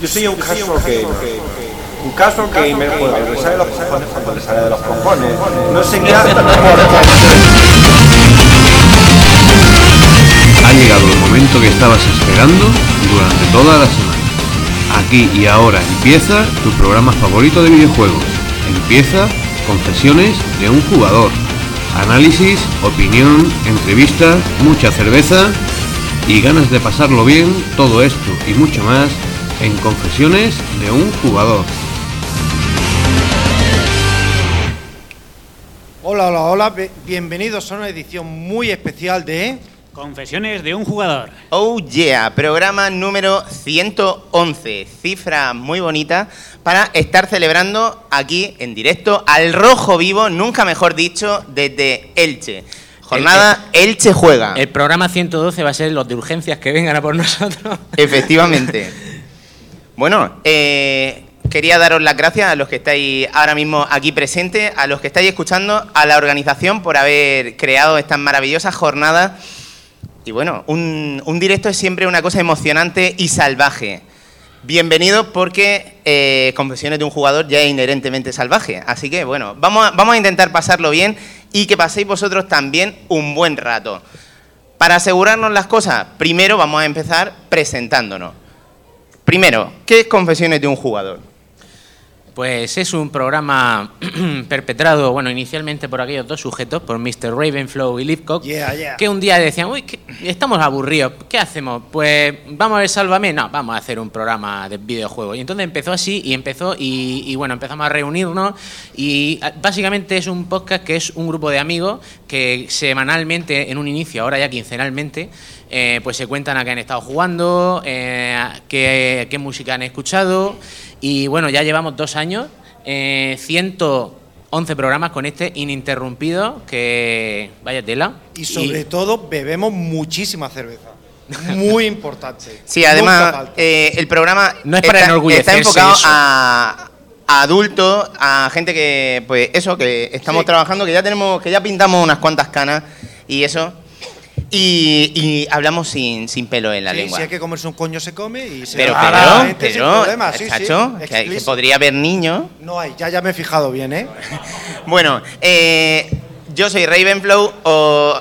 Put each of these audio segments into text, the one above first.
Yo soy un caso que un caso que me juega, le sale de los cojones cuando le sale de los cojones. No sé qué hace Ha llegado el momento que estabas esperando durante toda la semana. Aquí y ahora empieza tu programa favorito de videojuegos. Empieza Confesiones de un jugador. Análisis, opinión, entrevistas, mucha cerveza y ganas de pasarlo bien, todo esto y mucho más en Confesiones de un jugador. Hola, hola, hola, bienvenidos a una edición muy especial de... Confesiones de un jugador. Oh yeah, programa número 111, cifra muy bonita para estar celebrando aquí en directo al rojo vivo, nunca mejor dicho, desde Elche. Jornada Elche juega. El programa 112 va a ser los de urgencias que vengan a por nosotros. Efectivamente. Bueno, eh, quería daros las gracias a los que estáis ahora mismo aquí presentes, a los que estáis escuchando, a la organización por haber creado estas maravillosas jornadas. Y bueno, un, directo es siempre una cosa emocionante y salvaje. Bienvenido porque eh, Confesiones de un jugador ya es inherentemente salvaje. Así que bueno, vamos a intentar pasarlo bien y que paséis vosotros también un buen rato. Para asegurarnos las cosas, primero vamos a empezar presentándonos. Primero, ¿qué es Confesiones de un jugador? Pues es un programa perpetrado, bueno, inicialmente por aquellos dos sujetos, por Mr. Ravenflow y Lipcock, Yeah, yeah. que un día decían, uy, que estamos aburridos, ¿qué hacemos? Pues vamos a ver Sálvame, no, vamos a hacer un programa de videojuegos. Y entonces empezó así y empezó y, y bueno, empezamos a reunirnos y ah, básicamente es un podcast que es un grupo de amigos que semanalmente, en un inicio, ahora ya quincenalmente, eh, pues se cuentan a qué han estado jugando, eh, qué, qué música han escuchado y bueno, ya llevamos dos años, eh, 111 programas con este ininterrumpido, que vaya tela. Y sobre todo bebemos muchísima cerveza. Muy importante. Sí, además, eh, el programa No es para está, está enfocado eso. a, a adultos, a gente que, pues eso, que estamos Sí. trabajando, que ya tenemos, que ya pintamos unas cuantas canas y eso. Y, y hablamos sin, sin pelo en la Sí, lengua. si hay que comerse un coño se come y se Pero, va pero, problema, sí, sí, chacho, que, podría haber niños. No hay, ya, ya me he fijado bien, ¿eh? Bueno, eh, yo soy Ravenflow, o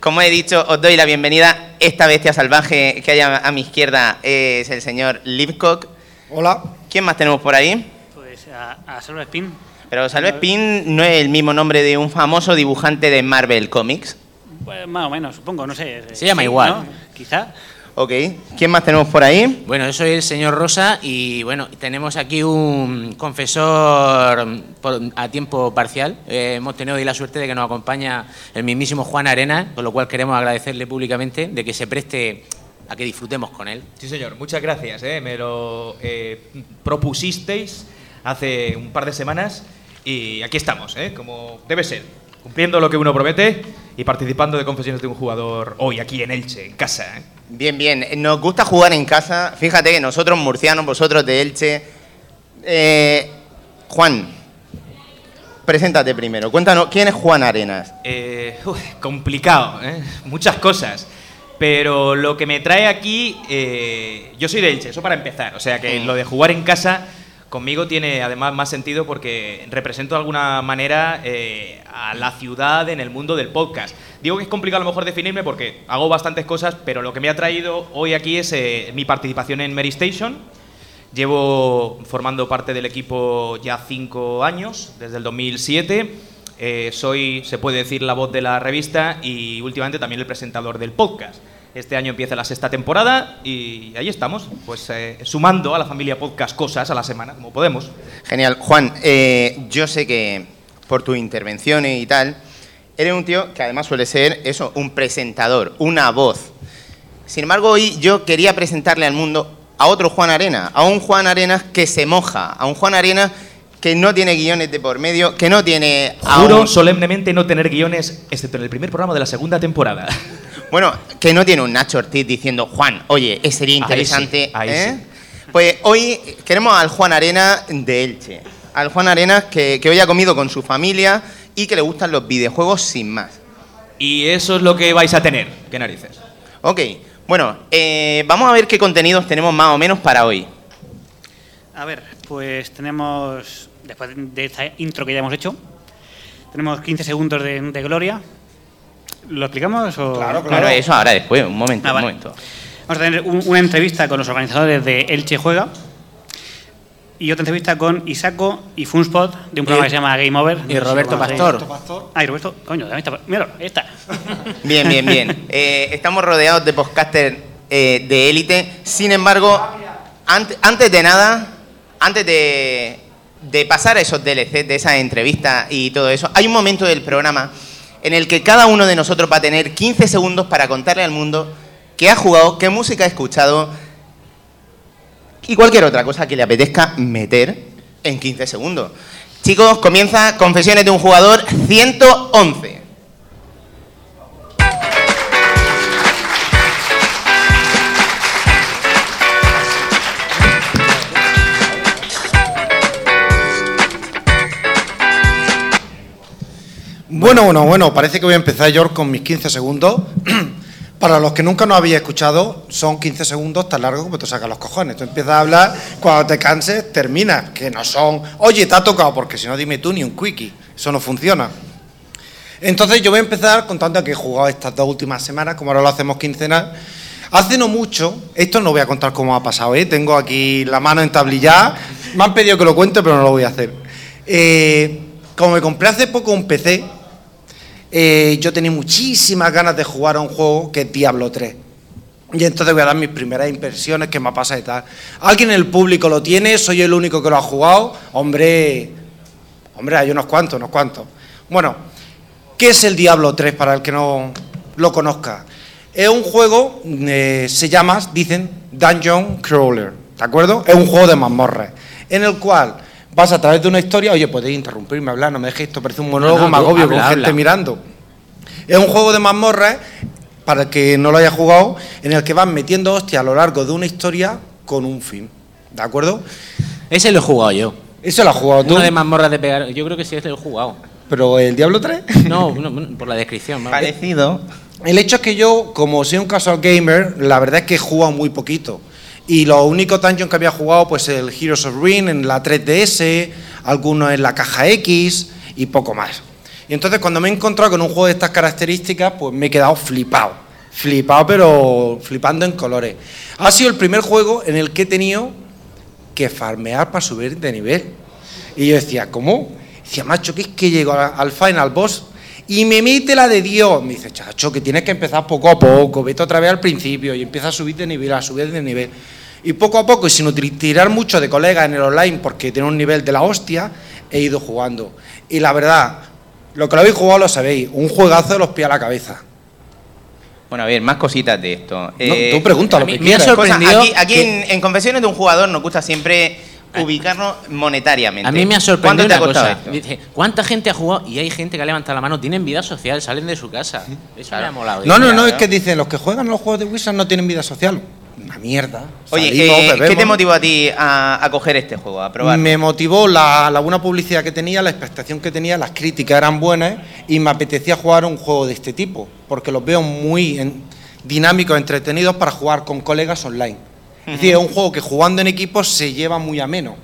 como he dicho, os doy la bienvenida. Esta bestia salvaje que hay a, a mi izquierda es el señor Lipcock. Hola. ¿Quién más tenemos por ahí? Pues a, a Salva Spin. Pero Salve Spin no es el mismo nombre de un famoso dibujante de Marvel Comics. Pues más o menos, supongo, no sé. Se llama igual. ¿no? Quizá. Ok. ¿Quién más tenemos por ahí? Bueno, yo soy el señor Rosa y bueno, tenemos aquí un confesor por- a tiempo parcial. Eh, hemos tenido hoy la suerte de que nos acompaña el mismísimo Juan Arena, con lo cual queremos agradecerle públicamente de que se preste a que disfrutemos con él. Sí, señor, muchas gracias. ¿eh? Me lo eh, propusisteis hace un par de semanas y aquí estamos, ¿eh? como debe ser, cumpliendo lo que uno promete y participando de confesiones de un jugador hoy aquí en Elche, en casa. ¿eh? Bien, bien. Nos gusta jugar en casa. Fíjate que nosotros murcianos, vosotros de Elche. Eh, Juan, preséntate primero. Cuéntanos, ¿quién es Juan Arenas? Eh, uf, complicado, ¿eh? muchas cosas. Pero lo que me trae aquí, eh, yo soy de Elche, eso para empezar. O sea que lo de jugar en casa conmigo tiene además más sentido porque represento de alguna manera eh, a la ciudad en el mundo del podcast. Digo que es complicado a lo mejor definirme porque hago bastantes cosas, pero lo que me ha traído hoy aquí es eh, mi participación en Mary Station. Llevo formando parte del equipo ya cinco años, desde el 2007. Eh, soy, se puede decir, la voz de la revista y últimamente también el presentador del podcast. Este año empieza la sexta temporada y ahí estamos, pues eh, sumando a la familia podcast cosas a la semana, como podemos. Genial. Juan, eh, yo sé que por tus intervenciones y tal, eres un tío que además suele ser eso, un presentador, una voz. Sin embargo, hoy yo quería presentarle al mundo a otro Juan Arena, a un Juan Arenas que se moja, a un Juan Arenas que no tiene guiones de por medio, que no tiene... Juro un- solemnemente no tener guiones, excepto en el primer programa de la segunda temporada. Bueno, que no tiene un Nacho Ortiz diciendo, Juan, oye, sería Ahí interesante. sí, ahí ¿eh?". sí. Pues hoy queremos al Juan Arena de Elche. Al Juan Arenas que, que hoy ha comido con su familia y que le gustan los videojuegos sin más. Y eso es lo que vais a tener. ¿Qué narices? Ok, bueno, eh, vamos a ver qué contenidos tenemos más o menos para hoy. A ver, pues tenemos, después de esta intro que ya hemos hecho, tenemos 15 segundos de, de gloria. ¿Lo explicamos o...? Claro, Claro, eso ahora después, un momento, Ah, un vale. momento. Vamos a tener un- una entrevista con los organizadores de Elche Juega y otra entrevista con Isaco y Funspot de un programa Y- que se llama Game Over. y Roberto conocéis. Pastor. Ah, y Roberto, coño, también está. Míralo, ahí está. Bien, bien, bien. Eh, estamos rodeados de podcasters eh, de élite. Sin embargo, ante- antes de nada, antes de, de pasar a esos DLC, de esas entrevistas y todo eso, hay un momento del programa en el que cada uno de nosotros va a tener 15 segundos para contarle al mundo qué ha jugado, qué música ha escuchado y cualquier otra cosa que le apetezca meter en 15 segundos. Chicos, comienza Confesiones de un jugador 111. Bueno, bueno, bueno, parece que voy a empezar yo con mis 15 segundos. Para los que nunca nos habéis escuchado, son 15 segundos tan largos como te sacan los cojones. Tú empiezas a hablar, cuando te canses, terminas. Que no son, oye, te ha tocado, porque si no, dime tú ni un quickie. Eso no funciona. Entonces, yo voy a empezar contando que he jugado estas dos últimas semanas, como ahora lo hacemos quincenal. Hace no mucho, esto no voy a contar cómo ha pasado, ¿eh? tengo aquí la mano entablillada. Me han pedido que lo cuente, pero no lo voy a hacer. Eh, como me compré hace poco un PC, eh, yo tenía muchísimas ganas de jugar a un juego que es Diablo 3. Y entonces voy a dar mis primeras impresiones, qué me pasa y tal. ¿Alguien en el público lo tiene? ¿Soy el único que lo ha jugado? Hombre, hombre, hay unos cuantos, unos cuantos. Bueno, ¿qué es el Diablo 3 para el que no lo conozca? Es un juego, eh, se llama, dicen, Dungeon Crawler, ¿de acuerdo? Es un juego de mazmorras, en el cual vas a través de una historia, oye, podéis interrumpirme, hablar, no me dejéis, esto parece un monólogo no, tú magobio con habla, gente habla. mirando. Es un juego de mazmorras, para el que no lo haya jugado, en el que vas metiendo hostias a lo largo de una historia con un fin, ¿de acuerdo? Ese lo he jugado yo. Eso lo has jugado tú, Uno de mazmorras de pegar. Yo creo que sí, ese lo he jugado. pero el Diablo 3... No, no, no, por la descripción. vamos. Parecido. El hecho es que yo, como soy un casual gamer, la verdad es que he jugado muy poquito. Y los únicos dungeons que había jugado, pues el Heroes of Ring en la 3DS, algunos en la caja X y poco más. Y entonces cuando me he encontrado con un juego de estas características, pues me he quedado flipado. Flipado, pero flipando en colores. Ha sido el primer juego en el que he tenido que farmear para subir de nivel. Y yo decía, ¿cómo? Decía, macho, que es que llego al final boss y me mete la de Dios. Me dice, chacho, que tienes que empezar poco a poco, vete otra vez al principio y empieza a subir de nivel, a subir de nivel. Y poco a poco, y sin tirar mucho de colegas en el online, porque tiene un nivel de la hostia, he ido jugando. Y la verdad, lo que lo habéis jugado lo sabéis, un juegazo de los pies a la cabeza. Bueno, a ver, más cositas de esto. No, Eh, tú pregunta lo mí que me ha quieras. sorprendido- cosas- aquí en, en Confesiones de un jugador nos gusta siempre ubicarnos monetariamente. A mí me ha ¿Cuánto sorprendido una cosa. esto? Dice, ¿cuánta gente ha jugado? Y hay gente que ha levantado la mano, tienen vida social, salen de su casa. Eso me ha molado. No, no, no, Claro. es que dicen, los que juegan los juegos de Wizard no tienen vida social. Una mierda. Oye, Salimos, eh, ¿qué te motivó a ti a, a coger este juego, a probar? Me motivó la, la buena publicidad que tenía, la expectación que tenía, las críticas eran buenas y me apetecía jugar un juego de este tipo, porque los veo muy en- dinámicos, entretenidos para jugar con colegas online. Es decir, es un juego que jugando en equipo se lleva muy ameno.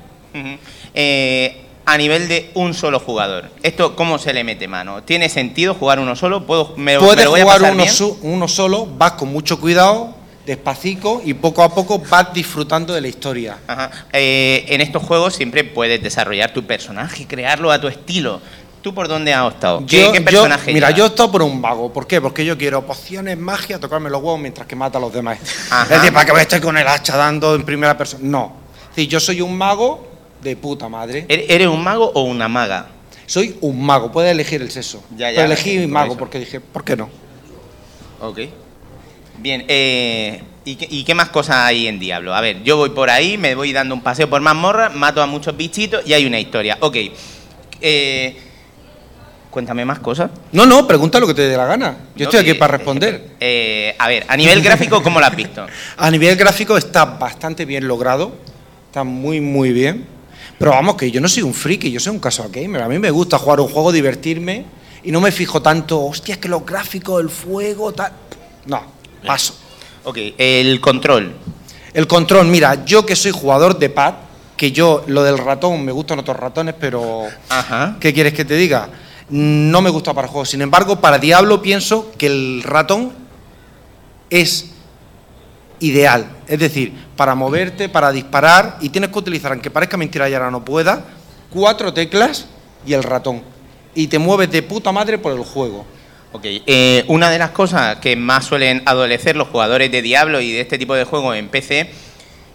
Eh, a nivel de un solo jugador, ¿esto cómo se le mete mano? ¿Tiene sentido jugar uno solo? ¿Puedo, me, me Puedes lo voy a jugar pasar uno, bien? su- uno solo, vas con mucho cuidado, despacito y poco a poco vas disfrutando de la historia. Ajá. Eh, en estos juegos siempre puedes desarrollar tu personaje, crearlo a tu estilo. ¿Tú por dónde has optado? ¿Qué, Yo- qué yo- personaje mira, yo he optado por un mago. ¿Por qué? Porque yo quiero pociones, magia, tocarme los huevos mientras que mata a los demás. Ajá. Es decir, ¿para qué voy a estar con el hacha dando en primera persona? No. Es decir, yo soy un mago de puta madre. ¿Ere- ¿Eres un mago o una maga? Soy un mago, puedes elegir el sexo. Ya, ya, Pero elegí por mago eso. porque dije, ¿por qué no? Ok. Bien, eh, ¿y, qué, y qué más cosas hay en Diablo? A ver, yo voy por ahí, me voy dando un paseo por mazmorra, mato a muchos bichitos y hay una historia. Ok. Eh, cuéntame más cosas. No, no, pregunta lo que te dé la gana. Yo No, estoy aquí eh, para eh, responder. eh, a ver, a nivel gráfico, ¿cómo lo has visto? A nivel gráfico está bastante bien logrado, está muy, muy bien. Pero vamos, que yo no soy un friki, yo soy un casual gamer. A mí me gusta jugar un juego, divertirme y no me fijo tanto, hostia, es que los gráficos, el fuego, tal. No, paso. Ok, el control. El control, mira, yo que soy jugador de pad, que yo, lo del ratón, me gustan otros ratones, pero Ajá. ¿qué quieres que te diga? No me gusta para juegos. Sin embargo, para Diablo pienso que el ratón es ideal. Es decir, para moverte, para disparar, y tienes que utilizar, aunque parezca mentira y ahora no pueda, cuatro teclas y el ratón. Y te mueves de puta madre por el juego. Ok, eh, una de las cosas que más suelen adolecer los jugadores de Diablo y de este tipo de juegos en PC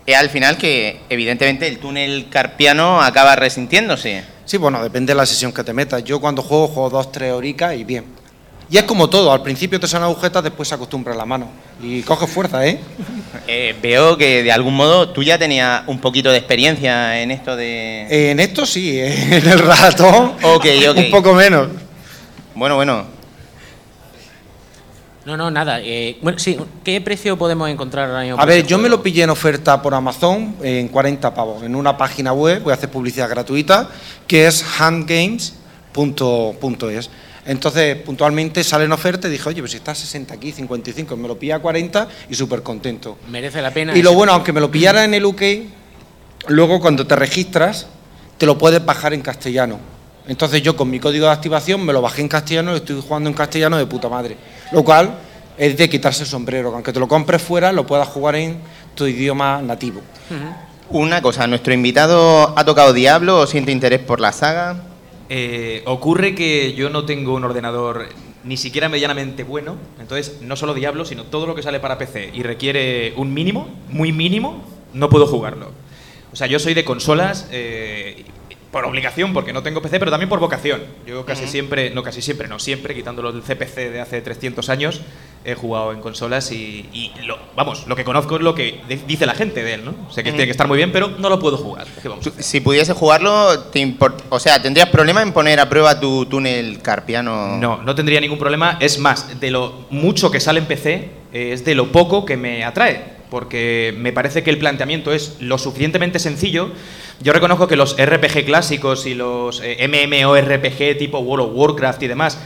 es al final que evidentemente el túnel carpiano acaba resintiéndose. Sí, bueno, depende de la sesión que te metas. Yo cuando juego, juego dos, tres horicas y bien. Y es como todo, al principio te salen agujetas, después se acostumbra la mano. Y coges fuerza, ¿eh? Eh, veo que de algún modo tú ya tenías un poquito de experiencia en esto de... En esto sí, ¿eh? en el ratón Ok, ok. un poco menos. Bueno, bueno, No, no, nada. eh, bueno, sí, ¿qué precio podemos encontrar ahora mismo A ver, yo me lo pillé en oferta por Amazon en 40 pavos, en una página web, voy a hacer publicidad gratuita, que es handgames.es. Entonces, puntualmente sale en oferta y dije, oye, pues si está a 60 aquí, 55, me lo pillé a 40 y súper contento. Merece la pena. Y lo bueno, aunque me lo pillara en el UK, luego cuando te registras, te lo puedes bajar en castellano. Entonces yo con mi código de activación me lo bajé en castellano y estoy jugando en castellano de puta madre. Lo cual es de quitarse el sombrero, que aunque te lo compres fuera, lo puedas jugar en tu idioma nativo. una cosa, nuestro invitado ha tocado Diablo o siente interés por la saga. Eh, ocurre que yo no tengo un ordenador ni siquiera medianamente bueno, entonces no solo Diablo, sino todo lo que sale para PC y requiere un mínimo, muy mínimo, no puedo jugarlo. O sea, yo soy de consolas eh, por obligación, porque no tengo PC, pero también por vocación. Yo casi siempre, no casi siempre, no siempre, quitándolo del CPC de hace 300 años, he jugado en consolas y, y lo, vamos, lo que conozco es lo que dice la gente de él, ¿no? Sé que tiene que estar muy bien, pero no lo puedo jugar. ¿Qué vamos? Si pudiese jugarlo, te import- o sea, ¿tendrías problema en poner a prueba tu túnel carpiano? No, no tendría ningún problema. Es más, de lo mucho que sale en PC, eh, es de lo poco que me atrae. Porque me parece que el planteamiento es lo suficientemente sencillo. Yo reconozco que los RPG clásicos y los eh, MMORPG tipo World of Warcraft y demás,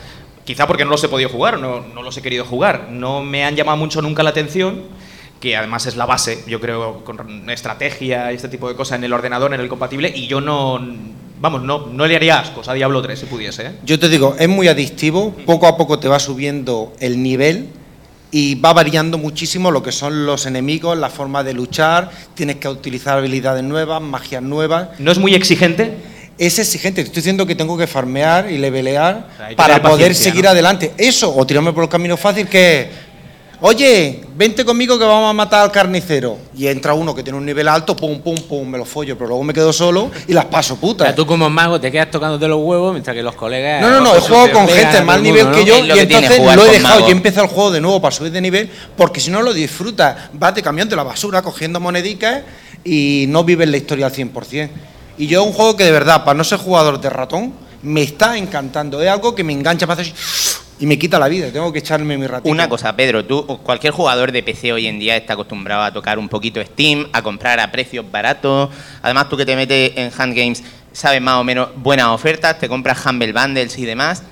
quizá porque no los he podido jugar, no, no los he querido jugar, no me han llamado mucho nunca la atención que además es la base, yo creo, con estrategia y este tipo de cosas en el ordenador, en el compatible, y yo no, vamos, no, no le haría ascos a Diablo 3 si pudiese, ¿eh? Yo te digo, es muy adictivo, poco a poco te va subiendo el nivel y va variando muchísimo lo que son los enemigos, la forma de luchar, tienes que utilizar habilidades nuevas, magias nuevas. No es muy exigente, Es exigente, te estoy diciendo que tengo que farmear y levelear para poder seguir ¿no? adelante. Eso, o tirarme por el camino fácil que oye, vente conmigo que vamos a matar al carnicero. Y entra uno que tiene un nivel alto, pum, pum, pum, me lo follo, pero luego me quedo solo y las paso O putas. sea, tú como mago te quedas tocándote los huevos mientras que los colegas. No, no, no, he pues, jugado con gente de más nivel mundo, que ¿no? yo y que entonces lo he dejado. mago. Yo empiezo el juego de nuevo para subir de nivel porque si no lo disfrutas, vas de camión de la basura cogiendo monedicas y no vives la historia al 100%. Y yo es un juego que de verdad, para no ser jugador de ratón, me está encantando. Es algo que me engancha, me hace así, y me quita la vida. Tengo que echarme mi ratito. Una cosa, Pedro, tú, cualquier jugador de PC hoy en día está acostumbrado a tocar un poquito Steam, a comprar a precios baratos. Además, tú que te metes en Handgames, sabes más o menos buenas ofertas, te compras Humble Bundles y demás.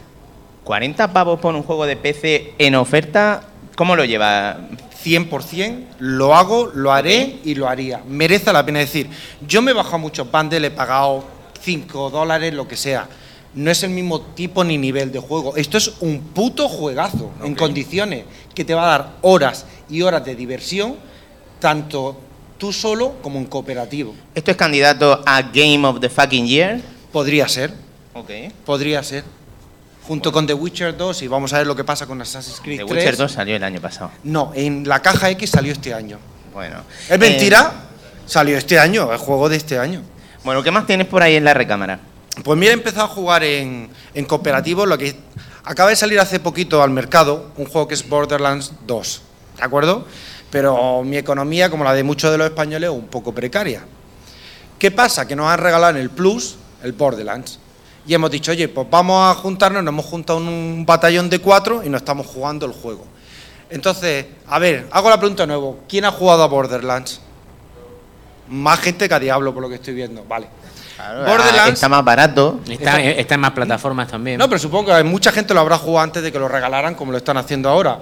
¿40 pavos por un juego de PC en oferta? ¿Cómo lo llevas? 100%, lo hago, lo haré y lo haría. Merece la pena decir, yo me he bajado muchos bundles, he pagado 5 dólares, lo que sea. No es el mismo tipo ni nivel de juego. Esto es un puto juegazo, en condiciones que te va a dar horas y horas de diversión, tanto tú solo como en cooperativo. ¿Esto es candidato a Game of the Fucking Year? Podría ser, Ok. podría ser. Junto con The Witcher 2 y vamos a ver lo que pasa con Assassin's Creed The 3. Witcher 2 salió el año pasado. No, en la caja X salió este año. Bueno. ¿Es mentira? Salió este año, el juego de este año. Eh, bueno, ¿qué más tienes por ahí en la recámara? Pues mira, he empezado a jugar en, en cooperativo, lo que acaba de salir hace poquito al mercado, un juego que es Borderlands 2, ¿de acuerdo? Pero mi economía, como la de muchos de los españoles, es un poco precaria. ¿Qué pasa? Que nos han regalado en el Plus el Borderlands. Y hemos dicho, oye, pues vamos a juntarnos, nos hemos juntado un batallón de cuatro y nos estamos jugando el juego. Entonces, a ver, hago la pregunta de nuevo. ¿Quién ha jugado a Borderlands? Más gente que a Diablo, por lo que estoy viendo. Vale. Borderlands- Ah, está más barato. Está, está en más plataformas también. No, pero supongo que mucha gente lo habrá jugado antes de que lo regalaran, como lo están haciendo ahora.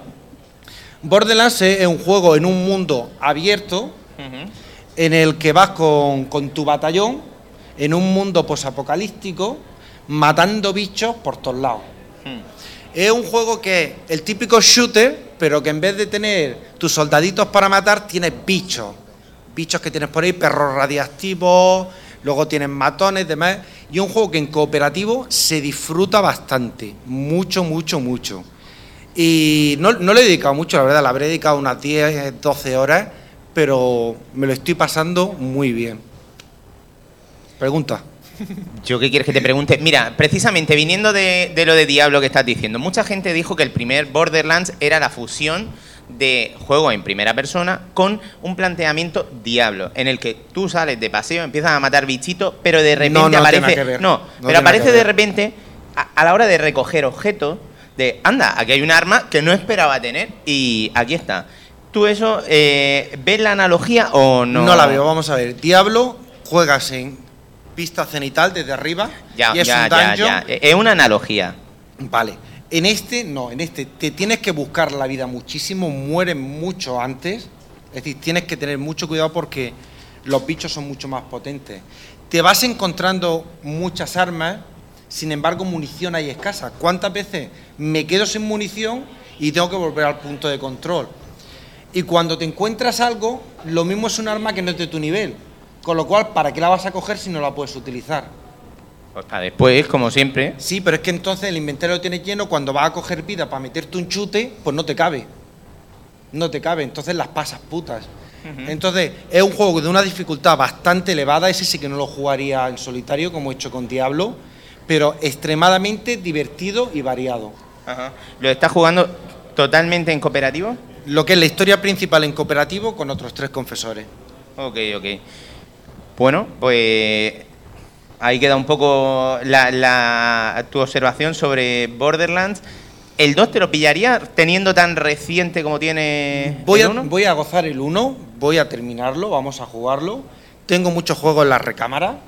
Borderlands es un juego en un mundo abierto en el que vas con, con tu batallón en un mundo posapocalíptico matando bichos por todos lados. Es un juego que es el típico shooter, pero que en vez de tener tus soldaditos para matar, tienes bichos. Bichos que tienes por ahí, perros radiactivos, luego tienes matones, demás. Y un juego que en cooperativo se disfruta bastante. Mucho, mucho, mucho. Y no, no le he dedicado mucho, la verdad, le habré dedicado unas 10, 12 horas, pero me lo estoy pasando muy bien. Pregunta. ¿Yo qué quieres que te pregunte? Mira, precisamente viniendo de, de lo de Diablo que estás diciendo, mucha gente dijo que el primer Borderlands era la fusión de juego en primera persona con un planteamiento Diablo, en el que tú sales de paseo, empiezas a matar bichitos, pero de repente No, no aparece. No, No pero aparece de repente a, a la hora de recoger objetos, de anda, aquí hay un arma que no esperaba tener y aquí está. ¿Tú eso eh, ves la analogía o no? No. la veo, vamos a ver. Diablo juegas en pista cenital desde arriba Ya, y es ya, un ya, dungeon. ya. Es una analogía. Vale. En este, no, en este te tienes que buscar la vida muchísimo, mueren mucho antes. Es decir, tienes que tener mucho cuidado porque los bichos son mucho más potentes. Te vas encontrando muchas armas, sin embargo, munición hay escasa. ¿Cuántas veces me quedo sin munición y tengo que volver al punto de control? Y cuando te encuentras algo, lo mismo es un arma que no es de tu nivel. Con lo cual, ¿para qué la vas a coger si no la puedes utilizar? Pues para después, como siempre. Sí, pero es que entonces el inventario lo tienes lleno, cuando vas a coger vida para meterte un chute, pues no te cabe. No te cabe, entonces las pasas putas. Entonces, es un juego de una dificultad bastante elevada, ese sí que no lo jugaría en solitario, como he hecho con Diablo, pero extremadamente divertido y variado. Ajá. ¿Lo estás jugando totalmente en cooperativo? Lo que es la historia principal en cooperativo con otros tres confesores. Ok, ok. Bueno, pues ahí queda un poco la, la- tu observación sobre Borderlands. ¿El 2 te lo pillaría teniendo tan reciente como tiene Voy el a, 1? voy a gozar el 1, voy a terminarlo, vamos a jugarlo. Tengo muchos juegos en la recámara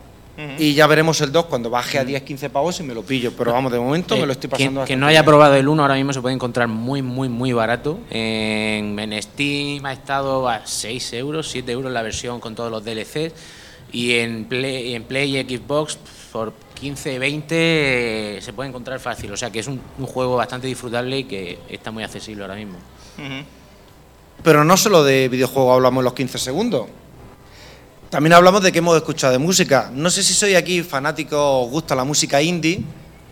y ya veremos el 2 cuando baje a 10-15 pavos y me lo pillo. Pero vamos, de momento me lo estoy Eh, pasando quien no haya bien. probado el 1 ahora mismo se puede encontrar muy, muy, muy barato. En, en Steam ha estado a 6 euros, 7 euros la versión con todos los DLCs. Y en Play, en Play y Xbox por 15, 20 eh, se puede encontrar fácil. O sea que es un, un juego bastante disfrutable y que está muy accesible ahora mismo. Pero no solo de videojuegos hablamos en los 15 segundos. También hablamos de que hemos escuchado de música. No sé si soy aquí fanático, os gusta la música indie,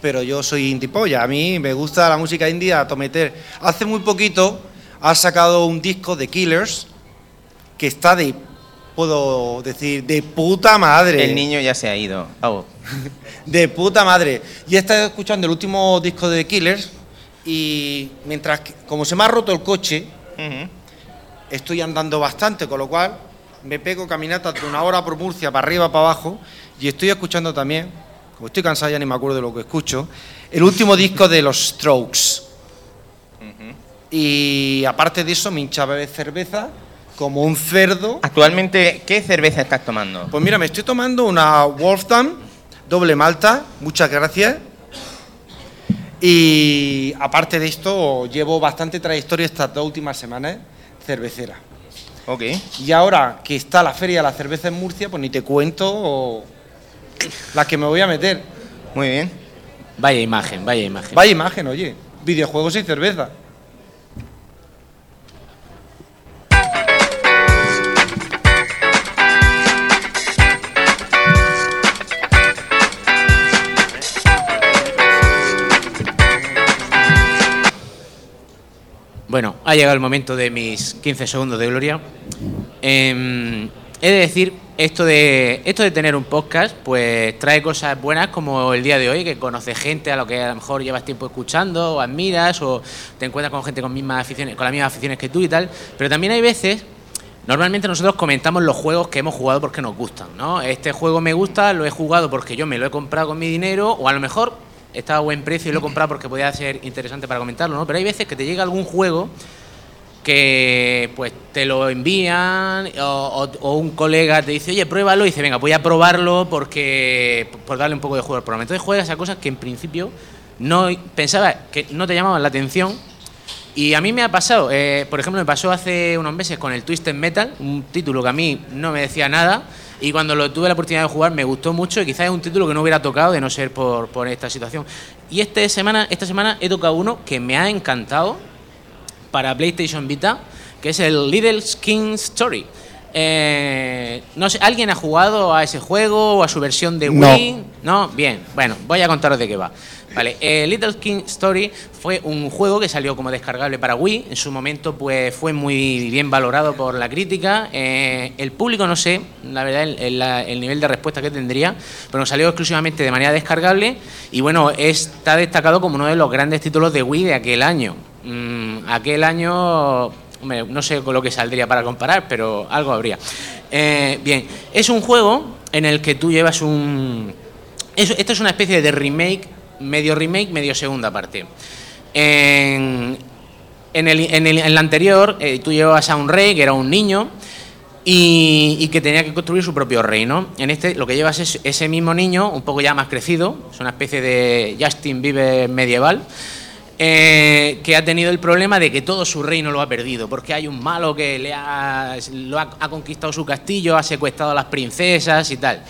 pero yo soy indie polla. A mí me gusta la música indie a tometer. Hace muy poquito ha sacado un disco de Killers que está de, puedo decir, de puta madre. El niño ya se ha ido. Oh. De puta madre. Y he estado escuchando el último disco de Killers y mientras, que- como se me ha roto el coche, estoy andando bastante, con lo cual me pego caminatas de una hora por Murcia, para arriba, para abajo, y estoy escuchando también, como estoy cansado ya ni me acuerdo de lo que escucho, el último disco de los Strokes. Y aparte de eso, me hinchaba de cerveza como un cerdo. Actualmente, ¿qué cerveza estás tomando? Pues mira, me estoy tomando una Wolfgang doble malta, muchas gracias. Y aparte de esto, llevo bastante trayectoria estas dos últimas semanas cervecera. Ok. Y ahora que está la feria de la cerveza en Murcia, pues ni te cuento las que me voy a meter. Muy bien. Vaya imagen, vaya imagen. Vaya imagen, oye. Videojuegos y cerveza. Ha llegado el momento de mis 15 segundos de gloria. Em, he de decir, esto de, esto de tener un podcast, pues trae cosas buenas como el día de hoy, que conoces gente a lo que a lo mejor llevas tiempo escuchando, o admiras, o te encuentras con gente con, mismas aficiones, con las mismas aficiones que tú y tal. Pero también hay veces Normalmente nosotros comentamos los juegos que hemos jugado porque nos gustan, ¿no? Este juego me gusta, lo he jugado porque yo me lo he comprado con mi dinero, o a lo mejor estaba a buen precio y lo he comprado porque podía ser interesante para comentarlo, ¿no? Pero hay veces que te llega algún juego que pues te lo envían o, un colega te dice, oye, pruébalo y dice, venga, voy a probarlo porque por darle un poco de juego al programa. Entonces juegas a cosas que en principio no pensaba que no te llamaban la atención Y a mí me ha pasado, eh, por ejemplo, me pasó hace unos meses con el Twisted Metal, un título que a mí no me decía nada. Y cuando lo tuve la oportunidad de jugar me gustó mucho y quizás es un título que no hubiera tocado de no ser por, por esta situación. Y este semana, esta semana he tocado uno que me ha encantado para PlayStation Vita, que es el Little King Story. Eh, no sé, ¿alguien ha jugado a ese juego o a su versión de. Wii? No, bien. Bueno, voy a contaros de qué va. Vale, eh, Little King Story fue un juego que salió como descargable para Wii. En su momento, pues fue muy bien valorado por la crítica. Eh, el público, no sé, la verdad, el, el- la- el nivel de respuesta que tendría, pero nos salió exclusivamente de manera descargable. Y bueno, está destacado como uno de los grandes títulos de Wii de aquel año. Mm, aquel año Hombre, no sé con lo que saldría para comparar, pero algo habría. Eh, bien, es un juego en el que tú llevas un... es- esto es una especie de remake, medio remake, medio segunda parte. En, en el, en el- en la anterior, eh, tú llevabas a un rey que era un niño y, y que tenía que construir su propio reino. En este lo que llevas es ese mismo niño, un poco ya más crecido, es una especie de Justin Bieber medieval, eh, que ha tenido el problema de que todo su reino lo ha perdido, porque hay un malo que le ha, lo ha, ha conquistado su castillo, ha secuestrado a las princesas y tal.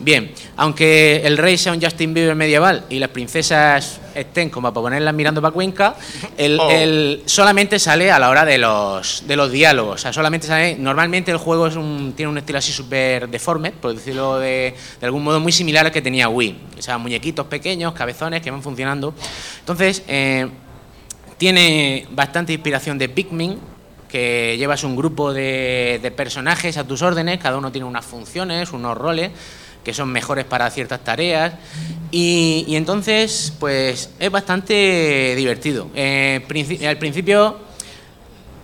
Bien, aunque el rey sea un Justin Bieber medieval y las princesas estén como para ponerlas mirando para Cuenca, el, Oh. el- solamente sale a la hora de los, de los diálogos. O sea, solamente sale. Normalmente el juego es un, tiene un estilo así súper deforme, por decirlo de, de algún modo, muy similar al que tenía Wii. O sea, muñequitos pequeños, cabezones que van funcionando. Entonces, eh, tiene bastante inspiración de Pikmin, que llevas un grupo de, de personajes a tus órdenes, cada uno tiene unas funciones, unos roles que son mejores para ciertas tareas y, entonces pues es bastante divertido. Eh, al principio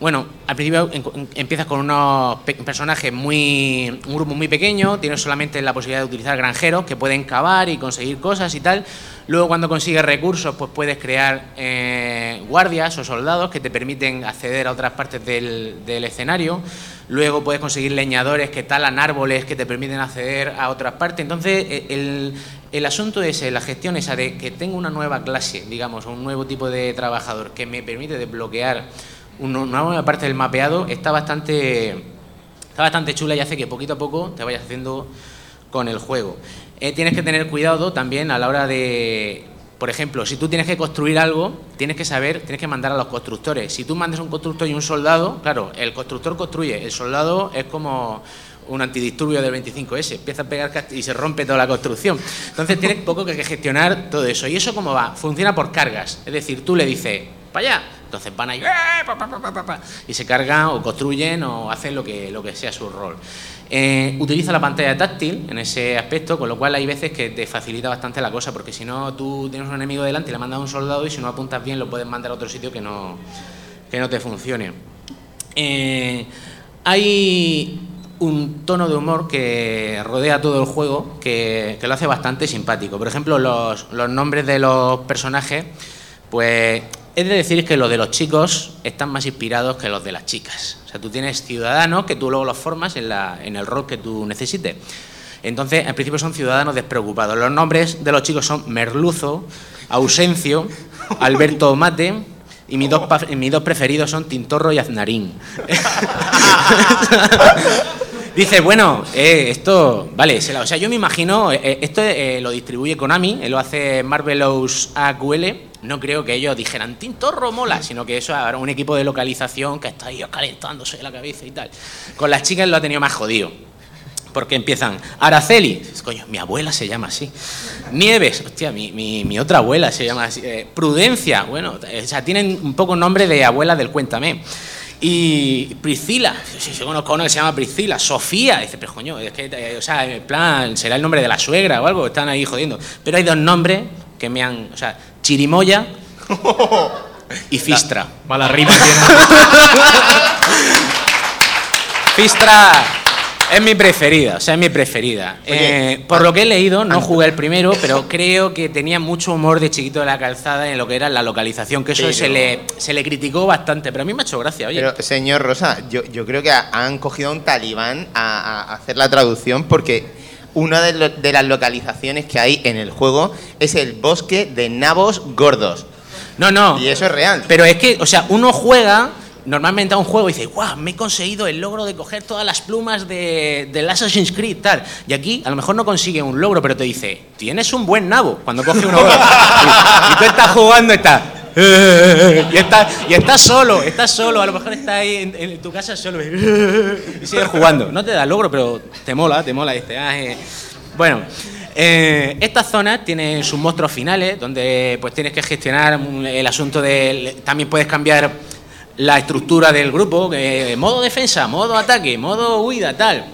bueno, al principio empiezas con unos pe- personajes muy. un grupo muy pequeño, tienes solamente la posibilidad de utilizar granjeros que pueden cavar y conseguir cosas y tal. Luego, cuando consigues recursos, pues puedes crear eh, guardias o soldados que te permiten acceder a otras partes del, escenario. Luego puedes conseguir leñadores que talan árboles que te permiten acceder a otras partes. Entonces, e- el, asunto es eh, la gestión esa de que tengo una nueva clase, digamos, un nuevo tipo de trabajador que me permite desbloquear una nueva parte del mapeado está bastante está bastante chula y hace que poquito a poco te vayas haciendo con el juego. Eh, tienes que tener cuidado también a la hora de, por ejemplo, si tú tienes que construir algo, tienes que saber, tienes que mandar a los constructores. Si tú mandas un constructor y un soldado, claro, el constructor construye, el soldado es como un antidisturbio del 25S, empieza a pegar y se rompe toda la construcción. Entonces tienes poco que gestionar todo eso. ¿Y eso cómo va? Funciona por cargas. Es decir, tú le dices, para allá. Entonces van ahí ¡eh! y se cargan o construyen o hacen lo que, lo que sea su rol. Eh, utiliza la pantalla táctil en ese aspecto, con lo cual hay veces que te facilita bastante la cosa, porque si no, tú tienes un enemigo delante y le mandas a un soldado y si no apuntas bien lo puedes mandar a otro sitio que no, que no te funcione. Eh, hay un tono de humor que rodea todo el juego que, que lo hace bastante simpático. Por ejemplo, los, los nombres de los personajes, pues es de decir que los de los chicos están más inspirados que los de las chicas. O sea, tú tienes ciudadanos que tú luego los formas en, la, en el rol que tú necesites. Entonces, al principio son ciudadanos despreocupados. Los nombres de los chicos son Merluzo, Ausencio, Alberto Mate y mis dos, mis dos preferidos son Tintorro y Aznarín. Dice, bueno, eh, esto, vale, se o sea, yo me imagino, eh, eh, esto eh, lo distribuye Konami, lo hace Marvelous AQL, no creo que ellos dijeran, Tintorro mola, sino que eso ahora un equipo de localización que está ahí calentándose la cabeza y tal. Con las chicas lo ha tenido más jodido. Porque empiezan, Araceli, coño, mi abuela se llama así. Nieves, hostia, mi, mi- mi otra abuela se llama así. Prudencia, bueno, o sea, tienen un poco nombre de abuela del Cuéntame. Y Priscila, si yo conozco a una que se llama Priscila, Sofía, dice, pero coño, es que, eh, o sea, en plan, será el nombre de la suegra o algo, están ahí jodiendo. Pero hay dos nombres que me han, o sea, Chirimoya y Fistra. Mala rima tiene. Fistra es mi preferida, o sea, es mi preferida. Oye, Eh, por lo que he leído, no jugué el primero, pero creo que tenía mucho humor de chiquito de la calzada en lo que era la localización, que eso Pero- se, le, se le criticó bastante, pero a mí me ha hecho gracia, oye. Pero, señor Rosa, yo, yo creo que ha- han cogido a un talibán a, a hacer la traducción porque una de, lo- de las localizaciones que hay en el juego es el bosque de nabos gordos. No, no. Y eso es real. Pero es que, o sea, uno juega normalmente a un juego y dice, guau, me he conseguido el logro de coger todas las plumas de, del Assassin's Creed, tal. Y aquí a lo mejor no consigue un logro, pero te dice, tienes un buen nabo cuando coge uno. y, y tú estás jugando, estás. Y estás, y estás solo, estás solo, a lo mejor estás ahí en, en tu casa solo y sigues jugando. No te da logro, pero te mola, te mola. Dice, "Ah, eh". Bueno, eh, esta zona tiene sus monstruos finales, donde pues tienes que gestionar el asunto de... También puedes cambiar la estructura del grupo, que modo defensa, modo ataque, modo huida, tal.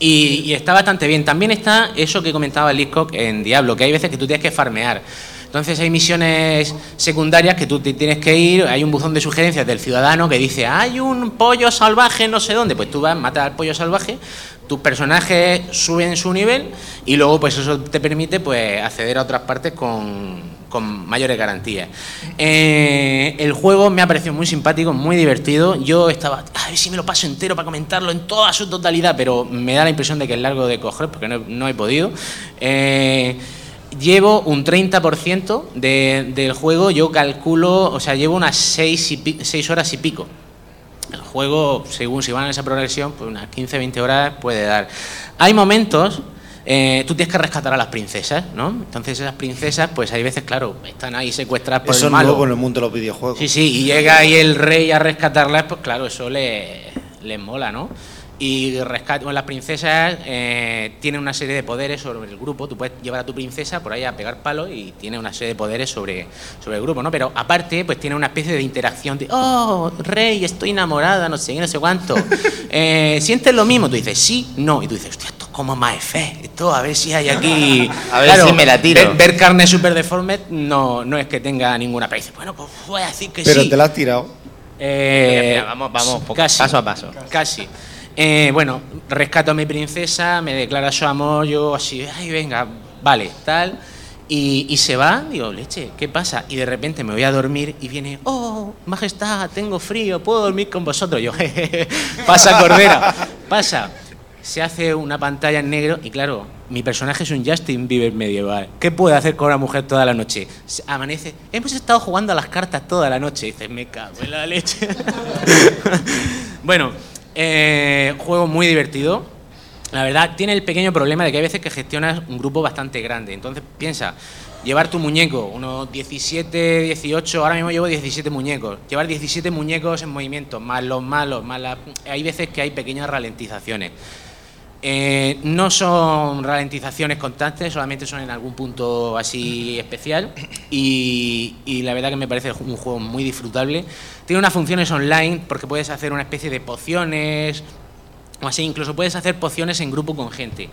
Y, y está bastante bien. También está eso que comentaba Liscock en Diablo, que hay veces que tú tienes que farmear. Entonces hay misiones secundarias que tú te tienes que ir, hay un buzón de sugerencias del ciudadano que dice, hay un pollo salvaje no sé dónde, pues tú vas, matas al pollo salvaje, tus personajes suben su nivel y luego pues eso te permite pues acceder a otras partes con, con mayores garantías. Eh, el juego me ha parecido muy simpático, muy divertido. Yo estaba, a ver si me lo paso entero para comentarlo en toda su totalidad, pero me da la impresión de que es largo de coger porque no, he podido. Eh, llevo un 30% de, del juego, yo calculo, o sea, llevo unas 6 horas y pico. El juego, según si van en esa progresión, pues unas 15, 20 horas puede dar. Hay momentos, eh, tú tienes que rescatar a las princesas, ¿no? Entonces esas princesas, pues hay veces, claro, están ahí secuestradas por Eso el malo. nuevo en el mundo de los videojuegos. Sí, sí, y llega ahí el rey a rescatarlas, pues claro, eso le, les mola, ¿no? Y rescate, bueno, las princesas eh, tienen una serie de poderes sobre el grupo. Tú puedes llevar a tu princesa por ahí a pegar palos y tiene una serie de poderes sobre, sobre el grupo, ¿no? Pero aparte, pues tiene una especie de interacción de, oh, rey, estoy enamorada, no sé qué, no sé cuánto. Eh, ¿Sientes lo mismo? Tú dices, sí, no. Y tú dices, hostia, esto es como Maefe. Esto, a ver si hay aquí. A ver si me la tiro. Ver, ver carne super deforme no, no es que tenga ninguna. Pero dices, bueno, pues voy a decir que Pero sí. te la has tirado. Eh, Mira, vamos, vamos, poco- casi, paso a paso. Casi. Eh, bueno, rescato a mi princesa, me declara su amor, yo así, ay, venga, vale, tal. Y, se va, digo, leche, ¿qué pasa? Y de repente me voy a dormir y viene, oh, majestad, tengo frío, puedo dormir con vosotros. Yo, pasa, cordera, pasa. Se hace una pantalla en negro y claro, mi personaje es un Justin Bieber medieval. ¿Qué puede hacer con una mujer toda la noche? Amanece, hemos estado jugando a las cartas toda la noche. Y dices, me cago en la leche. bueno, eh, juego muy divertido. La verdad, tiene el pequeño problema de que hay veces que gestionas un grupo bastante grande. Entonces, piensa, llevar tu muñeco, unos 17, 18, ahora mismo llevo 17 muñecos. Llevar 17 muñecos en movimiento, más los malos, más la... Hay veces que hay pequeñas ralentizaciones. Eh, no son ralentizaciones constantes, solamente son en algún punto así especial. Y la verdad que me parece un juego muy disfrutable. Tiene unas funciones online porque puedes hacer una especie de pociones o así, incluso puedes hacer pociones en grupo con gente.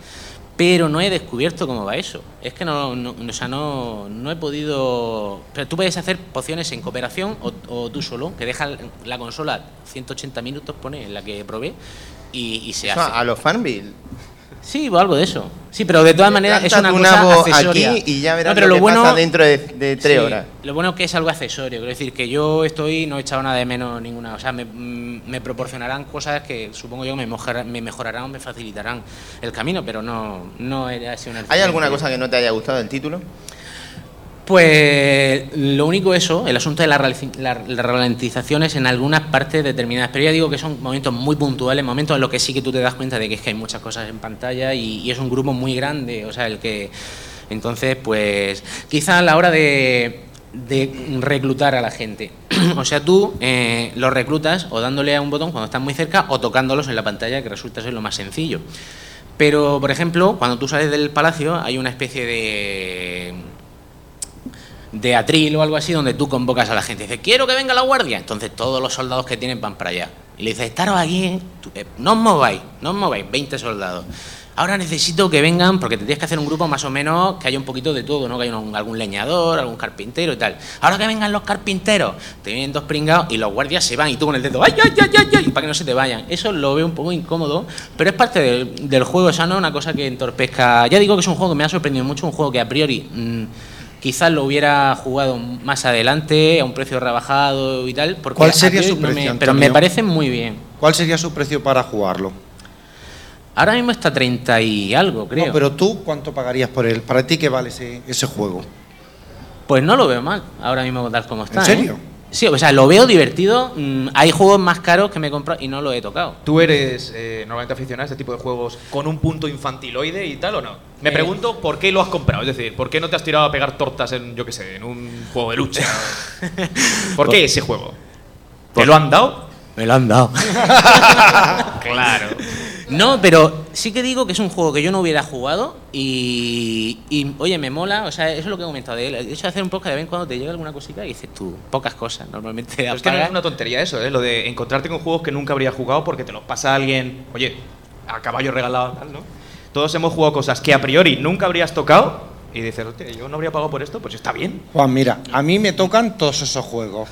Pero no he descubierto cómo va eso. Es que no, no, o sea, no, no he podido. Pero tú puedes hacer pociones en cooperación o, o tú solo, que deja la consola 180 minutos, pone en la que probé, y, y se Eso hace. a los Farmville. Sí, o algo de eso. Sí, pero de todas maneras es una cosa accesoria. aquí y ya verás No, pero lo que bueno, pasa dentro de, de tres sí, horas. Lo bueno es que es algo accesorio, quiero decir que yo estoy, no he echado nada de menos ninguna, o sea, me, mm, me proporcionarán cosas que supongo yo me, mejora- me mejorarán o me facilitarán el camino, pero no, no he sido una ¿Hay alguna cosa que no te haya gustado del título? Pues lo único eso, el asunto de las ralenti- la- las ralentizaciones en algunas partes determinadas, pero ya digo que son momentos muy puntuales, momentos en los que sí que tú te das cuenta de que es que hay muchas cosas en pantalla y, es un grupo muy grande, o sea, el que... Entonces, pues quizá a la hora de, de reclutar a la gente, o sea, tú eh, los reclutas o dándole a un botón cuando están muy cerca o tocándolos en la pantalla, que resulta ser lo más sencillo. Pero, por ejemplo, cuando tú sales del palacio hay una especie de de atril o algo así donde tú convocas a la gente. Dice, quiero que venga la guardia. Entonces todos los soldados que tienen van para allá. Y le dices, estaros aquí, ¿eh? Eh, no os mováis, no os mováis, 20 soldados. Ahora necesito que vengan, porque te tienes que hacer un grupo más o menos que haya un poquito de todo, ¿no? Que haya algún leñador, algún carpintero y tal. Ahora que vengan los carpinteros, te vienen dos pringados y los guardias se van y tú con el dedo, ¡ay, ay, ay, ay! ay", para que no se te vayan. Eso lo veo un poco incómodo, pero es parte del, juego, esa no es una cosa que entorpezca. Ya digo que es un juego que me ha sorprendido mucho, un juego que a priori. mm, Quizás lo hubiera jugado más adelante, a un precio rebajado y tal. Porque ¿Cuál sería su no me- precio, pero me parece muy bien. ¿Cuál sería su precio para jugarlo? Ahora mismo está 30 y algo, creo. No, pero tú, ¿cuánto pagarías por él? ¿Para ti qué vale ese, ese juego? Pues no lo veo mal, ahora mismo tal como está. ¿En serio? ¿eh? Sí, o sea, lo veo divertido. mm, hay juegos más caros que me he comprado y no lo he tocado. ¿Tú eres eh, normalmente aficionado a este tipo de juegos con un punto infantiloide y tal o no? Me Eh. pregunto por qué lo has comprado, es decir, ¿por qué no te has tirado a pegar tortas en, yo qué sé, en un juego de lucha? ¿Por qué ese juego? ¿Te lo han dado? Me lo han dado. Claro. No, pero sí que digo que es un juego que yo no hubiera jugado y, y, oye, me mola, o sea, eso es lo que he comentado de él. El hecho de hacer un podcast de vez en cuando te llega alguna cosita y dices tú, pocas cosas, normalmente Pero es que no es una tontería eso, ¿eh? Lo de encontrarte con juegos que nunca habría jugado porque te los pasa alguien, oye, a caballo regalado, tal, ¿no? Todos hemos jugado cosas que a priori nunca habrías tocado y dices, yo no habría pagado por esto, pues está bien. Juan, mira, a mí me tocan todos esos juegos.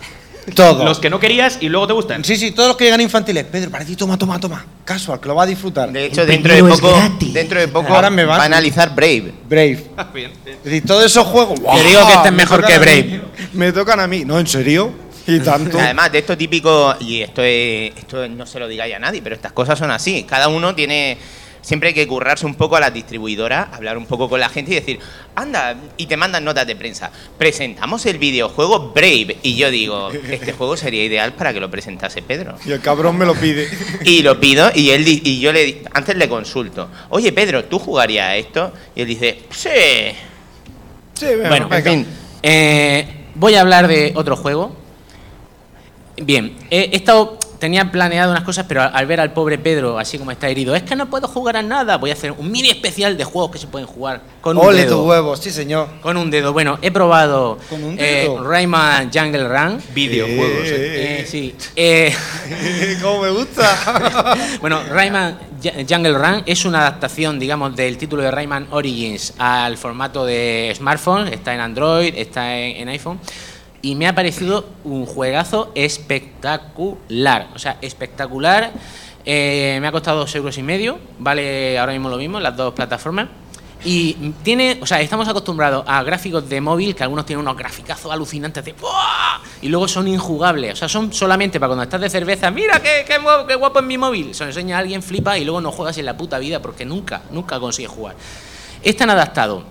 Todos. Los que no querías y luego te gustan. Sí, sí, todos los que llegan infantiles. Pedro, para ti, toma, toma, toma. Casual, que lo va a disfrutar. De hecho, dentro de poco, dentro de poco Ahora me vas- va a analizar Brave. Brave. Bien, bien. Es decir, todos esos juegos. ¡guau! digo que este es me mejor que Brave. Me tocan a mí. No, ¿en serio? Y tanto. Además de esto típico, y esto, es, esto no se lo digáis a nadie, pero estas cosas son así. Cada uno tiene. Siempre hay que currarse un poco a las distribuidoras, hablar un poco con la gente y decir, anda, y te mandan notas de prensa. Presentamos el videojuego Brave. Y yo digo, este juego sería ideal para que lo presentase Pedro. Y el cabrón me lo pide. Y lo pido y él y yo le antes le consulto. Oye Pedro, ¿tú jugarías a esto? Y él dice, sí. Sí, venga, Bueno, venga. En fin, Eh, voy a hablar de otro juego. Bien, he, he estado, tenía planeado unas cosas, pero al, al ver al pobre Pedro así como está herido, es que no puedo jugar a nada. Voy a hacer un mini especial de juegos que se pueden jugar con un Ole dedo. tus huevos, sí, señor. Con un dedo. Bueno, he probado ¿Con un eh? Rayman Jungle Run. Videojuegos. ¿eh? Eh, sí. Eh, ¿Cómo me gusta? bueno, Rayman Ju- Jungle Run es una adaptación, digamos, del título de Rayman Origins al formato de smartphone. Está en Android, está en, en iPhone. Y me ha parecido un juegazo espectacular. O sea, espectacular. Eh, me ha costado dos euros y medio. Vale ahora mismo lo mismo las dos plataformas. Y tiene, o sea, estamos acostumbrados a gráficos de móvil que algunos tienen unos graficazos alucinantes de ¡buah! y luego son injugables. O sea, son solamente para cuando estás de cerveza, mira qué, qué, guapo, qué es mi móvil. Se lo enseña a alguien, flipa y luego no juegas en la puta vida porque nunca, nunca consigues jugar. Están adaptados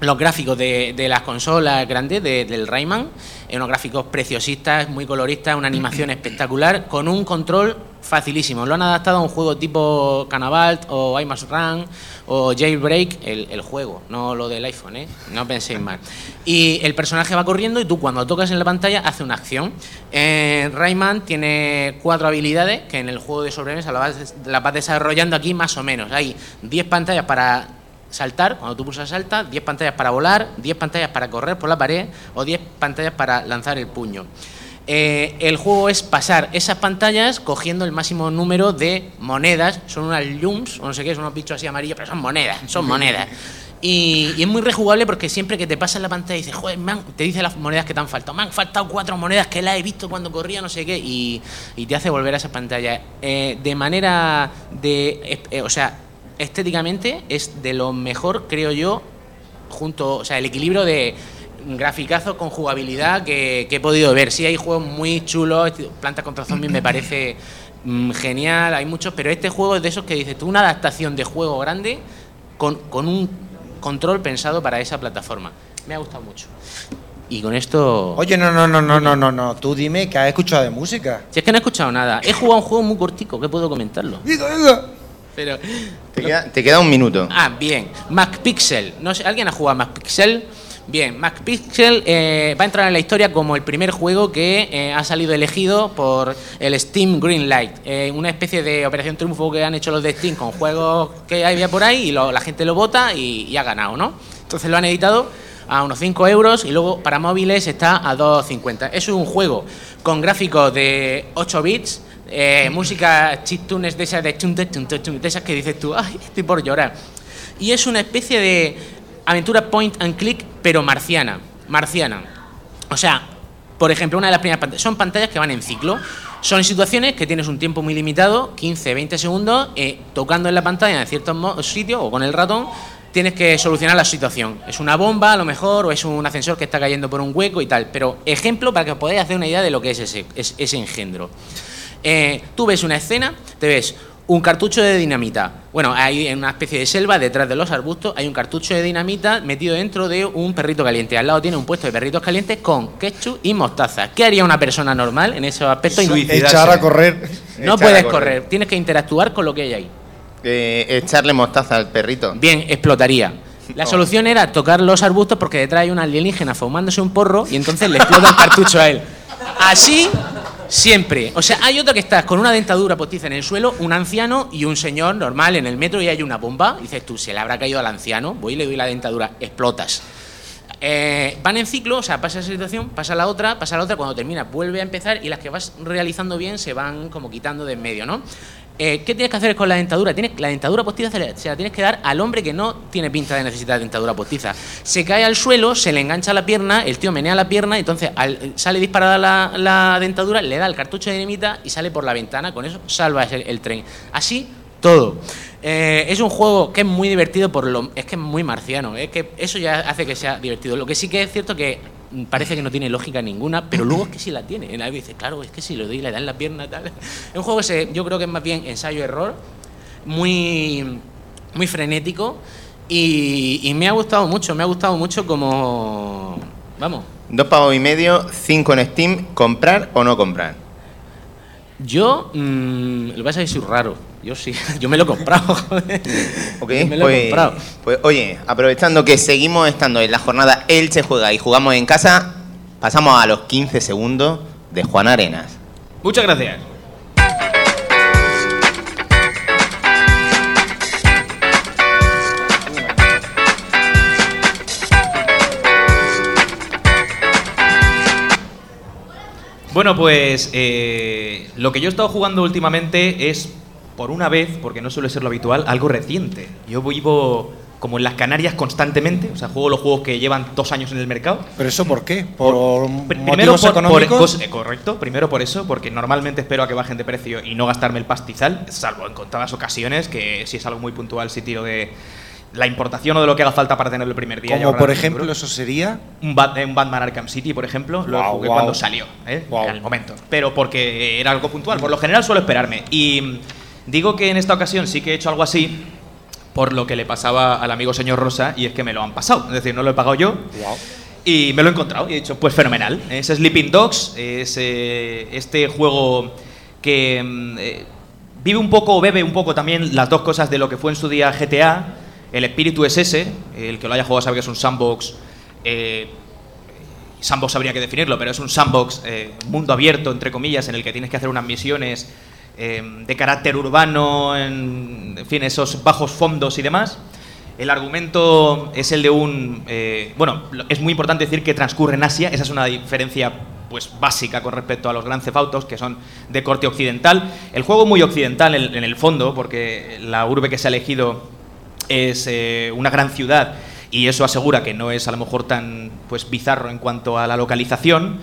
los gráficos de, de las consolas grandes de- del Rayman, eh, unos gráficos preciosistas, muy coloristas, una animación espectacular, con un control facilísimo. Lo han adaptado a un juego tipo Canavalt o I Must Run o Jailbreak, el, juego, no lo del iPhone, ¿eh? no penséis mal. Y el personaje va corriendo y tú cuando tocas en la pantalla hace una acción. Eh, Rayman tiene cuatro habilidades que en el juego de sobremesa las vas, las vas desarrollando aquí más o menos. Hay 10 pantallas para saltar, cuando tú pulsas salta, 10 pantallas para volar, 10 pantallas para correr por la pared o 10 pantallas para lanzar el puño. Eh, el juego es pasar esas pantallas cogiendo el máximo número de monedas, son unas lums, o no sé qué, son unos bichos así amarillos, pero son monedas, son monedas. Y, y es muy rejugable porque siempre que te pasas la pantalla y dices, joder, me han- te dice las monedas que te han faltado. Me han faltado cuatro monedas que las he visto cuando corría, no sé qué, y, y te hace volver a esa pantalla. Eh, de manera de. eh, o sea, estéticamente es de lo mejor, creo yo, junto. O sea, el equilibrio de graficazo con jugabilidad que, que he podido ver. Sí, hay juegos muy chulos, Plantas contra Zombies me parece mm, genial, hay muchos, pero este juego es de esos que dices tú, una adaptación de juego grande con, con un control pensado para esa plataforma. Me ha gustado mucho. Y con esto... Oye, no, no, no, no, no, no, no. Tú dime que has escuchado de música. Si es que no he escuchado nada. He jugado un juego muy cortico, que puedo comentarlo. Diga, diga. Pero... te queda, te queda un minuto. Ah, bien. MacPixel. No sé, ¿alguien ha jugado a MacPixel? Bien, MacPixel eh, va a entrar en la historia como el primer juego que eh, ha salido elegido por el Steam Greenlight, eh, una especie de operación triunfo que han hecho los de Steam con juegos que había por ahí y lo- la gente lo vota y, y ha ganado, ¿no? Entonces lo han editado a unos 5 euros y luego para móviles está a 2,50. Es un juego con gráficos de 8 bits, eh, música chiptunes de esas de, chun, de, esas que dices tú, ay, estoy por llorar. Y es una especie de aventura point and click, pero marciana. Marciana. O sea, por ejemplo, una de las primeras pantallas. Son pantallas que van en ciclo. Son situaciones que tienes un tiempo muy limitado, 15, 20 segundos, eh, tocando en la pantalla en ciertos sitios o con el ratón, tienes que solucionar la situación. Es una bomba, a lo mejor, o es un ascensor que está cayendo por un hueco y tal. Pero ejemplo para que os podáis hacer una idea de lo que es ese, es- ese engendro. Eh, tú ves una escena, te ves un cartucho de dinamita. Bueno, hay en una especie de selva detrás de los arbustos, hay un cartucho de dinamita metido dentro de un perrito caliente. Al lado tiene un puesto de perritos calientes con ketchup y mostaza. ¿Qué haría una persona normal en ese aspecto? Y no- Echar a correr. no Echar puedes correr. correr, tienes que interactuar con lo que hay ahí. Eh, echarle mostaza al perrito. Bien, explotaría. La No. solución era tocar los arbustos porque detrás hay una alienígena fumándose un porro y entonces le explota el cartucho a él. Así, siempre. O sea, hay otro que estás con una dentadura postiza en el suelo, un anciano y un señor normal en el metro y hay una bomba. Dices tú, se le habrá caído al anciano, voy y le doy la dentadura, explotas. Eh, van en ciclo, o sea, pasa esa situación, pasa la otra, pasa la otra, cuando termina vuelve a empezar y las que vas realizando bien se van como quitando de en medio, ¿no? Eh, ¿Qué tienes que hacer con la dentadura? Tienes, la dentadura postiza se la, tienes que dar al hombre que no tiene pinta de necesitar dentadura postiza. Se cae al suelo, se le engancha la pierna, el tío menea la pierna, entonces al- sale disparada la, dentadura, le da el cartucho de dinamita y sale por la ventana, con eso salva el, tren. Así todo. Eh, es un juego que es muy divertido por lo es que es muy marciano, es que eso ya hace que sea divertido. Lo que sí que es cierto que parece que no tiene lógica ninguna, pero luego es que sí la tiene. En dice, claro, es que si lo doy le dan la pierna tal. Es un juego que yo creo que es más bien ensayo error, muy muy frenético y me ha gustado mucho, me ha gustado mucho como vamos, Dos pavos y medio, cinco en Steam. ¿Comprar o no comprar? Yo mm, lo es que soy raro. Yo sí, yo me lo he comprado, joder. Ok, me lo he pues, comprado. pues, oye, aprovechando que seguimos estando en la jornada Elche juega y jugamos en casa, pasamos a los 15 segundos de Juan Arenas. Muchas gracias. Bueno, pues eh, lo que yo he estado jugando últimamente es, por una vez, porque no suele ser lo habitual, algo reciente. Yo vivo como en las Canarias constantemente, o sea, juego los juegos que llevan dos años en el mercado. ¿Pero eso por qué? ¿Por Pr- motivos por- por- económicos? cos- eh, correcto, primero por eso, porque normalmente espero a que bajen de precio y no gastarme el pastizal, salvo en contadas ocasiones, que si es algo muy puntual, si tiro de la importación o de lo que haga falta para tenerlo el primer día. Como por ejemplo, eso sería. Un, Bat- un Batman Arkham City, por ejemplo, lo jugué cuando salió, ¿eh? Guau. al momento. Pero porque era algo puntual. Por lo general suelo esperarme. Y mm, digo que en esta ocasión sí que he hecho algo así por lo que le pasaba al amigo señor Rosa, y es que me lo han pasado. Es decir, no lo he pagado yo. Y me lo he encontrado y he dicho, pues fenomenal. Es Sleeping Dogs, es eh, este juego que mm, eh, vive un poco o bebe un poco también las dos cosas de lo que fue en su día GTA. El espíritu es ese, el que lo haya jugado sabe que es un sandbox. eh, sandbox habría que definirlo, pero es un sandbox, eh, mundo abierto, entre comillas, en el que tienes que hacer unas misiones eh, de carácter urbano, en, en fin, esos bajos fondos y demás. El argumento es el de un... bueno, es muy importante decir que transcurre en Asia, esa es una diferencia pues básica con respecto a los Grand Theft Autos, que son de corte occidental. El juego muy occidental en, en el fondo, porque la urbe que se ha elegido es eh, una gran ciudad y eso asegura que no es a lo mejor tan pues bizarro en cuanto a la localización,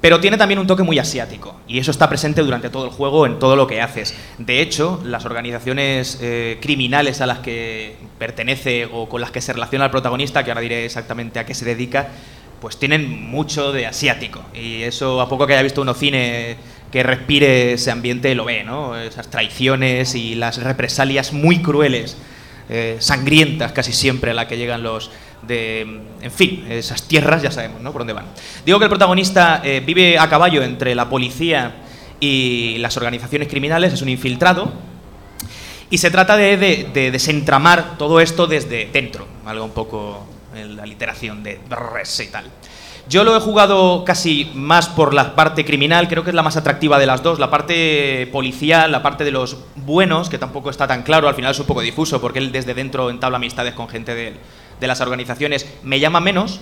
pero tiene también un toque muy asiático y eso está presente durante todo el juego en todo lo que haces. De hecho, las organizaciones eh, criminales a las que pertenece o con las que se relaciona el protagonista, que ahora diré exactamente a qué se dedica, pues tienen mucho de asiático y eso a poco que haya visto uno cine que respire ese ambiente lo ve, ¿no? Esas traiciones y las represalias muy crueles eh, sangrientas casi siempre a la que llegan los de, en fin, esas tierras ya sabemos, ¿no? Por dónde van. Digo que el protagonista eh, vive a caballo entre la policía y las organizaciones criminales, es un infiltrado, y se trata de, de- de desentramar todo esto desde dentro, algo un poco en la literación de y tal. Yo lo he jugado casi más por la parte criminal, creo que es la más atractiva de las dos, la parte policial, la parte de los buenos, que tampoco está tan claro, al final es un poco difuso, porque él desde dentro entabla amistades con gente de, de las organizaciones, me llama menos.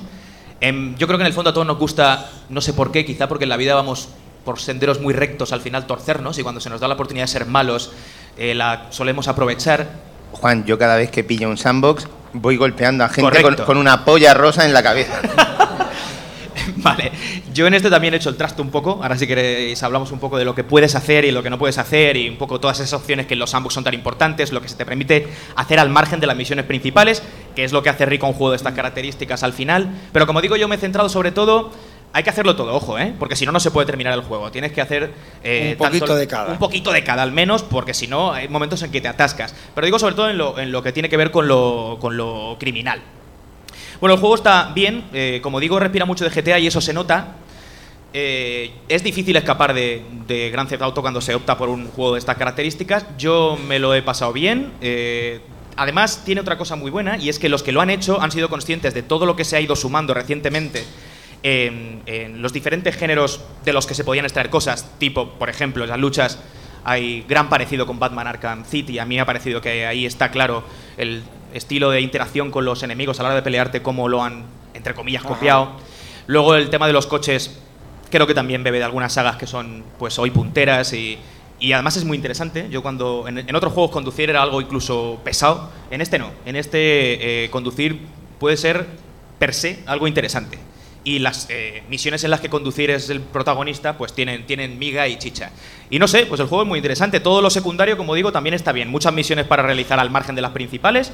Em, yo creo que en el fondo a todos nos gusta, no sé por qué, quizá porque en la vida vamos por senderos muy rectos al final torcernos y cuando se nos da la oportunidad de ser malos eh, la solemos aprovechar. Juan, yo cada vez que pillo un sandbox voy golpeando a gente con, con una polla rosa en la cabeza. Vale, yo en este también he hecho el trasto un poco. Ahora si queréis hablamos un poco de lo que puedes hacer y lo que no puedes hacer y un poco todas esas opciones que en los sandbox son tan importantes, lo que se te permite hacer al margen de las misiones principales, que es lo que hace rico un juego de estas características al final. Pero como digo, yo me he centrado sobre todo hay que hacerlo todo, ojo, ¿eh? Porque si no, no se puede terminar el juego. Tienes que hacer... eh, Un poquito tanto- de cada. Un poquito de cada, al menos, porque si no, hay momentos en que te atascas. Pero digo sobre todo en lo, en lo que tiene que ver con lo, con lo criminal. Bueno, el juego está bien, eh, como digo, respira mucho de GTA y eso se nota. Eh, es difícil escapar de, de Grand Theft Auto cuando se opta por un juego de estas características. Yo me lo he pasado bien. eh, además, tiene otra cosa muy buena y es que los que lo han hecho han sido conscientes de todo lo que se ha ido sumando recientemente en, en los diferentes géneros de los que se podían extraer cosas, tipo, por ejemplo, las luchas hay gran parecido con Batman Arkham City. A mí me ha parecido que ahí está claro el estilo de interacción con los enemigos a la hora de pelearte, cómo lo han, entre comillas, copiado. Luego el tema de los coches, creo que también bebe de algunas sagas que son, pues, hoy punteras y, y además es muy interesante. Yo cuando en, en otros juegos conducir era algo incluso pesado, en este no. En este eh, conducir puede ser per se algo interesante. Y las eh, misiones en las que conducir es el protagonista, pues tienen, tienen miga y chicha. Y no sé, pues el juego es muy interesante. Todo lo secundario, como digo, también está bien. Muchas misiones para realizar al margen de las principales,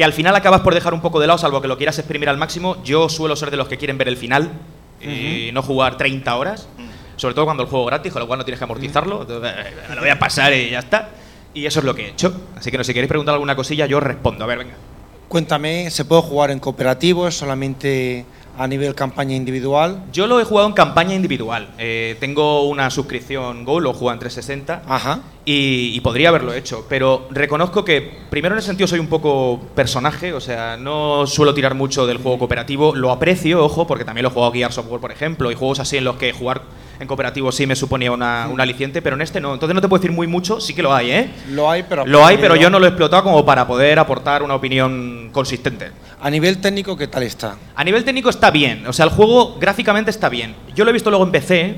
que al final acabas por dejar un poco de lado, salvo que lo quieras exprimir al máximo. Yo suelo ser de los que quieren ver el final y no jugar 30 horas. Sobre todo cuando el juego es gratis, con lo cual no tienes que amortizarlo. Entonces, eh, me lo voy a pasar y ya está. Y eso es lo que he hecho. Así que no, si queréis preguntar alguna cosilla, yo respondo. A ver, venga. Cuéntame, ¿se puede jugar en cooperativo? ¿Es solamente a nivel campaña individual? Yo lo he jugado en campaña individual. Eh, tengo una suscripción Go, lo juego en 360 Ajá. Y, y podría haberlo hecho, pero reconozco que primero en ese sentido soy un poco personaje, o sea, no suelo tirar mucho del juego cooperativo, lo aprecio, ojo, porque también lo he jugado Gears of War, por ejemplo, y juegos así en los que jugar en cooperativo sí me suponía una, un aliciente, pero en este no. Entonces no te puedo decir muy mucho, sí que lo hay, ¿eh? Lo hay, pero... Lo hay, pero yo no lo he explotado como para poder aportar una opinión consistente. A nivel técnico, ¿qué tal está? A nivel técnico está bien, o sea, el juego gráficamente está bien. Yo lo he visto luego en PC,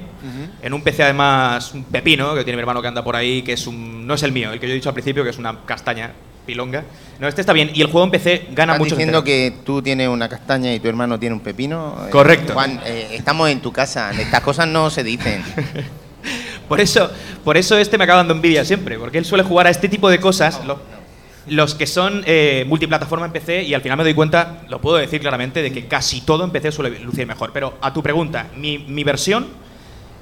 en un PC además un pepino que tiene mi hermano que anda por ahí, que es un no es el mío, el que yo he dicho al principio que es una castaña pilonga. No, este está bien y el juego en PC gana ¿Estás mucho. diciendo que tú tienes una castaña y tu hermano tiene un pepino? Eh, Correcto. Juan, eh, estamos en tu casa. Estas cosas no se dicen. Por eso, por eso este me acaba dando envidia siempre, porque él suele jugar a este tipo de cosas, lo- los que son eh, multiplataforma en PC, y al final me doy cuenta, lo puedo decir claramente, de que casi todo en PC suele lucir mejor. Pero a tu pregunta, mi, mi versión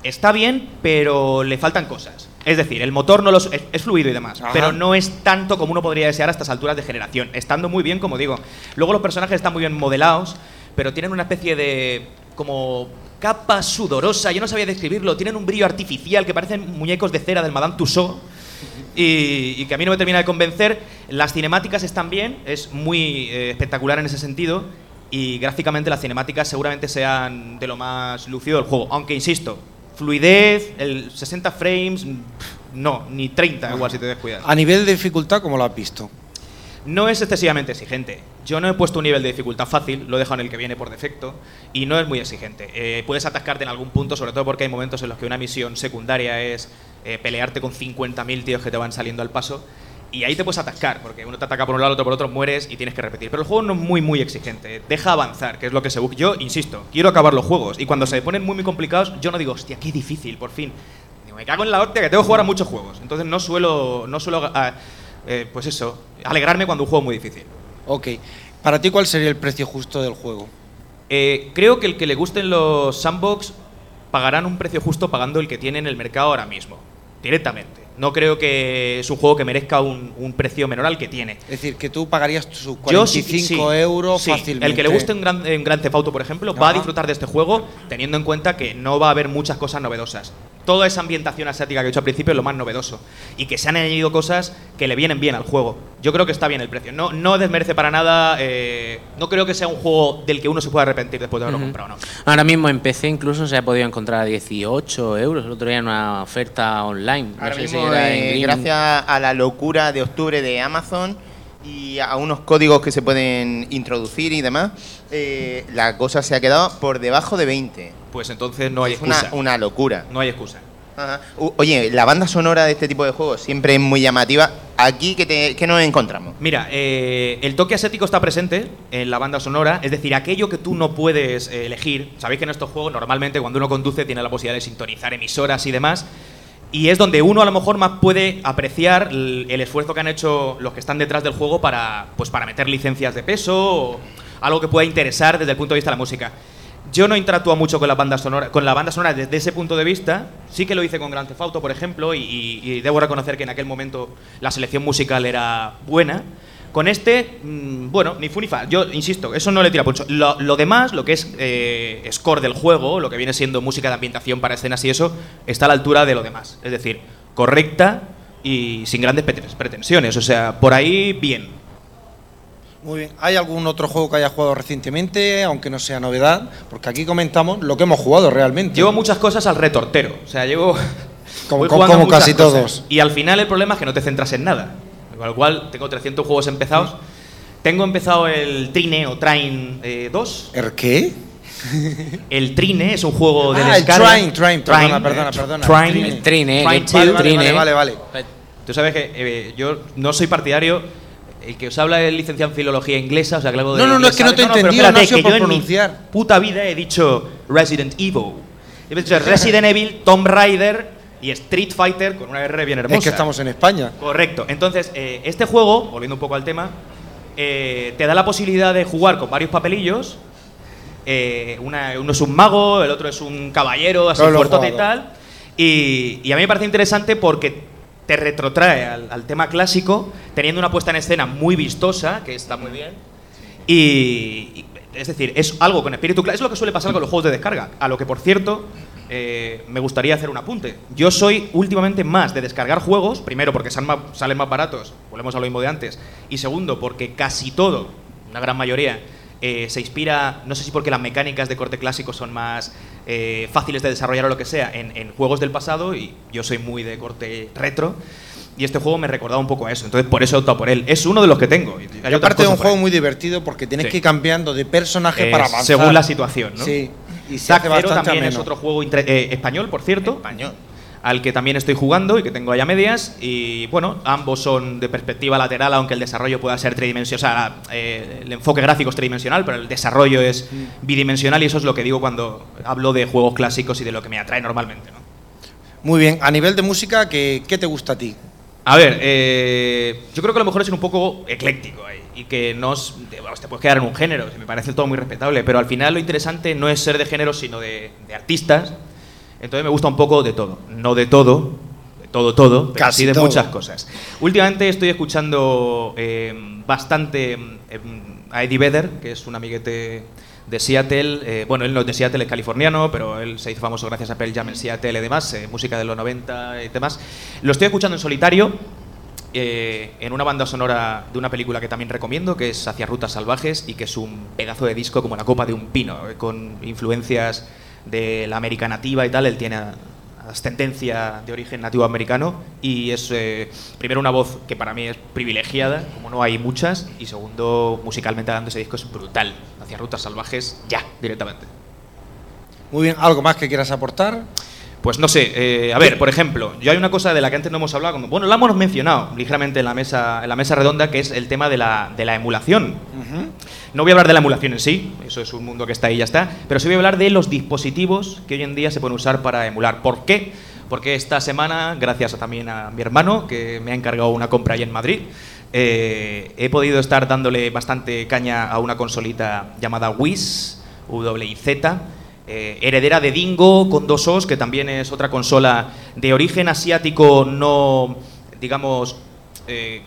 está bien, pero le faltan cosas. Es decir, el motor no los, es, es fluido y demás, Ajá. pero no es tanto como uno podría desear a estas alturas de generación, estando muy bien, como digo. Luego los personajes están muy bien modelados, pero tienen una especie de como capa sudorosa, yo no sabía describirlo, tienen un brillo artificial que parecen muñecos de cera del Madame Tussauds y, y que a mí no me termina de convencer. Las cinemáticas están bien, es muy eh, espectacular en ese sentido. Y gráficamente las cinemáticas seguramente sean de lo más lucido del juego. Aunque insisto, fluidez, el 60 frames, no, ni 30 igual si te descuidas. A nivel de dificultad, ¿cómo lo has visto? No es excesivamente exigente. Yo no he puesto un nivel de dificultad fácil, lo he dejado en el que viene por defecto, y no es muy exigente. Eh, puedes atascarte en algún punto, sobre todo porque hay momentos en los que una misión secundaria es eh, pelearte con 50.000 tíos que te van saliendo al paso, y ahí te puedes atascar, porque uno te ataca por un lado, otro por otro, mueres y tienes que repetir. Pero el juego no es muy, muy exigente. Deja avanzar, que es lo que se busca. Yo, insisto, quiero acabar los juegos, y cuando se ponen muy, muy complicados, yo no digo, hostia, qué difícil, por fin. Digo, me cago en la hostia que tengo que jugar a muchos juegos. Entonces no suelo, no suelo ah, eh, pues eso, alegrarme cuando un juego es muy difícil. Ok. Para ti, ¿cuál sería el precio justo del juego? Eh, creo que el que le gusten los sandbox pagarán un precio justo pagando el que tiene en el mercado ahora mismo, directamente. No creo que es un juego que merezca un, un precio menor al que tiene. Es decir, que tú pagarías sus Yo sí- 45 sí, euros sí. fácilmente. El que le guste un gran, en Gran Theft Auto, por ejemplo, va a disfrutar de este juego teniendo en cuenta que no va a haber muchas cosas novedosas. Toda esa ambientación asiática que he dicho al principio es lo más novedoso. Y que se han añadido cosas que le vienen bien al juego. Yo creo que está bien el precio. No, no desmerece para nada. eh, no creo que sea un juego del que uno se pueda arrepentir después de haberlo comprado. No. Ahora mismo en PC incluso se ha podido encontrar a 18 euros. El otro día en una oferta online. No Ahora sé si mismo, era eh, gracias a la locura de octubre de Amazon y a unos códigos que se pueden introducir y demás, eh, la cosa se ha quedado por debajo de 20. Pues entonces no hay es una, excusa. una locura. No hay excusa. Ajá. Oye, la banda sonora de este tipo de juegos siempre es muy llamativa. Aquí, ¿qué, te- qué nos encontramos? Mira, eh, el toque asiático está presente en la banda sonora, es decir, aquello que tú no puedes eh, elegir. Sabéis que en estos juegos normalmente cuando uno conduce tiene la posibilidad de sintonizar emisoras y demás. Y es donde uno a lo mejor más puede apreciar el, el esfuerzo que han hecho los que están detrás del juego para, pues, para meter licencias de peso o algo que pueda interesar desde el punto de vista de la música. Yo no interactúo mucho con la banda sonora, con la banda sonora desde ese punto de vista. Sí que lo hice con Grand Theft Auto, por ejemplo, y, debo reconocer que en aquel momento la selección musical era buena. Con este, mm, bueno, ni fu ni fa. Yo insisto, eso no le tira mucho. Lo, lo demás, lo que es eh, score del juego, lo que viene siendo música de ambientación para escenas y eso, está a la altura de lo demás. Es decir, correcta y sin grandes pretensiones. O sea, por ahí, bien. Muy bien. ¿Hay algún otro juego que haya jugado recientemente, aunque no sea novedad? Porque aquí comentamos lo que hemos jugado realmente. Llevo muchas cosas al retortero. O sea, llevo. Como- como- casi cosas. todos. Y al final el problema es que no te centras en nada. Con lo cual, tengo 300 juegos empezados. Tengo empezado el Trine o Train eh, 2. ¿El qué? El Trine es un juego de Ah, el descarga. Train, Train, perdona, eh, perdona, perdona. Train. El Trine, Train el. Vale, vale, Trine. vale, vale, vale. Tú sabes que eh, yo no soy partidario. El que os habla es licenciado en filología inglesa, o sea, que algo de No, no, no, es que no te he entendido, no ha espérate, que por yo en mi pronunciar. puta vida he dicho Resident Evil. He dicho Resident Evil, Tomb Raider y Street Fighter con una R bien hermosa. Es que estamos en España. Correcto. Entonces, eh, este juego, volviendo un poco al tema, eh, te da la posibilidad de jugar con varios papelillos. Eh, una- uno es un mago, el otro es un caballero, así No fuertote y tal. Y, y a mí me parece interesante porque te retrotrae al, tema clásico, teniendo una puesta en escena muy vistosa, que está muy bien. Y, es decir, es algo con espíritu clásico. Es lo que suele pasar con los juegos de descarga. A lo que, por cierto, eh, me gustaría hacer un apunte. Yo soy últimamente más de descargar juegos, primero porque salen más, salen más baratos, volvemos a lo mismo de antes, y segundo porque casi todo, una gran mayoría, eh, se inspira, no sé si porque las mecánicas de corte clásico son más eh, fáciles de desarrollar o lo que sea, en, en juegos del pasado, y yo soy muy de corte retro. Y este juego me recordaba un poco a eso, entonces por eso he optado por él. Es uno de los que tengo. hay aparte de un juego muy divertido porque tienes Sí. que ir cambiando de personaje Eh, para avanzar. según la situación, ¿no? Sí. Y se hace también es otro juego eh, español, por cierto. Español. Al que también estoy jugando y que tengo allá medias. Y bueno, ambos son de perspectiva lateral, aunque el desarrollo pueda ser tridimensional. O sea, eh, el enfoque gráfico es tridimensional, pero el desarrollo es Mm. bidimensional y eso es lo que digo cuando hablo de juegos clásicos y de lo que me atrae normalmente. ¿no? Muy bien. A nivel de música, ¿qué, qué te gusta a ti? A ver, eh, yo creo que a lo mejor es un poco ecléctico ahí, y que no os- te, puedes quedar en un género, me parece todo muy respetable, pero al final lo interesante no es ser de género, sino de, de artistas. Entonces me gusta un poco de todo, no de todo, de todo, todo, pero Casi sí de todo. muchas cosas. Últimamente estoy escuchando eh, bastante eh, a Eddie Vedder, que es un amiguete de Seattle. eh, bueno, él no es de Seattle, es californiano, pero él se hizo famoso gracias a Pearl Jam en Seattle y demás, eh, música de los 90 y demás. Lo estoy escuchando en solitario, eh, en una banda sonora de una película que también recomiendo, que es Hacia Rutas Salvajes y que es un pedazo de disco como la copa de un pino, eh, con influencias de la América nativa y tal. Él tiene ascendencia de origen nativo americano y es eh, primero una voz que para mí es privilegiada, como no hay muchas, y segundo, musicalmente hablando, ese disco es brutal. Hacia Rutas Salvajes, ya, directamente. Muy bien. ¿Algo más que quieras aportar? Pues no sé, eh, a ver, por ejemplo, yo hay una cosa de la que antes no hemos hablado, como- bueno, la hemos mencionado ligeramente en la mesa, en la mesa redonda, que es el tema de la, de la emulación. No voy a hablar de la emulación en sí, eso es un mundo que está ahí y ya está, pero sí voy a hablar de los dispositivos que hoy en día se pueden usar para emular. ¿Por qué? Porque esta semana, gracias a- también a mi hermano, que me ha encargado una compra ahí en Madrid, eh, he podido estar dándole bastante caña a una consolita llamada Wiz, W-I-Z, eh, heredera de Dingo con dos Os, que también es otra consola de origen asiático no, digamos, eh,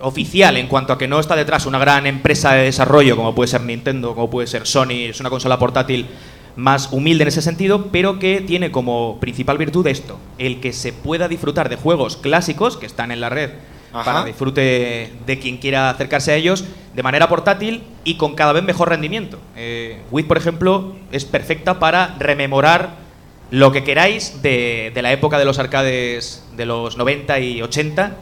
oficial en cuanto a que no está detrás una gran empresa de desarrollo como puede ser Nintendo, como puede ser Sony, es una consola portátil más humilde en ese sentido, pero que tiene como principal virtud esto, el que se pueda disfrutar de juegos clásicos que están en la red Ajá. para disfrute de quien quiera acercarse a ellos de manera portátil y con cada vez mejor rendimiento. Eh, Wii, por ejemplo, es perfecta para rememorar lo que queráis de, de la época de los arcades de los 90 y 80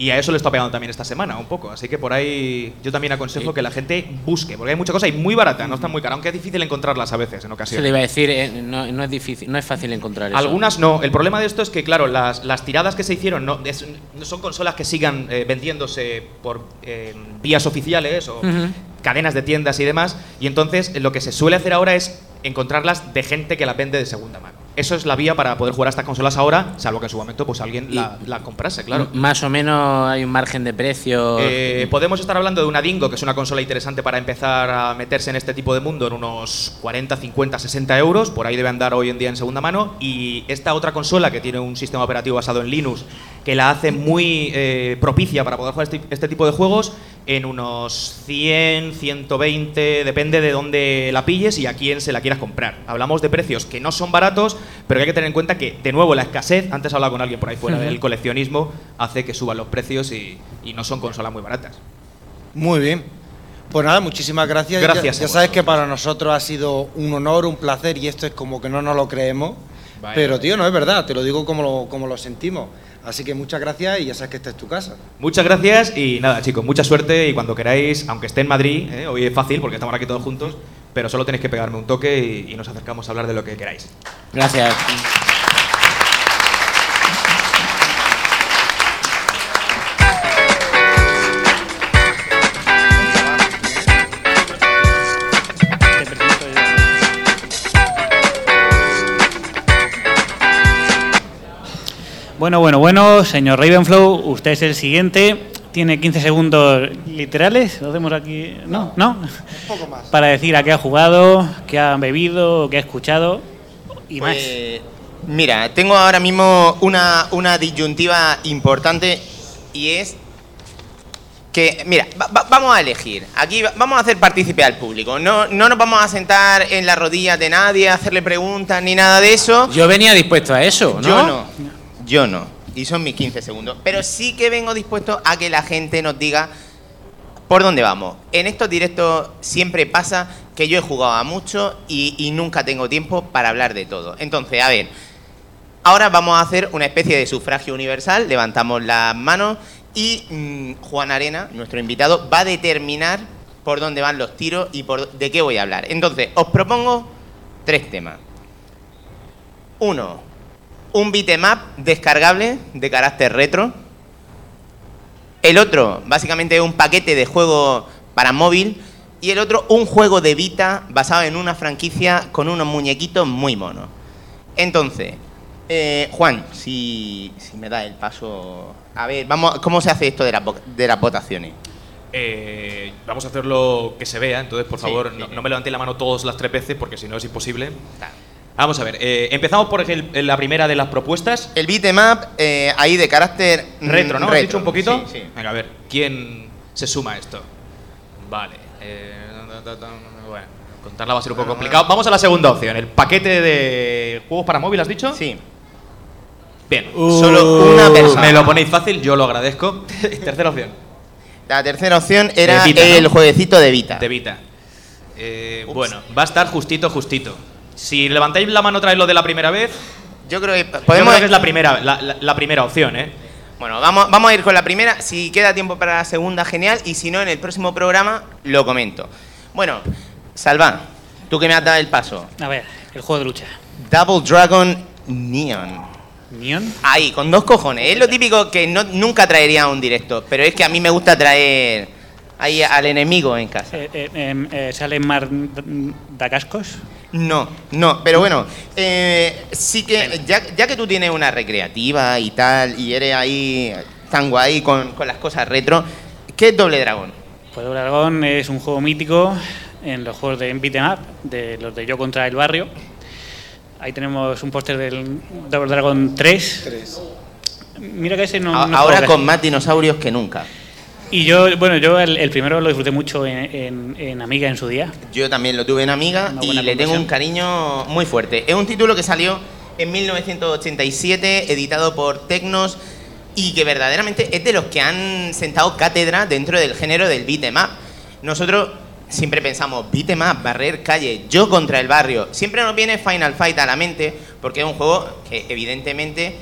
y a eso le está pegando también esta semana un poco. Así que por ahí yo también aconsejo que la gente busque, porque hay mucha cosa y muy barata, no está muy cara, aunque es difícil encontrarlas a veces en Se le ocasiones. iba a decir, eh, no, no es difícil, no es fácil encontrar eso. Algunas no. El problema de esto es que, claro, las, las tiradas que se hicieron no, es- no son consolas que sigan eh, vendiéndose por eh, vías oficiales o cadenas de tiendas y demás. Y entonces lo que se suele hacer ahora es encontrarlas de gente que las vende de segunda mano. Eso es la vía para poder jugar a estas consolas ahora, salvo que en su momento pues alguien la, la comprase, claro. Más o menos hay un margen de precio. Eh, podemos estar hablando de una Dingo, que es una consola interesante para empezar a meterse en este tipo de mundo en unos 40, 50, 60 euros, por ahí debe andar hoy en día en segunda mano, y esta otra consola que tiene un sistema operativo basado en Linux, que la hace muy eh, propicia para poder jugar este, este tipo de juegos, en unos 100, 120, depende de dónde la pilles y a quién se la quieras comprar. Hablamos de precios que no son baratos, pero hay que tener en cuenta que, de nuevo, la escasez, antes hablaba con alguien por ahí fuera del coleccionismo, hace que suban los precios y, y no son consolas muy baratas. Muy bien. Pues nada, muchísimas gracias. Gracias Ya, ya sabes que para nosotros ha sido un honor, un placer y esto es como que no nos lo creemos. Vaya. Pero tío, no es verdad, te lo digo como lo, como lo sentimos. Así que muchas gracias y ya sabes que esta es tu casa. Muchas gracias y nada, chicos, mucha suerte y cuando queráis, aunque esté en Madrid, ¿eh? hoy es fácil porque estamos aquí todos juntos, pero solo tenéis que pegarme un toque y, y nos acercamos a hablar de lo que queráis. Gracias. Bueno, bueno, bueno, señor Ravenflow, usted es el siguiente. Tiene 15 segundos literales. Lo hacemos aquí. No, no. Un poco más. Para decir a qué ha jugado, qué ha bebido, qué ha escuchado y más. Pues, Mira, tengo ahora mismo una, una disyuntiva importante y es que, mira, va- va- vamos a elegir. Aquí va- vamos a hacer partícipe al público. No, no nos vamos a sentar en las rodillas de nadie, a hacerle preguntas ni nada de eso. Yo venía dispuesto a eso, ¿no? Yo no. Yo no. Y son mis 15 segundos. Pero sí que vengo dispuesto a que la gente nos diga por dónde vamos. En estos directos siempre pasa que yo he jugado a mucho y, nunca tengo tiempo para hablar de todo. Entonces, a ver. Ahora vamos a hacer una especie de sufragio universal. Levantamos las manos y mm, Juan Arena, nuestro invitado, va a determinar por dónde van los tiros y por de qué voy a hablar. Entonces, os propongo tres temas. Uno, un beatmap descargable de carácter retro. El otro, básicamente un paquete de juego para móvil. Y el otro, un juego de Vita basado en una franquicia con unos muñequitos muy monos. Entonces, eh, Juan, si, si me da el paso... A ver, vamos, ¿cómo se hace esto de, la de las votaciones? Eh, vamos a hacerlo que se vea, entonces por favor sí, no, sí. no me levantéis la mano todos las tres veces porque si no es imposible. Vamos a ver, eh, empezamos por el- la primera de las propuestas. El beatmap, eh, ahí de carácter... mm, Retro, ¿no? ¿Has retro. dicho un poquito? Sí, sí. Venga, a ver, ¿quién se suma a esto? Vale. eh, bueno, contarla va a ser un poco complicado. Vamos a la segunda opción, el paquete de juegos para móvil, ¿has dicho? Sí. Bien. Solo una persona. Me lo ponéis fácil, yo lo agradezco. Tercera opción, La tercera opción era De Vita, ¿no? el jueguecito de Vita. de Vita. Eh, bueno, va a estar justito, justito. Si levantáis la mano otra vez lo de la primera vez, Yo creo que podemos creo que es la primera, la, la- la primera opción, ¿eh? Bueno, vamos, vamos a ir con la primera. Si queda tiempo para la segunda, genial. Y si no, en el próximo programa lo comento. Bueno, Salva, tú que me has dado el paso. A ver, el juego de lucha. Double Dragon Neon. ¿Neon? Ahí, con dos cojones. Es lo típico que no, nunca traería a un directo. Pero es que a mí me gusta traer ahí al enemigo en casa. Eh, eh, em, eh, ¿Sale Mar da Cascos? No, no, pero bueno, eh, sí que ya, ya que tú tienes una recreativa y tal, y eres ahí tan guay con, con las cosas retro, ¿qué es Doble Dragón? Pues Double Dragon es un juego mítico en los juegos de beat'em up, de los de Yo contra el barrio. Ahí tenemos un póster del Double Dragon 3. Tres. Mira que ese no. A- no Ahora con casi. más dinosaurios que nunca. Y yo, bueno, yo el, el primero lo disfruté mucho en, en- en Amiga en su día. Yo también lo tuve en Amiga y le tengo un cariño muy fuerte. Es un título que salió en 1987, editado por Tecnos y que verdaderamente es de los que han sentado cátedra dentro del género del beat'em up. Nosotros siempre pensamos beat'em up, barrer calle, yo contra el barrio. Siempre nos viene Final Fight a la mente porque es un juego que evidentemente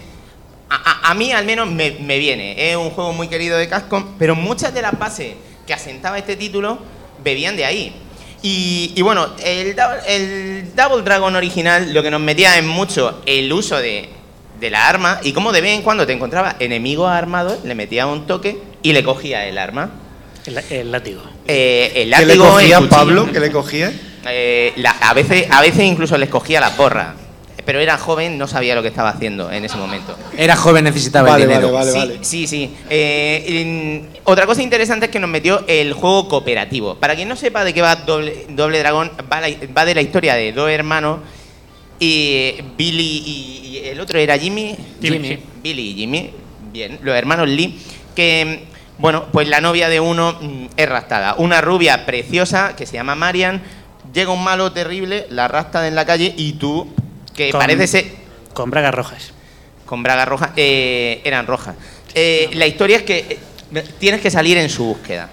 a, a- a mí al menos me, me viene. Es un juego muy querido de Capcom, pero muchas de las bases que asentaba este título bebían de ahí. Y, y bueno, el, Double- el Double Dragon original lo que nos metía en mucho el uso de, de la arma y como de vez en cuando te encontraba enemigos armados, le metía un toque y le cogía el arma. El, el látigo. Eh, el ¿Qué le látigo, cogía. Pablo? ¿Qué le cogía? Eh, la- a, veces, a veces incluso les cogía la porra. Pero era joven, no sabía lo que estaba haciendo en ese momento. Era joven, necesitaba Vale, el dinero. vale, sí, vale. sí, sí. Eh, en- otra cosa interesante es que nos metió el juego cooperativo. Para quien no sepa de qué va Doble, Doble Dragón, va, la- va de la historia de dos hermanos, y Billy y, y el otro era Jimmy. Jimmy, sí. Billy y Jimmy, bien, los hermanos Lee, que, bueno, pues la novia de uno mm, es raptada. Una rubia preciosa que se llama Marian, llega un malo terrible, la rapta en la calle y tú, que Con- parece ser Con bragas rojas. con bragas rojas, eh, eran rojas. Eh, la historia es que eh, tienes que salir en su búsqueda.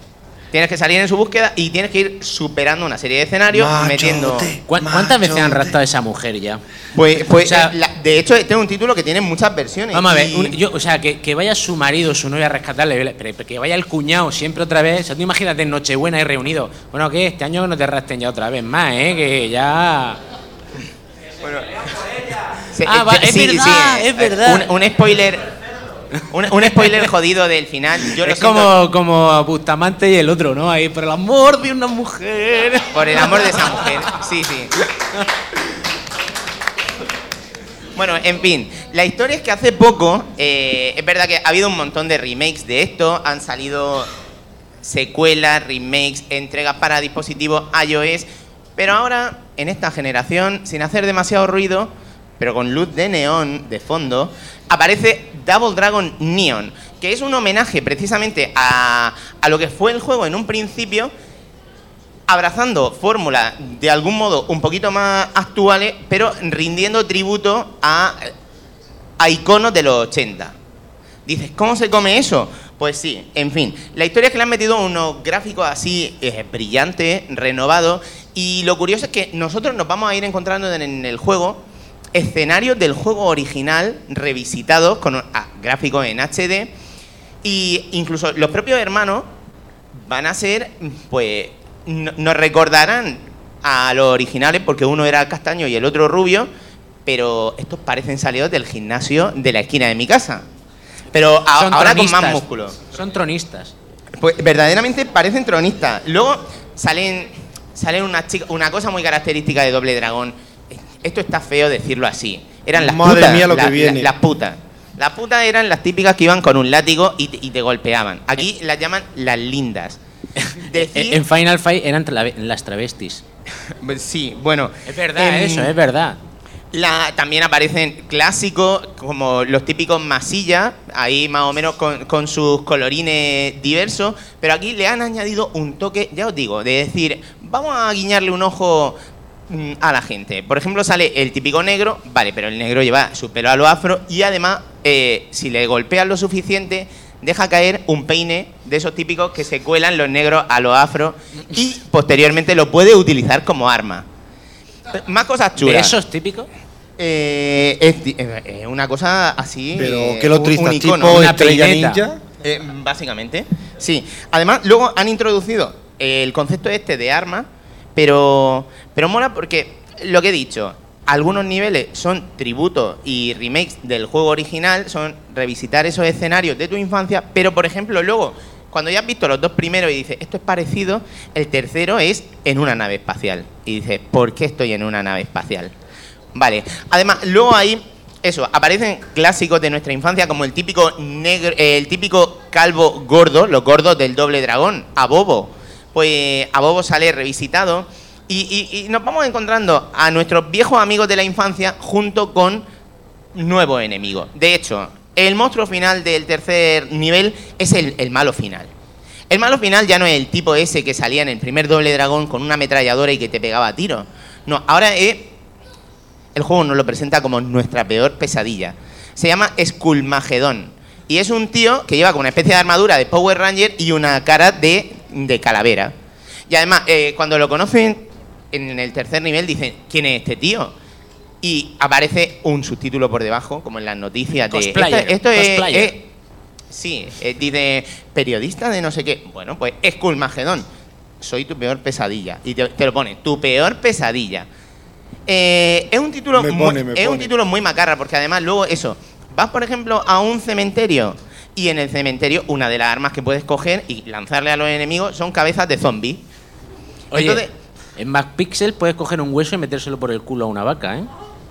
Tienes que salir en su búsqueda y tienes que ir superando una serie de escenarios, metiendo... Machote. ¿Cu- ¿Cuántas veces han raptado a esa mujer ya? Pues, pues, O sea- la- de hecho, este es un título que tiene muchas versiones. Vamos a ver, y- un- yo, o sea, que, que vaya su marido, su novia a rescatarle, pero que vaya el cuñado siempre otra vez. O sea, tú imagínate en Nochebuena y reunido. Bueno, que este año no te rasten ya otra vez más, ¿eh? Que ya. Se- Ah, eh, va, es verdad, es verdad. Un, un spoiler... Un, un spoiler jodido del final. Yo es siento como, como Bustamante y el otro, ¿no? Ahí, por el amor de una mujer. por el amor de esa mujer. Sí, sí. Bueno, en fin, la historia es que hace poco, eh, es verdad que ha habido un montón de remakes de esto, han salido secuelas, remakes, entregas para dispositivos iOS, pero ahora, en esta generación, sin hacer demasiado ruido, pero con luz de neón de fondo, aparece Double Dragon Neon, que es un homenaje precisamente a, a lo que fue el juego en un principio, abrazando fórmulas de algún modo un poquito más actuales, pero rindiendo tributo a, a iconos de los 80. Dices, ¿cómo se come eso? Pues sí, en fin. La historia es que le han metido unos gráficos así eh, brillantes, renovados, y lo curioso es que nosotros nos vamos a ir encontrando en, el juego escenarios del juego original revisitados con ah, gráficos en HD, y incluso los propios hermanos van a ser, pues, no- nos recordarán a los originales porque uno era castaño y el otro rubio, pero estos parecen salidos del gimnasio de la esquina de mi casa. Pero a- ahora con más músculo. Son tronistas. Pues verdaderamente parecen tronistas. Luego salen, salen una, chica, una cosa muy característica de Doble Dragón. Esto está feo decirlo así. Eran las Madre putas. mía lo que la- la- viene. las putas. Las putas eran las típicas que iban con un látigo y te, y te golpeaban. Aquí las llaman las lindas. Decir- En Final Fight eran las travestis. Sí, bueno. Es verdad, eso, es verdad. La, también aparecen clásicos como los típicos masillas, ahí más o menos con, sus colorines diversos, pero aquí le han añadido un toque, ya os digo, de decir, vamos a guiñarle un ojo mm, a la gente. Por ejemplo, sale el típico negro, vale, pero el negro lleva su pelo a lo afro y además, eh, si le golpean lo suficiente, deja caer un peine de esos típicos que se cuelan los negros a lo afro y posteriormente lo puede utilizar como arma. Más cosas chulas. ¿De esos típicos? Eh, es, eh, es una cosa así. Pero eh, que lo un- triste, un tipo icono. una estrella ninja. Eh, básicamente, sí. Además, luego han introducido el concepto este de arma, pero, pero mola porque lo que he dicho, algunos niveles son tributos y remakes del juego original, son revisitar esos escenarios de tu infancia, pero por ejemplo, luego, cuando ya has visto los dos primeros y dices, esto es parecido, el tercero es en una nave espacial. Y dices, ¿por qué estoy en una nave espacial? Vale. Además, luego ahí, eso, aparecen clásicos de nuestra infancia como el típico negro, eh, el típico calvo gordo, los gordos del doble dragón, a Bobo. Pues a Bobo sale revisitado y, nos vamos encontrando a nuestros viejos amigos de la infancia junto con nuevos enemigos. De hecho, el monstruo final del tercer nivel es el, el malo final. El malo final ya no es el tipo ese que salía en el primer doble dragón con una ametralladora y que te pegaba a tiros. No, ahora es el juego nos lo presenta como nuestra peor pesadilla. Se llama Skullmagedón. Y es un tío que lleva con una especie de armadura de Power Ranger y una cara de, de calavera. Y además, eh, cuando lo conocen en el tercer nivel, dicen, ¿quién es este tío? Y aparece un subtítulo por debajo, como en las noticias de... Cosplayer, esto, esto es- es- Sí, eh, dice periodista de no sé qué. Bueno, pues Skullmagedón. Soy tu peor pesadilla. Y te, te lo pone, tu peor pesadilla. Eh, es un título Me muy, pone, me es un título muy macarra porque además luego eso vas por ejemplo a un cementerio y en el cementerio una de las armas que puedes coger y lanzarle a los enemigos son cabezas de zombies Oye, Entonces- en MacPixel puedes coger un hueso y metérselo por el culo a una vaca, ¿eh?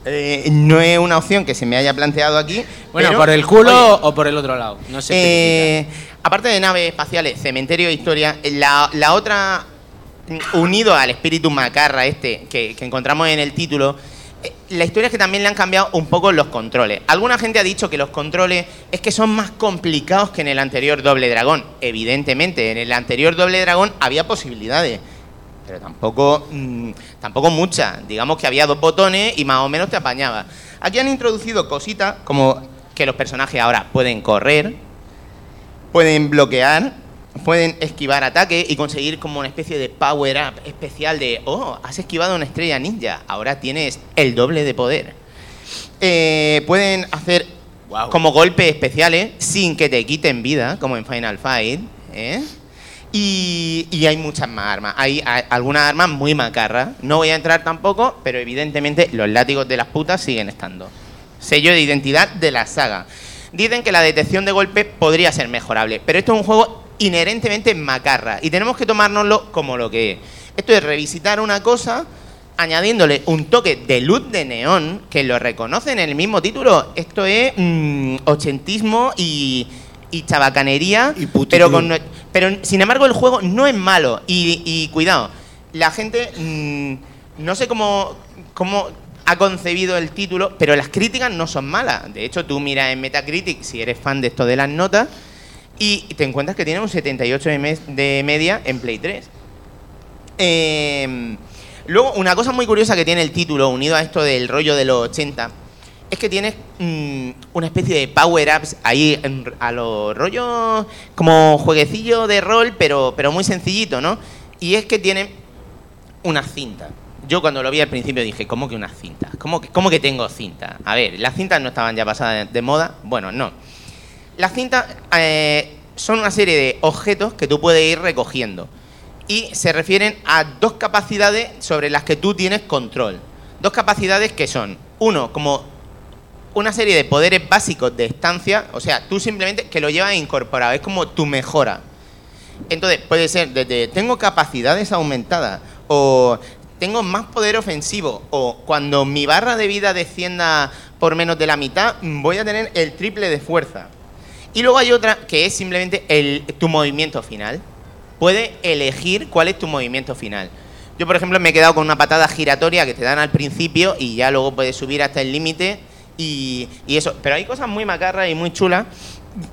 Eh, no es una opción que se me haya planteado aquí. Bueno, pero, por el culo oye, o por el otro lado. No sé. eh, aparte de naves espaciales, cementerio de historia, la, la otra, unido al espíritu macarra este que, encontramos en el título, eh, la historia es que también le han cambiado un poco los controles. Alguna gente ha dicho que los controles es que son más complicados que en el anterior Doble Dragón. Evidentemente, en el anterior Doble Dragón había posibilidades. Pero tampoco, mm, tampoco muchas. Digamos que había dos botones y más o menos te apañaba. Aquí han introducido cositas como que los personajes ahora pueden correr, pueden bloquear, pueden esquivar ataques y conseguir como una especie de power up especial de, oh, has esquivado una estrella ninja, ahora tienes el doble de poder. Eh, pueden hacer como golpes especiales sin que te quiten vida, como en Final Fight. ¿eh? Y, y hay muchas más armas. Hay, algunas armas muy macarras. No voy a entrar tampoco, pero evidentemente los látigos de las putas siguen estando. Sello de identidad de la saga. Dicen que la detección de golpes podría ser mejorable, pero esto es un juego inherentemente macarra y tenemos que tomárnoslo como lo que es. Esto es revisitar una cosa añadiéndole un toque de luz de neón que lo reconoce en el mismo título. Esto es mm, ochentismo y, y chabacanería, Y pero, con, pero sin embargo el juego no es malo. Y, y cuidado, la gente mm, no sé cómo, cómo ha concebido el título, pero las críticas no son malas. De hecho, tú miras en Metacritic, si eres fan de esto de las notas, y te encuentras que tiene un 78 de, me- de media en Play 3. Eh, luego, una cosa muy curiosa que tiene el título, unido a esto del rollo de los 80, es que tienes mm, una especie de power-ups ahí en- a los rollos como jueguecillo de rol, pero, pero muy sencillito, ¿no? Y es que tiene una cinta. Yo cuando lo vi al principio dije, ¿cómo que una cinta? ¿Cómo que, cómo que tengo cinta? A ver, ¿las cintas no estaban ya pasadas de moda? Bueno, no. Las cintas eh, son una serie de objetos que tú puedes ir recogiendo y se refieren a dos capacidades sobre las que tú tienes control. Dos capacidades que son, uno, como una serie de poderes básicos de estancia, o sea, tú simplemente que lo llevas incorporado, es como tu mejora. Entonces, puede ser desde tengo capacidades aumentadas o tengo más poder ofensivo o cuando mi barra de vida descienda por menos de la mitad, voy a tener el triple de fuerza. Y luego hay otra que es simplemente tu movimiento final. Puedes elegir cuál es tu movimiento final. Yo, por ejemplo, me he quedado con una patada giratoria que te dan al principio y ya luego puedes subir hasta el límite y, eso. Pero hay cosas muy macarras y muy chulas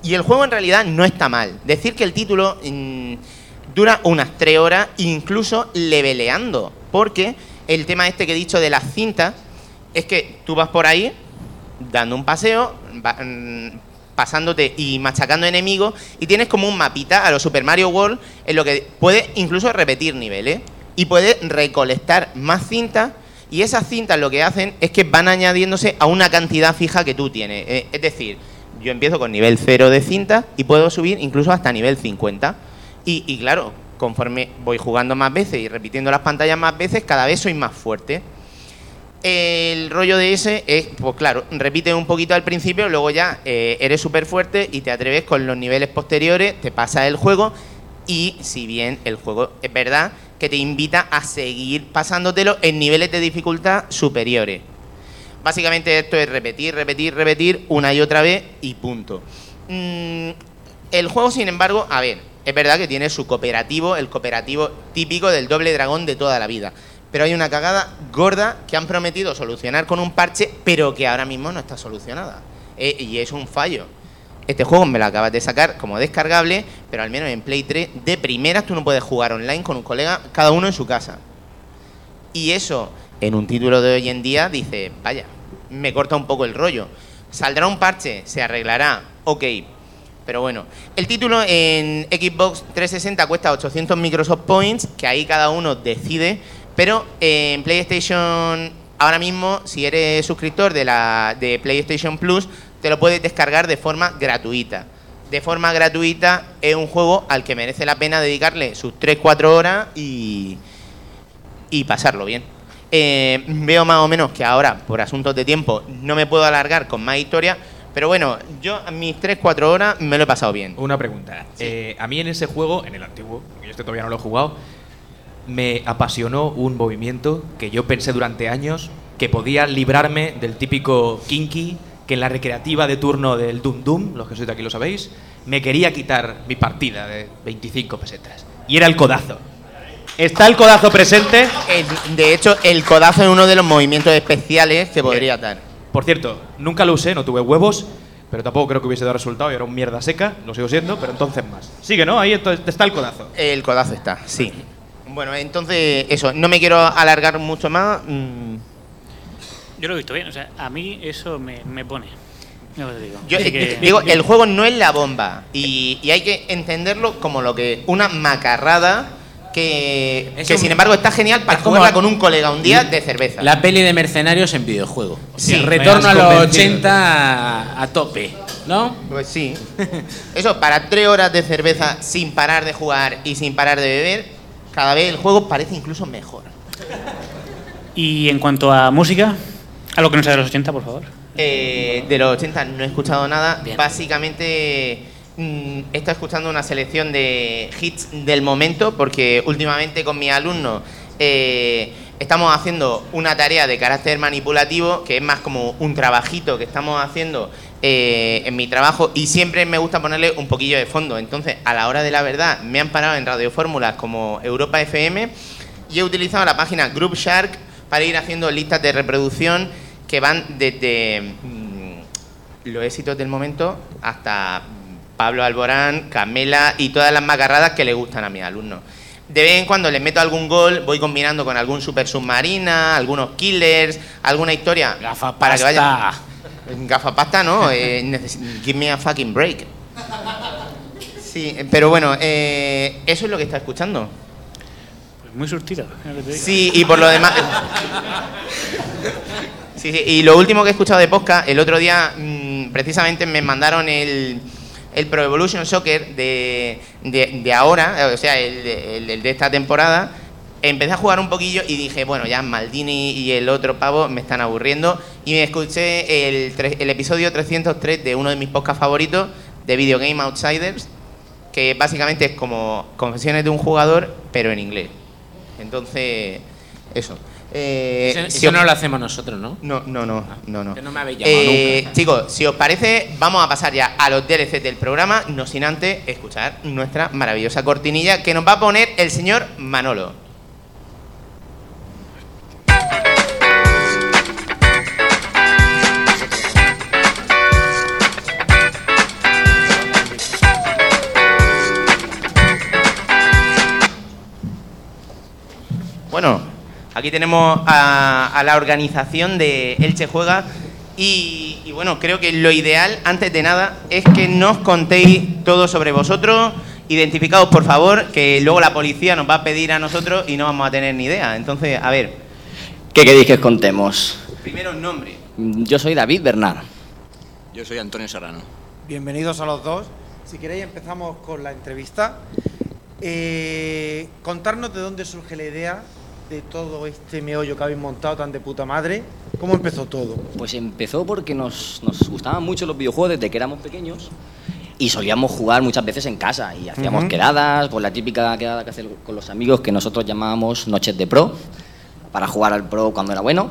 y el juego en realidad no está mal. Decir que el título mm, dura unas tres horas, incluso leveleando, porque el tema este que he dicho de las cintas es que tú vas por ahí dando un paseo, mm, pasándote y machacando enemigos y tienes como un mapita a los Super Mario World en lo que puedes incluso repetir niveles y puedes recolectar más cintas y esas cintas lo que hacen es que van añadiéndose a una cantidad fija que tú tienes. Eh, es decir, yo empiezo con nivel 0 de cinta y puedo subir incluso hasta nivel 50. Y, y claro, conforme voy jugando más veces y repitiendo las pantallas más veces, cada vez soy más fuerte. El rollo de ese es, pues claro, repites un poquito al principio, luego ya eh, eres súper fuerte y te atreves con los niveles posteriores, te pasa el juego y si bien el juego es verdad que te invita a seguir pasándotelo en niveles de dificultad superiores. Básicamente esto es repetir, repetir, repetir una y otra vez y punto. Mm, el juego, sin embargo, a ver, es verdad que tiene su cooperativo, el cooperativo típico del doble dragón de toda la vida. Pero hay una cagada gorda que han prometido solucionar con un parche, pero que ahora mismo no está solucionada. Eh, y es un fallo. Este juego me lo acabas de sacar como descargable, pero al menos en Play 3, de primeras tú no puedes jugar online con un colega, cada uno en su casa. Y eso, en un título de hoy en día, dice, vaya, me corta un poco el rollo. Saldrá un parche, se arreglará, ok. Pero bueno, el título en Xbox 360 cuesta 800 Microsoft Points, que ahí cada uno decide, pero en PlayStation, ahora mismo, si eres suscriptor de, la, de PlayStation Plus, te lo puedes descargar de forma gratuita. De forma gratuita es un juego al que merece la pena dedicarle sus 3-4 horas y, y pasarlo bien. Eh, veo más o menos que ahora, por asuntos de tiempo, no me puedo alargar con más historia, pero bueno, yo mis 3-4 horas me lo he pasado bien. Una pregunta. Eh, a mí en ese juego, en el antiguo, yo este todavía no lo he jugado, me apasionó un movimiento que yo pensé durante años que podía librarme del típico kinky que en la recreativa de turno del Dum Dum, los que sois de aquí lo sabéis, me quería quitar mi partida de 25 pesetas. Y era el codazo. ¿Está el codazo presente? El- de hecho, el codazo es uno de los movimientos especiales que podría dar. Por cierto, nunca lo usé, no tuve huevos, pero tampoco creo que hubiese dado resultado y era un mierda seca, lo sigo siendo, pero entonces más. Sigue, ¿no? Ahí está el codazo. El codazo está, sí. Bueno, entonces, eso, no me quiero alargar mucho más. mm, Yo lo he visto bien, o sea, a mí eso me, me pone. Ya os digo. Yo que- digo, el juego no es la bomba y, y hay que entenderlo como lo que una macarrada que, Es que un- sin embargo está genial para es como- jugarla con un colega un día de cerveza. La peli de mercenarios en videojuego. Sí, retorno a los convencido. 80 a, a tope, ¿no? Pues sí. Eso, para tres horas de cerveza sin parar de jugar y sin parar de beber, cada vez el juego parece incluso mejor. Y en cuanto a música, algo que no sea de los 80, por favor. Eh, de los 80 no he escuchado nada. Bien. Básicamente mm, he estado escuchando una selección de hits del momento porque últimamente con mis alumnos eh, estamos haciendo una tarea de carácter manipulativo que es más como un trabajito que estamos haciendo eh, en mi trabajo y siempre me gusta ponerle un poquillo de fondo. Entonces, a la hora de la verdad, me han parado en radiofórmulas como Europa FM y he utilizado la página Group Shark para ir haciendo listas de reproducción que van desde mm, los éxitos del momento hasta Pablo Alborán, Camela y todas las macarradas que le gustan a mis alumnos. De vez en cuando les meto algún gol, voy combinando con algún super submarina, algunos killers, alguna historia para que vaya. Gafapasta no, eh, give me a fucking break. Sí, pero bueno, eh, eso es lo que está escuchando. Pues muy digo. Sí, y por lo demás. Sí, sí, y lo último que he escuchado de podcast, el otro día mm, precisamente me mandaron el, el Pro Evolution Soccer de, de, de ahora, o sea, el, el- el de esta temporada. Empecé a jugar un poquillo y dije, bueno, ya Maldini y el otro pavo me están aburriendo. Y me escuché el, el episodio 303 de uno de mis podcasts favoritos, de Video Game Outsiders, que básicamente es como confesiones de un jugador, pero en inglés. Entonces, eso. Eh, Eso, si os- no lo hacemos nosotros, ¿no? no, no, no, no, no. Que no me habéis llamado Eh, nunca. Chicos, si os parece, vamos a pasar ya a los DLC del programa, no sin antes escuchar nuestra maravillosa cortinilla que nos va a poner el señor Manolo. Aquí tenemos a, a la organización de Elche Juega y, y bueno, creo que lo ideal, antes de nada, es que nos contéis todo sobre vosotros, identificados por favor, que luego la policía nos va a pedir a nosotros y no vamos a tener ni idea. Entonces, a ver, ¿Qué queréis que os contemos? primero nombre. Yo soy David Bernard. Yo soy Antonio Serrano. Bienvenidos a los dos. Si queréis empezamos con la entrevista. Eh, contarnos de dónde surge la idea de todo este meollo que habéis montado tan de puta madre. ¿Cómo empezó todo? Pues empezó porque nos, nos gustaban mucho los videojuegos desde que éramos pequeños y solíamos jugar muchas veces en casa y hacíamos Ujú. quedadas, pues la típica quedada que hacer con los amigos que nosotros llamábamos noches de pro, para jugar al pro cuando era bueno.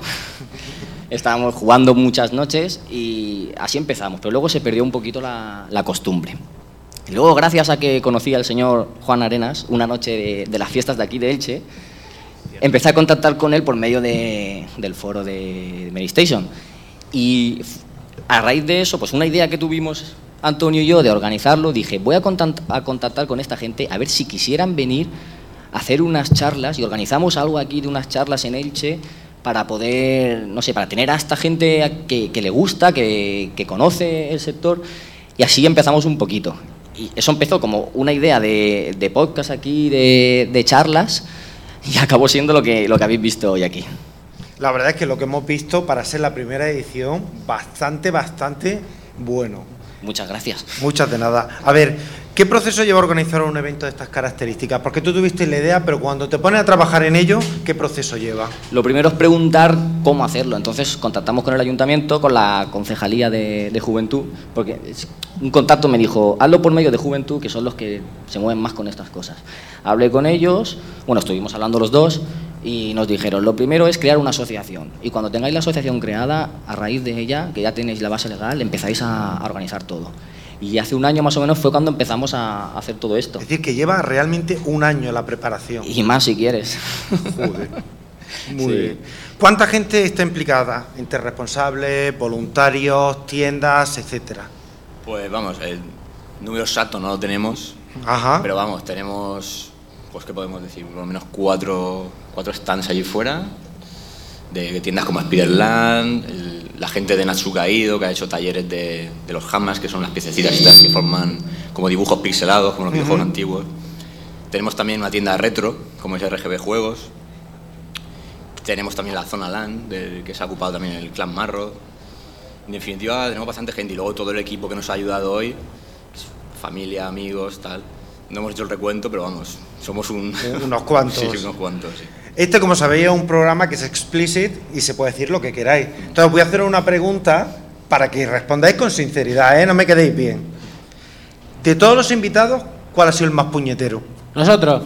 Estábamos jugando muchas noches y así empezamos, pero luego se perdió un poquito la, la costumbre. Y luego, gracias a que conocí al señor Juan Arenas una noche de, de las fiestas de aquí de Elche, empecé a contactar con él por medio de- del foro de Medistation. Y a raíz de eso, pues una idea que tuvimos Antonio y yo de organizarlo, dije, voy a contactar con esta gente a ver si quisieran venir a hacer unas charlas y organizamos algo aquí de unas charlas en Elche para poder, no sé, para tener a esta gente que, que le gusta, que, que conoce el sector y así empezamos un poquito. Y eso empezó como una idea de, de podcast aquí, de, de charlas, y acabó siendo lo que, lo que habéis visto hoy aquí. La verdad es que lo que hemos visto para ser la primera edición, bastante, bastante bueno. Muchas gracias. Muchas de nada. A ver, ¿qué proceso lleva organizar un evento de estas características? Porque tú tuviste la idea, pero cuando te pones a trabajar en ello, ¿qué proceso lleva? Lo primero es preguntar cómo hacerlo. Entonces contactamos con el ayuntamiento, con la concejalía de, de juventud, porque un contacto me dijo, hazlo por medio de juventud, que son los que se mueven más con estas cosas. Hablé con ellos, bueno, estuvimos hablando los dos, y nos dijeron, lo primero es crear una asociación y cuando tengáis la asociación creada, a raíz de ella, que ya tenéis la base legal, empezáis a organizar todo. Y hace un año más o menos fue cuando empezamos a hacer todo esto. Es decir, que lleva realmente un año la preparación. Y más si quieres. Joder. Muy Sí. bien. ¿Cuánta gente está implicada? Entre responsables, voluntarios, tiendas, etcétera. Pues vamos, el número exacto no lo tenemos, Ajá. pero vamos, tenemos, pues qué podemos decir, por lo menos cuatro, cuatro stands allí fuera, de tiendas como Spiderland, el- la gente de Natsuka Ido, que ha hecho talleres de, de los hamas, que son las piececitas estas que forman como dibujos pixelados, como los videojuegos antiguos. Tenemos también una tienda retro, como es RGB Juegos. Tenemos también la zona LAN, del que se ha ocupado también el Clan Marro. En definitiva, tenemos bastante gente y luego todo el equipo que nos ha ayudado hoy, pues, familia, amigos, tal. No hemos hecho el recuento, pero vamos, somos un... Unos cuantos. sí, unos cuantos, sí. Este, como sabéis, es un programa que es explicit y se puede decir lo que queráis. Entonces, voy a hacer una pregunta para que respondáis con sinceridad, ¿eh? No me quedéis bien. De todos los invitados, ¿cuál ha sido el más puñetero? Nosotros.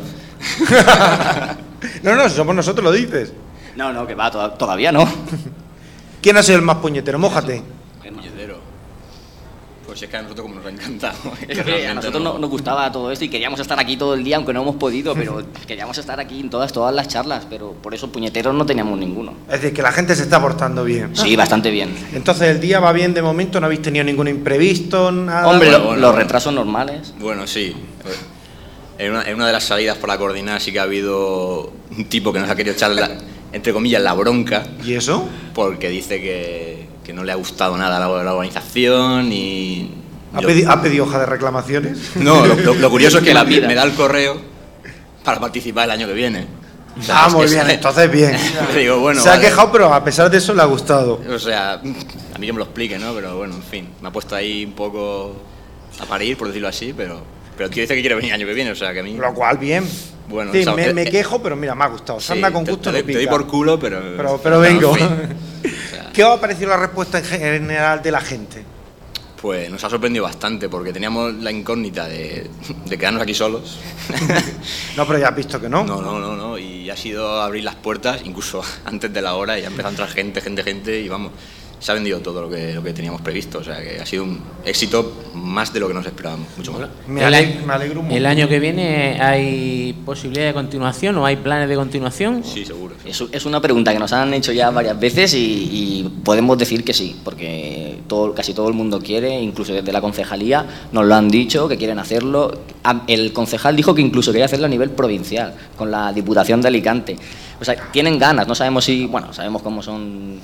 No, no, somos nosotros, lo dices. No, no, que va, toda- todavía no. ¿Quién ha sido el más puñetero? Mójate. Pues es que a nosotros como nos ha encantado. Es que a nosotros no- nos gustaba todo esto y queríamos estar aquí todo el día, aunque no hemos podido, pero queríamos estar aquí en todas, todas las charlas, pero por eso puñeteros no teníamos ninguno. Es decir, que la gente se está portando bien. Sí, bastante bien. Entonces, el día va bien de momento, no habéis tenido ningún imprevisto, nada. Hombre, bueno, lo- bueno, los retrasos normales. Bueno, sí. En una, en una de las salidas para coordinar sí que ha habido un tipo que nos ha querido echar, la- entre comillas, la bronca, ¿Y eso? porque dice que, que no le ha gustado nada la, la organización y... ¿Ha, yo- pedi- ha pedido hoja de reclamaciones? No, lo, lo- lo curioso es que La me, vida. me da el correo para participar el año que viene. O sea, ah, muy bien, se- entonces bien. Digo, bueno, se ha vale. quejado, pero a pesar de eso le ha gustado. O sea, a mí que me lo explique, ¿no? Pero bueno, en fin, me ha puesto ahí un poco a parir, por decirlo así, pero, pero el tío dice que quiere venir el año que viene, o sea, que a mí... Lo cual, bien. Bueno, Sí, o sea, me, eh, me eh, quejo, pero mira, me ha gustado. Sí, Sarna con te- gusto te, no doy- te doy por culo, pero... Pero, pero en vengo. fin. O sea, ¿Qué os ha parecido la respuesta en general de la gente? Pues nos ha sorprendido bastante, porque teníamos la incógnita de, de quedarnos aquí solos. No, pero ya has visto que no. No, no, no, no. Y ha sido abrir las puertas, incluso antes de la hora, y ha empezado a entrar gente, gente, gente, y vamos, se ha vendido todo lo que, lo que teníamos previsto. O sea que ha sido un éxito más de lo que nos esperábamos, mucho más. Me, alegro mucho. ¿El año que viene hay posibilidad de continuación o hay planes de continuación? Sí, seguro. Es, es una pregunta que nos han hecho ya varias veces y, y podemos decir que sí, porque todo, casi todo el mundo quiere, incluso desde la concejalía nos lo han dicho, que quieren hacerlo. A- El concejal dijo que incluso quería hacerlo a nivel provincial, con la Diputación de Alicante. O sea, tienen ganas, no sabemos si, bueno, sabemos cómo son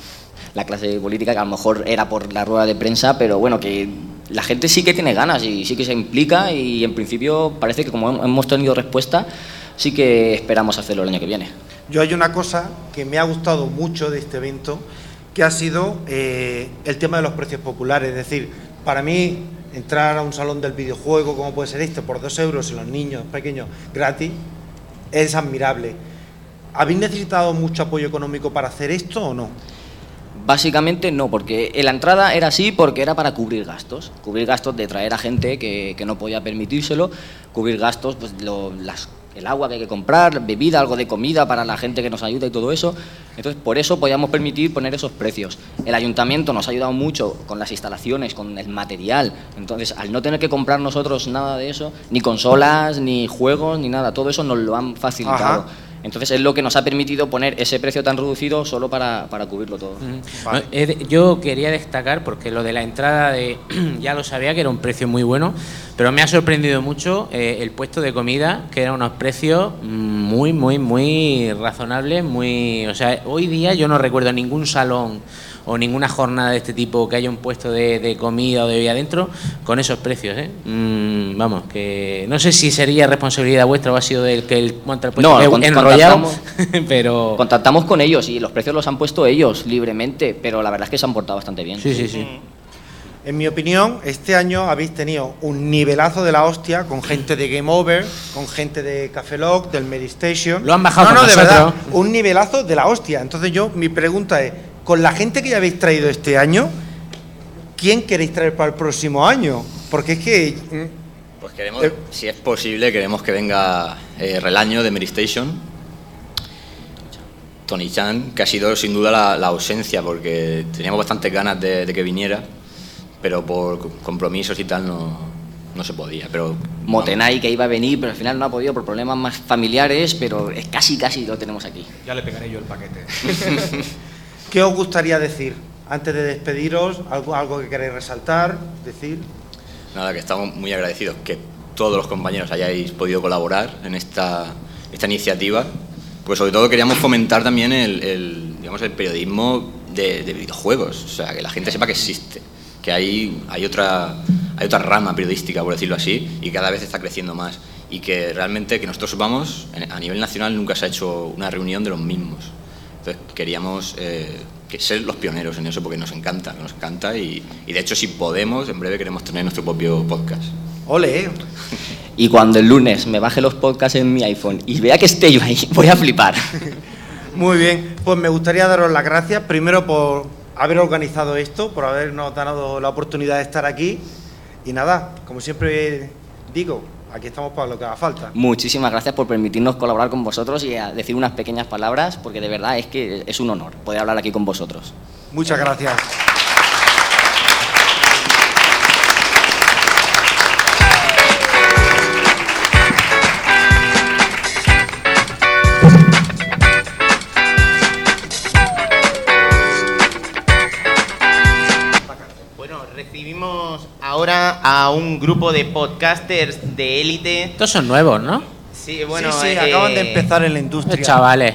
la clase política, que a lo mejor era por la rueda de prensa, pero bueno, que la gente sí que tiene ganas y sí que se implica y en principio parece que como hemos tenido respuesta, sí que esperamos hacerlo el año que viene. Yo hay una cosa que me ha gustado mucho de este evento, que ha sido eh, el tema de los precios populares. Es decir, para mí, entrar a un salón del videojuego, como puede ser este, por dos euros y los niños pequeños gratis, es admirable. ¿Habéis necesitado mucho apoyo económico para hacer esto o no? Básicamente no, porque la entrada era así porque era para cubrir gastos. Cubrir gastos de traer a gente que, que no podía permitírselo, cubrir gastos, pues lo- las- el agua que hay que comprar, bebida, algo de comida para la gente que nos ayuda y todo eso. Entonces, por eso podíamos permitir poner esos precios. El ayuntamiento nos ha ayudado mucho con las instalaciones, con el material. Entonces, al no tener que comprar nosotros nada de eso, ni consolas, ni juegos, ni nada, todo eso nos lo han facilitado. Entonces, es lo que nos ha permitido poner ese precio tan reducido solo para, para cubrirlo todo. Vale. Yo quería destacar, porque lo de la entrada de ya lo sabía que era un precio muy bueno, pero me ha sorprendido mucho eh, el puesto de comida, que eran unos precios mm, muy, muy, muy razonables, muy, o sea, hoy día yo no recuerdo ningún salón o ninguna jornada de este tipo que haya un puesto de, de comida o de bebida adentro con esos precios, ¿eh? Mm, vamos, que no sé si sería responsabilidad vuestra o ha sido del que el monta el puesto No, eh, con- enrollado, contactamos- pero Contactamos con ellos y los precios los han puesto ellos libremente, pero la verdad es que se han portado bastante bien. sí, sí, sí. En mi opinión, este año habéis tenido un nivelazo de la hostia con gente de Game Over, con gente de Café Lock, del Medistation. Lo han bajado No, no, de nosotros. verdad, un nivelazo de la hostia. Entonces yo, mi pregunta es, con la gente que ya habéis traído este año, ¿quién queréis traer para el próximo año? Porque es que... Pues queremos, Eh. si es posible, queremos que venga eh, Relaño de Mary Station. Tony Chan, que ha sido sin duda la, la ausencia, porque teníamos bastantes ganas de, de que viniera, pero por compromisos y tal no, no se podía. Pero Motenay que iba a venir, pero al final no ha podido por problemas más familiares, pero es casi casi lo tenemos aquí. Ya le pegaré yo el paquete. ¿Qué os gustaría decir? Antes de despediros, algo, algo que queréis resaltar, decir. Nada, que estamos muy agradecidos que todos los compañeros hayáis podido colaborar en esta, esta iniciativa. Pues sobre todo queríamos fomentar también el, el, digamos, el periodismo de, de videojuegos, o sea, que la gente sepa que existe, que hay, hay, otra, hay otra rama periodística, por decirlo así, y cada vez está creciendo más. Y que realmente que nosotros en- a nivel nacional nunca se ha hecho una reunión de los mismos. Entonces queríamos eh, que ser los pioneros en eso porque nos encanta, nos encanta y, y de hecho si podemos, en breve queremos tener nuestro propio podcast. Ole, Y cuando el lunes me baje los podcasts en mi iPhone y vea que esté yo ahí, voy a flipar. Muy bien, pues me gustaría daros las gracias primero por haber organizado esto, por habernos dado la oportunidad de estar aquí. Y nada, como siempre digo, aquí estamos para lo que haga falta. Muchísimas gracias por permitirnos colaborar con vosotros y a decir unas pequeñas palabras, porque de verdad es que es un honor poder hablar aquí con vosotros. Muchas gracias. Recibimos ahora a un grupo de podcasters de élite. Estos son nuevos, ¿no? Sí, bueno, sí, sí, eh, acaban de empezar en la industria. Chavales.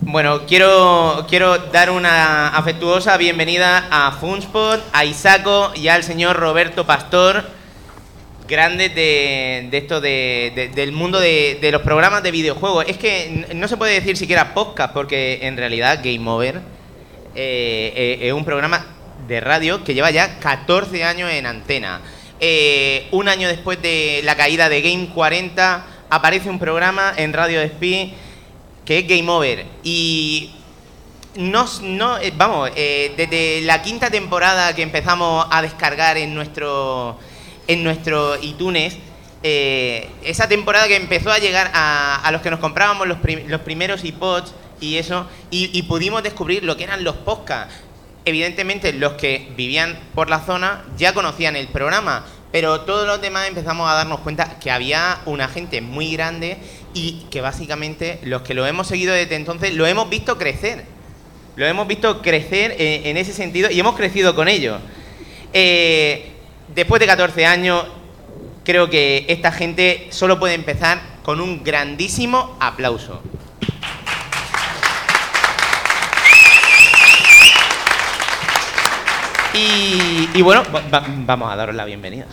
Bueno, quiero, quiero dar una afectuosa bienvenida a Funspot, a Isaco y al señor Roberto Pastor, grandes de, de esto de- de- del mundo de, de los programas de videojuegos. Es que no se puede decir siquiera podcast, porque en realidad Game Over eh, eh, es un programa de radio que lleva ya 14 años en antena. Eh, un año después de la caída de Game 40, aparece un programa en Radio Speed que es Game Over. Y no, no eh, vamos, eh, desde la quinta temporada que empezamos a descargar en nuestro, en nuestro iTunes, esa temporada que empezó a llegar a, a los que nos comprábamos los, prim- los primeros iPods y eso, y, y pudimos descubrir lo que eran los podcasts. Evidentemente, los que vivían por la zona ya conocían el programa, pero todos los demás empezamos a darnos cuenta que había una gente muy grande y que básicamente los que lo hemos seguido desde entonces lo hemos visto crecer. Lo hemos visto crecer eh, en ese sentido y hemos crecido con ellos. Eh, después de 14 años, creo que esta gente solo puede empezar con un grandísimo aplauso. Y, y bueno, va- va- vamos a daros la bienvenida.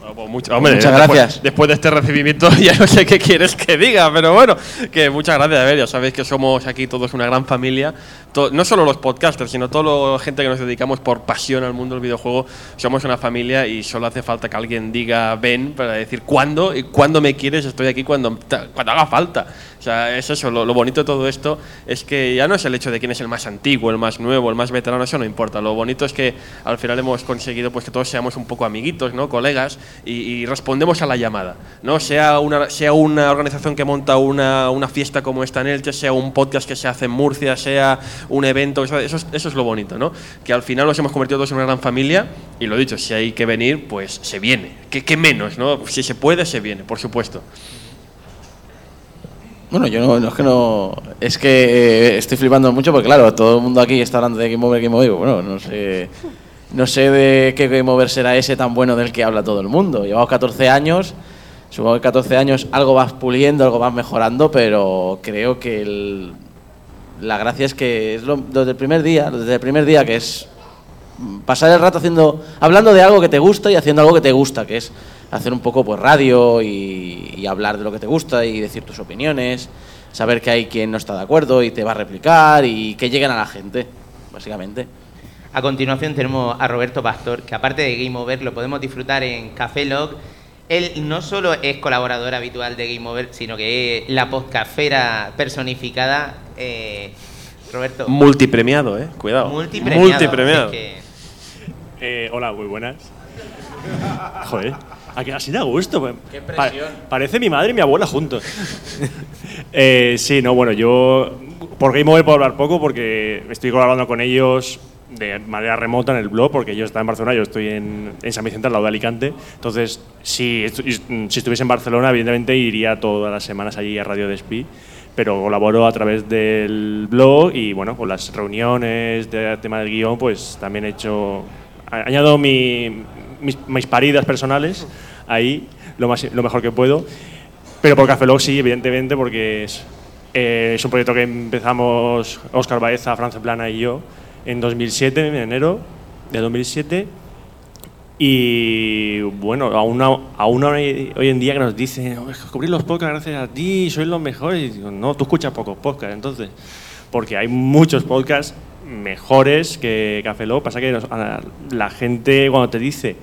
Bueno, pues mucho- hombre, Muchas después- gracias. Después de este recibimiento ya no sé qué quieres que diga, pero bueno, que muchas gracias. A ver, ya sabéis que somos aquí todos una gran familia. To- no solo los podcasters, sino toda la gente que nos dedicamos por pasión al mundo del videojuego. Somos una familia y solo hace falta que alguien diga ven para decir cuándo y cuándo me quieres, estoy aquí cuando, cuando haga falta. O sea, es eso, lo, lo bonito de todo esto es que ya no es el hecho de quién es el más antiguo, el más nuevo, el más veterano, eso no importa. Lo bonito es que al final hemos conseguido pues que todos seamos un poco amiguitos, ¿no? colegas y, respondemos a la llamada. ¿no? Sea, una, sea una organización que monta una, una fiesta como esta en Elche, sea un podcast que se hace en Murcia, sea un evento, eso, eso es, eso es lo bonito, ¿no? que al final nos hemos convertido todos en una gran familia y lo dicho, si hay que venir, pues se viene. ¿Qué, qué menos? ¿no? Si se puede, se viene, por supuesto. Bueno, yo no, no es que no. Es que eh, estoy flipando mucho porque, claro, todo el mundo aquí está hablando de Game Over, Game Over. Bueno, no sé. No sé de qué Game Over será ese tan bueno del que habla todo el mundo. Llevamos 14 años. Supongo que 14 años algo vas puliendo, algo vas mejorando, pero creo que el- la gracia es que es lo, desde el primer día, desde el primer día que es pasar el rato haciendo, hablando de algo que te gusta y haciendo algo que te gusta, que es hacer un poco pues radio y, y hablar de lo que te gusta y decir tus opiniones, saber que hay quien no está de acuerdo y te va a replicar y que lleguen a la gente, básicamente. A continuación tenemos a Roberto Pastor, que aparte de Game Over lo podemos disfrutar en Café Log. Él no solo es colaborador habitual de Game Over, sino que es la podcastfera personificada. Eh, Roberto. Multipremiado, ¿eh? Cuidado. Multipremiado. Multipremiado. es que- Eh, hola, muy buenas. Joder, aquí así da gusto. Qué Pa- presión. parece mi madre y mi abuela juntos. Eh, sí, no, bueno, yo por Game Over puedo hablar poco porque estoy colaborando con ellos de manera remota en el blog, porque ellos están en Barcelona, yo estoy en, en San Vicente, al lado de Alicante. Entonces, si, estu- si estuviese en Barcelona, evidentemente iría todas las semanas allí a Radio Despí, pero colaboro a través del blog y bueno, con las reuniones de tema del guion, pues también he hecho, añado mi- mis, mis paridas personales ahí, lo, más, lo mejor que puedo. Pero por Café Lock sí, evidentemente, porque es, eh, es un proyecto que empezamos Óscar Baeza, Franza Plana y yo en 2007, en enero de 2007. Y bueno, aún, aún hoy, hoy en día que nos dicen, "Oh, descubrir los podcasts gracias a ti, sois los mejores. Y digo, no, tú escuchas pocos podcasts, entonces. Porque hay muchos podcasts mejores que Café Lock. Pasa que nos- la gente cuando te dice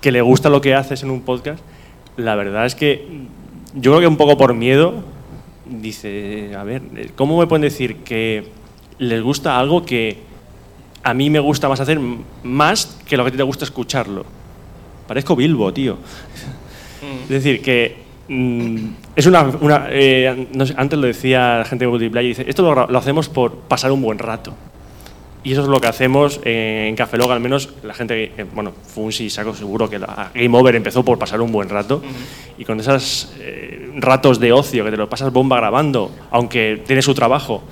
que le gusta lo que haces en un podcast, la verdad es que yo creo que un poco por miedo, dice, a ver, ¿cómo me pueden decir que les gusta algo que a mí me gusta más hacer más que lo que te gusta escucharlo? Parezco Bilbo, tío. Es decir, que mm, es una... una, eh, no sé, antes lo decía la gente de Multiplayer, dice, esto lo, lo hacemos por pasar un buen rato. Y eso es lo que hacemos eh, en Café Lock, al menos la gente, eh, bueno, Funsi y Saco seguro que la Game Over empezó por pasar un buen rato. Y con esos eh, ratos de ocio que te lo pasas bomba grabando, aunque tiene su trabajo,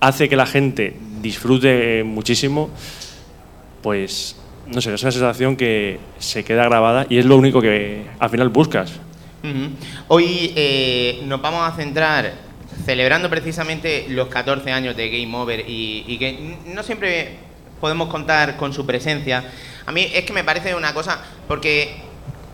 hace que la gente disfrute muchísimo, pues no sé, es una sensación que se queda grabada y es lo único que al final buscas. Hoy eh, nos vamos a centrar celebrando precisamente los 14 años de Game Over y, que no siempre podemos contar con su presencia. A mí es que me parece una cosa, porque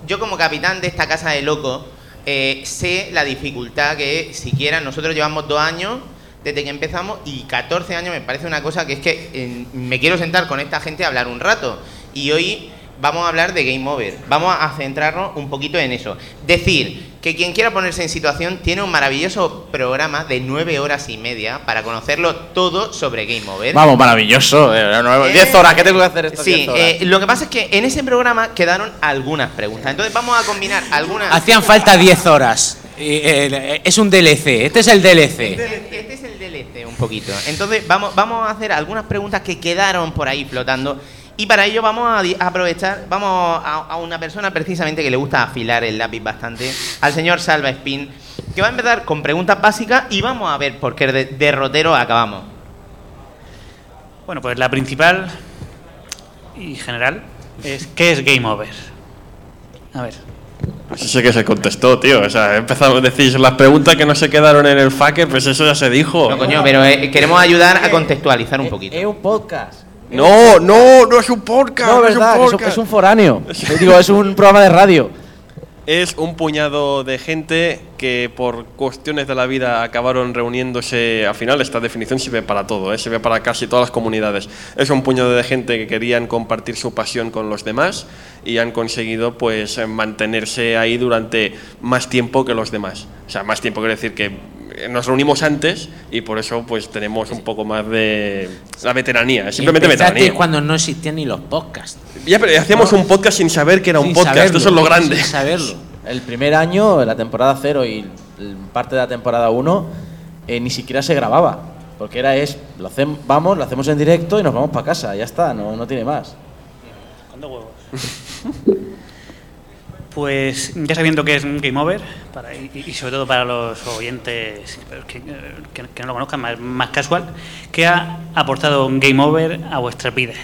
yo como capitán de esta casa de locos eh, sé la dificultad que siquiera nosotros llevamos dos años desde que empezamos y 14 años me parece una cosa que es que eh, me quiero sentar con esta gente a hablar un rato. Y hoy vamos a hablar de Game Over. Vamos a centrarnos un poquito en eso. Decir que quien quiera ponerse en situación tiene un maravilloso programa de nueve horas y media para conocerlo todo sobre Game Over. Vamos, maravilloso. eh, no, 10 horas, ¿qué tengo que hacer estas Sí, 10 horas? eh, lo que pasa es que en ese programa quedaron algunas preguntas. Entonces vamos a combinar algunas. Hacían falta 10 horas. Eh, es un DLC. Este es el DLC. Este es el DLC un poquito. Entonces vamos, vamos a hacer algunas preguntas que quedaron por ahí flotando. Y para ello vamos a aprovechar, vamos a, a una persona precisamente que le gusta afilar el lápiz bastante, al señor Salva Spin, que va a empezar con preguntas básicas y vamos a ver por qué de derrotero acabamos. Bueno, pues la principal y general es ¿qué es Game Over? A ver. Eso sí que se contestó, tío. O sea, empezamos a decir las preguntas que no se quedaron en el fucker, pues eso ya se dijo. No, coño, pero eh, queremos ayudar a contextualizar un poquito. Es un podcast. No, no, no es un podcast. No, verdad, es un es un, podcast. es un foráneo. Digo, es un programa de radio. Es un puñado de gente que por cuestiones de la vida acabaron reuniéndose. Al final, esta definición sirve para todo, ¿eh? sirve para casi todas las comunidades. Es un puñado de gente que querían compartir su pasión con los demás y han conseguido pues mantenerse ahí durante más tiempo que los demás. O sea, más tiempo quiere decir que nos reunimos antes y por eso pues tenemos un poco más de la veteranía, simplemente Empezaste veteranía. cuando no existían ni los podcasts. Ya, pero hacíamos un podcast sin saber que era un Sin podcast, saberlo, eso es lo grande. sin saberlo. El primer año, la temporada 0 y parte de la temporada 1, eh, ni siquiera se grababa. Porque era es, lo hacemos, vamos, lo hacemos en directo y nos vamos para casa, ya está, no, no tiene más. Pues ya sabiendo que es un Game Over, para- y, y sobre todo para los oyentes que, que- que no lo conozcan, más, más casual, ¿qué ha aportado un Game Over a vuestras vidas?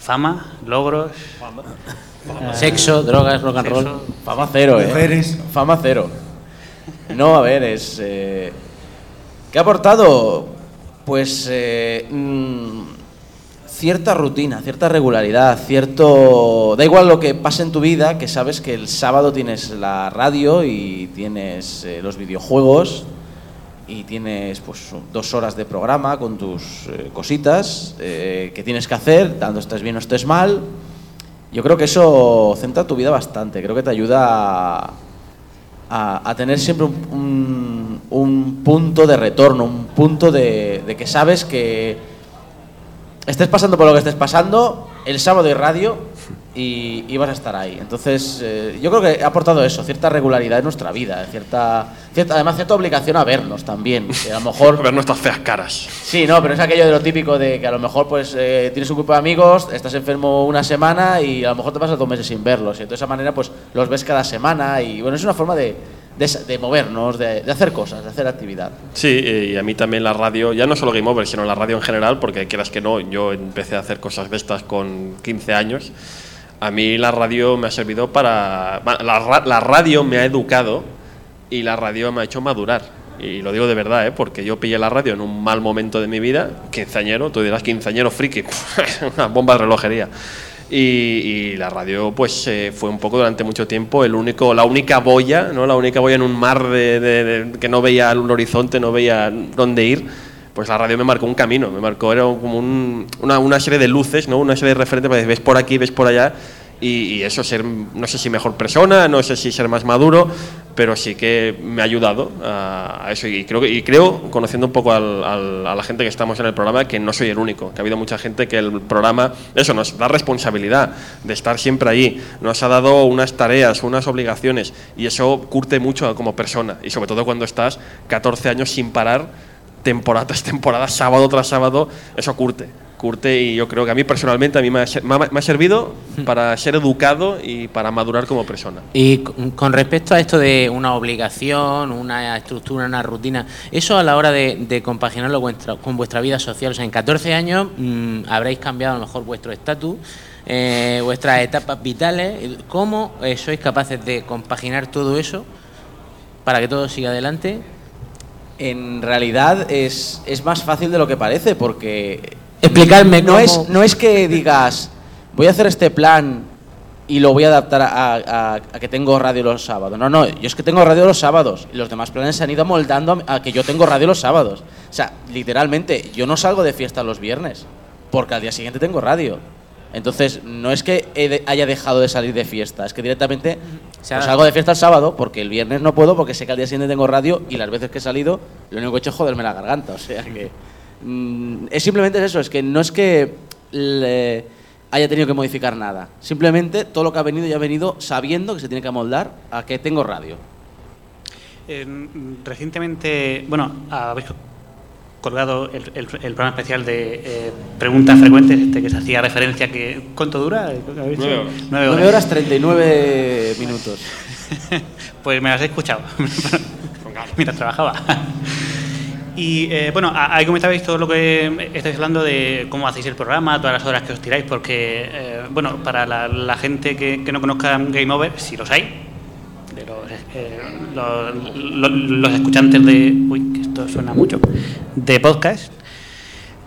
Fama, logros, eh, Sexo, drogas, rock and roll. sexo. Fama cero, ¿eh? Mujeres. Fama cero. No, a ver, es. eh, ¿Qué ha aportado? Pues. eh, mm, cierta rutina, cierta regularidad, cierto. Da igual lo que pase en tu vida, que sabes que el sábado tienes la radio y tienes eh, los videojuegos y tienes pues dos horas de programa con tus eh, cositas eh, que tienes que hacer, tanto estés bien o estés mal. Yo creo que eso centra tu vida bastante, creo que te ayuda a, a- tener siempre un, un- un punto de retorno, un punto de, de que sabes que estés pasando por lo que estés pasando, el sábado y radio y, y vas a estar ahí. Entonces, eh, yo creo que ha aportado eso, cierta regularidad en nuestra vida, cierta, cierta, además cierta obligación a vernos también. Que a lo mejor ver nuestras feas caras. Sí, no, pero es aquello de lo típico de que a lo mejor pues eh, tienes un grupo de amigos, estás enfermo una semana y a lo mejor te pasas dos meses sin verlos. Y de esa manera pues los ves cada semana y bueno, es una forma de, de, movernos, de, hacer cosas, de hacer actividad. Sí, y a mí también la radio, ya no solo Game Over, sino la radio en general, porque quieras que no, yo empecé a hacer cosas de estas con 15 años. A mí la radio me ha servido para... la radio me ha educado y la radio me ha hecho madurar. Y lo digo de verdad, ¿eh? porque yo pillé la radio en un mal momento de mi vida, quinceañero, tú dirás quinceañero friki, una bomba de relojería. Y, la radio pues eh, fue un poco durante mucho tiempo el único, la única boya, ¿no? la única boya en un mar de- que no veía un horizonte, no veía dónde ir. Pues la radio me marcó un camino, me marcó, era como un- una, una serie de luces, ¿no? una serie de referentes, pues, ves por aquí, ves por allá, y, eso ser, no sé si mejor persona, no sé si ser más maduro, pero sí que me ha ayudado a, a eso. Y creo, y creo, conociendo un poco al- al- a la gente que estamos en el programa, que no soy el único, que ha habido mucha gente que el programa, eso, nos da responsabilidad de estar siempre allí, nos ha dado unas tareas, unas obligaciones, y eso curte mucho como persona, y sobre todo cuando estás 14 años sin parar temporada tras temporada, sábado tras sábado, eso curte. Curte y yo creo que a mí personalmente a mí me ha, me servido para ser educado y para madurar como persona. Y con respecto a esto de una obligación, una estructura, una rutina, eso a la hora de, de compaginarlo vuestra- con vuestra vida social, o sea, en 14 años mm, habréis cambiado a lo mejor vuestro estatus, eh, vuestras etapas vitales, ¿cómo eh, sois capaces de compaginar todo eso para que todo siga adelante? En realidad es, es más fácil de lo que parece, porque. Explicarme no cómo- es, no es que digas, voy a hacer este plan y lo voy a adaptar a, a- a que tengo radio los sábados. No, no, yo es que tengo radio los sábados y los demás planes se han ido moldando a que yo tengo radio los sábados. O sea, literalmente, yo no salgo de fiesta los viernes, porque al día siguiente tengo radio. Entonces, no es que he de- haya dejado de salir de fiesta, es que directamente pues salgo de fiesta el sábado porque el viernes no puedo porque sé que al día siguiente tengo radio y las veces que he salido lo único que he hecho es joderme la garganta. O sea que mm, es simplemente eso, es que no es que le haya tenido que modificar nada. Simplemente todo lo que ha venido ya ha venido sabiendo que se tiene que amoldar a que tengo radio. Eh, recientemente, bueno, habéis colgado el, el- el programa especial de eh, preguntas frecuentes, este que se hacía referencia que ¿cuánto dura? ¿Habéis Nueve horas. Nueve 9 horas 39 minutos. Pues me las he escuchado mientras trabajaba. Y eh, bueno, ahí comentabais todo lo que estáis hablando de cómo hacéis el programa, todas las horas que os tiráis, porque, eh, bueno, para la, la gente que, que no conozca Game Over, si los hay, de los, eh, los, los- los escuchantes de. Uy, que esto suena mucho. De podcast.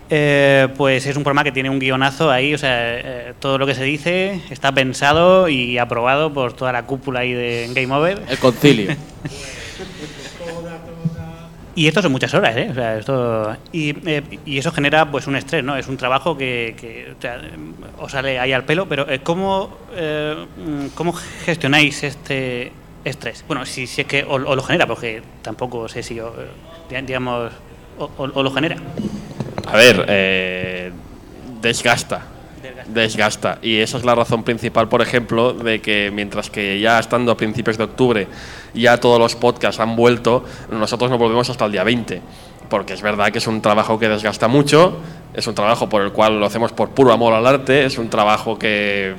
eh, pues es un programa que tiene un guionazo ahí, o sea, eh, todo lo que se dice está pensado y aprobado por toda la cúpula ahí de Game Over. El concilio. Y esto son muchas horas, ¿eh? O sea, esto, y, eh, y eso genera pues un estrés, ¿no? Es un trabajo que, que, o sea, os sale ahí al pelo, pero eh, ¿cómo, eh, ¿cómo gestionáis este estrés? Bueno, si, si es que o, o lo genera, porque tampoco sé si, o, eh, digamos, o lo genera. A ver, eh, desgasta. Desgasta. Y esa es la razón principal, por ejemplo, de que mientras que ya estando a principios de octubre ya todos los podcasts han vuelto, nosotros no volvemos hasta el día 20. Porque es verdad que es un trabajo que desgasta mucho, es un trabajo por el cual lo hacemos por puro amor al arte, es un trabajo que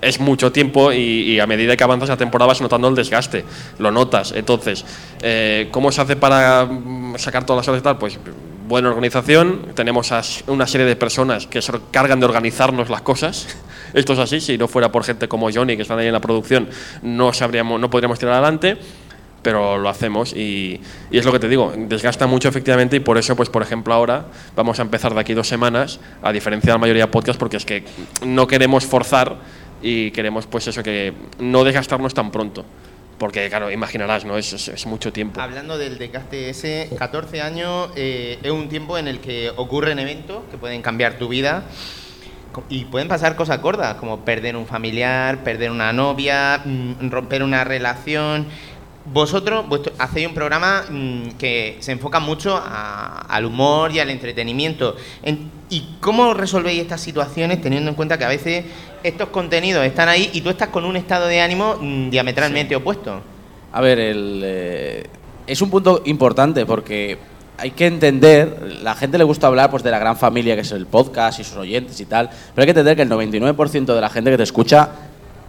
es mucho tiempo y, a medida que avanzas la temporada vas notando el desgaste, lo notas. Entonces, eh, ¿cómo se hace para mm, sacar todas las horas y tal? Pues buena organización, tenemos a una serie de personas que se cargan de organizarnos las cosas. Esto es así, si no fuera por gente como Johnny que están ahí en la producción, no sabríamos, no podríamos tirar adelante pero lo hacemos y, y es lo que te digo, desgasta mucho efectivamente y por eso, pues por ejemplo ahora vamos a empezar de aquí dos semanas, a diferencia de la mayoría de podcasts, porque es que no queremos forzar y queremos pues eso, que no desgastarnos tan pronto, porque claro, imaginarás, ¿no? Es, es- mucho tiempo. Hablando del desgaste ese, 14 años eh, es un tiempo en el que ocurren eventos que pueden cambiar tu vida y pueden pasar cosas gordas, como perder un familiar, perder una novia, mm, romper una relación. Vosotros vuestro- hacéis un programa mm, que se enfoca mucho a- al humor y al entretenimiento. En- ¿Y cómo resolvéis estas situaciones teniendo en cuenta que a veces estos contenidos están ahí y tú estás con un estado de ánimo mm, diametralmente opuesto? A ver, el, eh, es un punto importante porque hay que entender, la gente le gusta hablar pues de la gran familia que es el podcast y sus oyentes y tal, pero hay que entender que el 99% de la gente que te escucha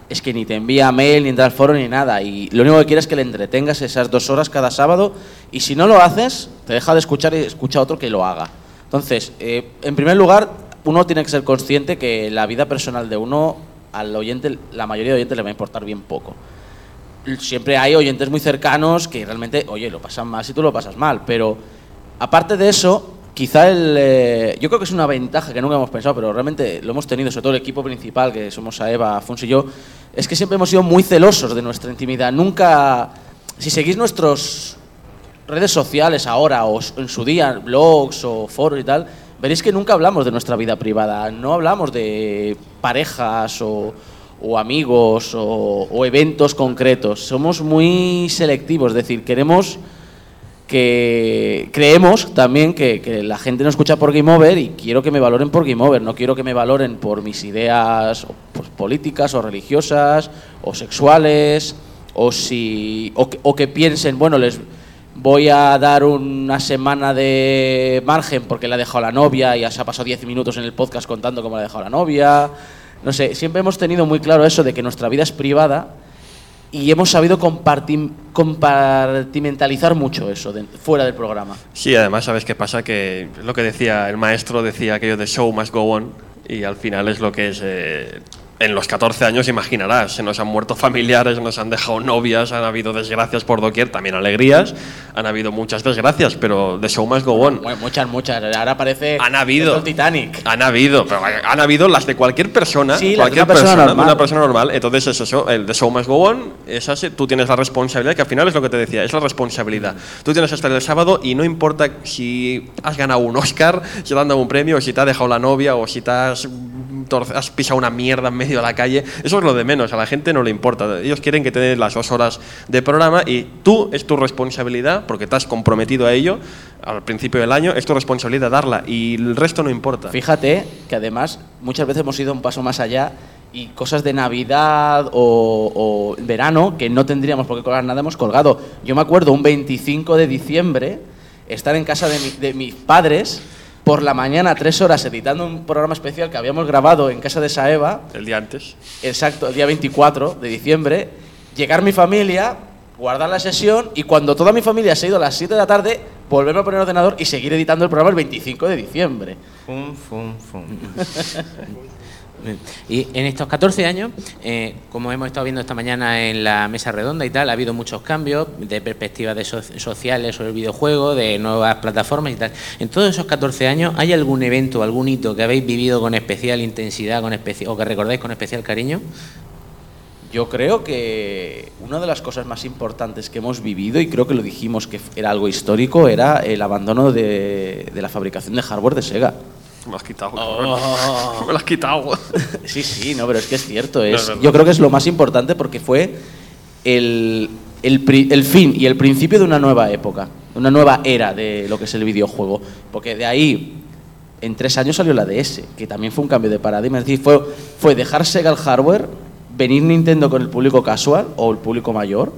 es que ni te envía mail, ni entra al foro, ni nada, y lo único que quiere es que le entretengas esas dos horas cada sábado, y si no lo haces, te deja de escuchar y escucha a otro que lo haga. Entonces, eh, en primer lugar, uno tiene que ser consciente que la vida personal de uno, al oyente, la mayoría de oyentes le va a importar bien poco. Siempre hay oyentes muy cercanos que realmente, oye, lo pasan mal si tú lo pasas mal, pero aparte de eso, quizá el... eh, yo creo que es una ventaja que nunca hemos pensado, pero realmente lo hemos tenido, sobre todo el equipo principal, que somos a Eva, Afonso y yo, es que siempre hemos sido muy celosos de nuestra intimidad. Nunca... Si seguís nuestros redes sociales ahora o en su día, blogs o foros y tal, veréis que nunca hablamos de nuestra vida privada, no hablamos de parejas o, o amigos o, o eventos concretos. Somos muy selectivos, es decir, queremos que creemos también que, que la gente nos escucha por Game Over y quiero que me valoren por Game Over, no quiero que me valoren por mis ideas pues, políticas o religiosas o sexuales o si o que, piensen, bueno, les voy a dar una semana de margen porque le ha dejado la novia y ya se ha pasado 10 minutos en el podcast contando cómo le ha dejado la novia. No sé, siempre hemos tenido muy claro eso de que nuestra vida es privada y hemos sabido compartim- compartimentalizar mucho eso fuera del programa. Sí, además, ¿sabes qué pasa? Que lo que decía el maestro, decía aquello de show must go on, y al final es lo que es. eh, en los 14 años, imaginarás, se nos han muerto familiares, nos han dejado novias, han habido desgracias por doquier, también alegrías, han habido muchas desgracias, pero the show must go on. Bueno, muchas, muchas. Ahora parece Han habido. el Titanic. Han habido, pero han habido las de cualquier persona, Sí, las de cualquier una persona normal. una persona normal. Entonces es eso, el de show must go on, es así, tú tienes la responsabilidad, que al final es lo que te decía, es la responsabilidad. Tú tienes estar el sábado y no importa si has ganado un Oscar, si te han dado un premio, o si te ha dejado la novia, o si te has, mm, has pisado una mierda en medio de la calle, eso es lo de menos, a la gente no le importa. Ellos quieren que te den las dos horas de programa y tú es tu responsabilidad, porque te has comprometido a ello al principio del año, es tu responsabilidad darla y el resto no importa. Fíjate que además muchas veces hemos ido un paso más allá y cosas de Navidad o, o verano que no tendríamos por qué colgar nada hemos colgado. Yo me acuerdo un 25 de diciembre estar en casa de, mi- de mis padres por la mañana tres horas editando un programa especial que habíamos grabado en casa de Saeva, El día antes. exacto, el día 24 de diciembre, llegar mi familia, guardar la sesión y cuando toda mi familia se ha ido a las 7 de la tarde, volverme a poner el ordenador y seguir editando el programa el 25 de diciembre. Fum, fum, fum. Y en estos 14 años, eh, como hemos estado viendo esta mañana en la mesa redonda y tal, ha habido muchos cambios de perspectivas sociales sobre el videojuego, de nuevas plataformas y tal. En todos esos 14 años, ¿hay algún evento, algún hito que habéis vivido con especial intensidad con especi- o que recordáis con especial cariño? Yo creo que una de las cosas más importantes que hemos vivido, y creo que lo dijimos que era algo histórico, era el abandono de la fabricación de hardware de Sega. Me lo has quitado. Oh. Me lo has quitado. Sí, sí, no, pero es que es cierto. Es, No, yo creo que es lo más importante porque fue el, el, pri- el fin y el principio de una nueva época, una nueva era de lo que es el videojuego. Porque de ahí, en tres años salió la DS, que también fue un cambio de paradigma. Es decir, fue, fue dejar Sega el hardware, venir Nintendo con el público casual o el público mayor.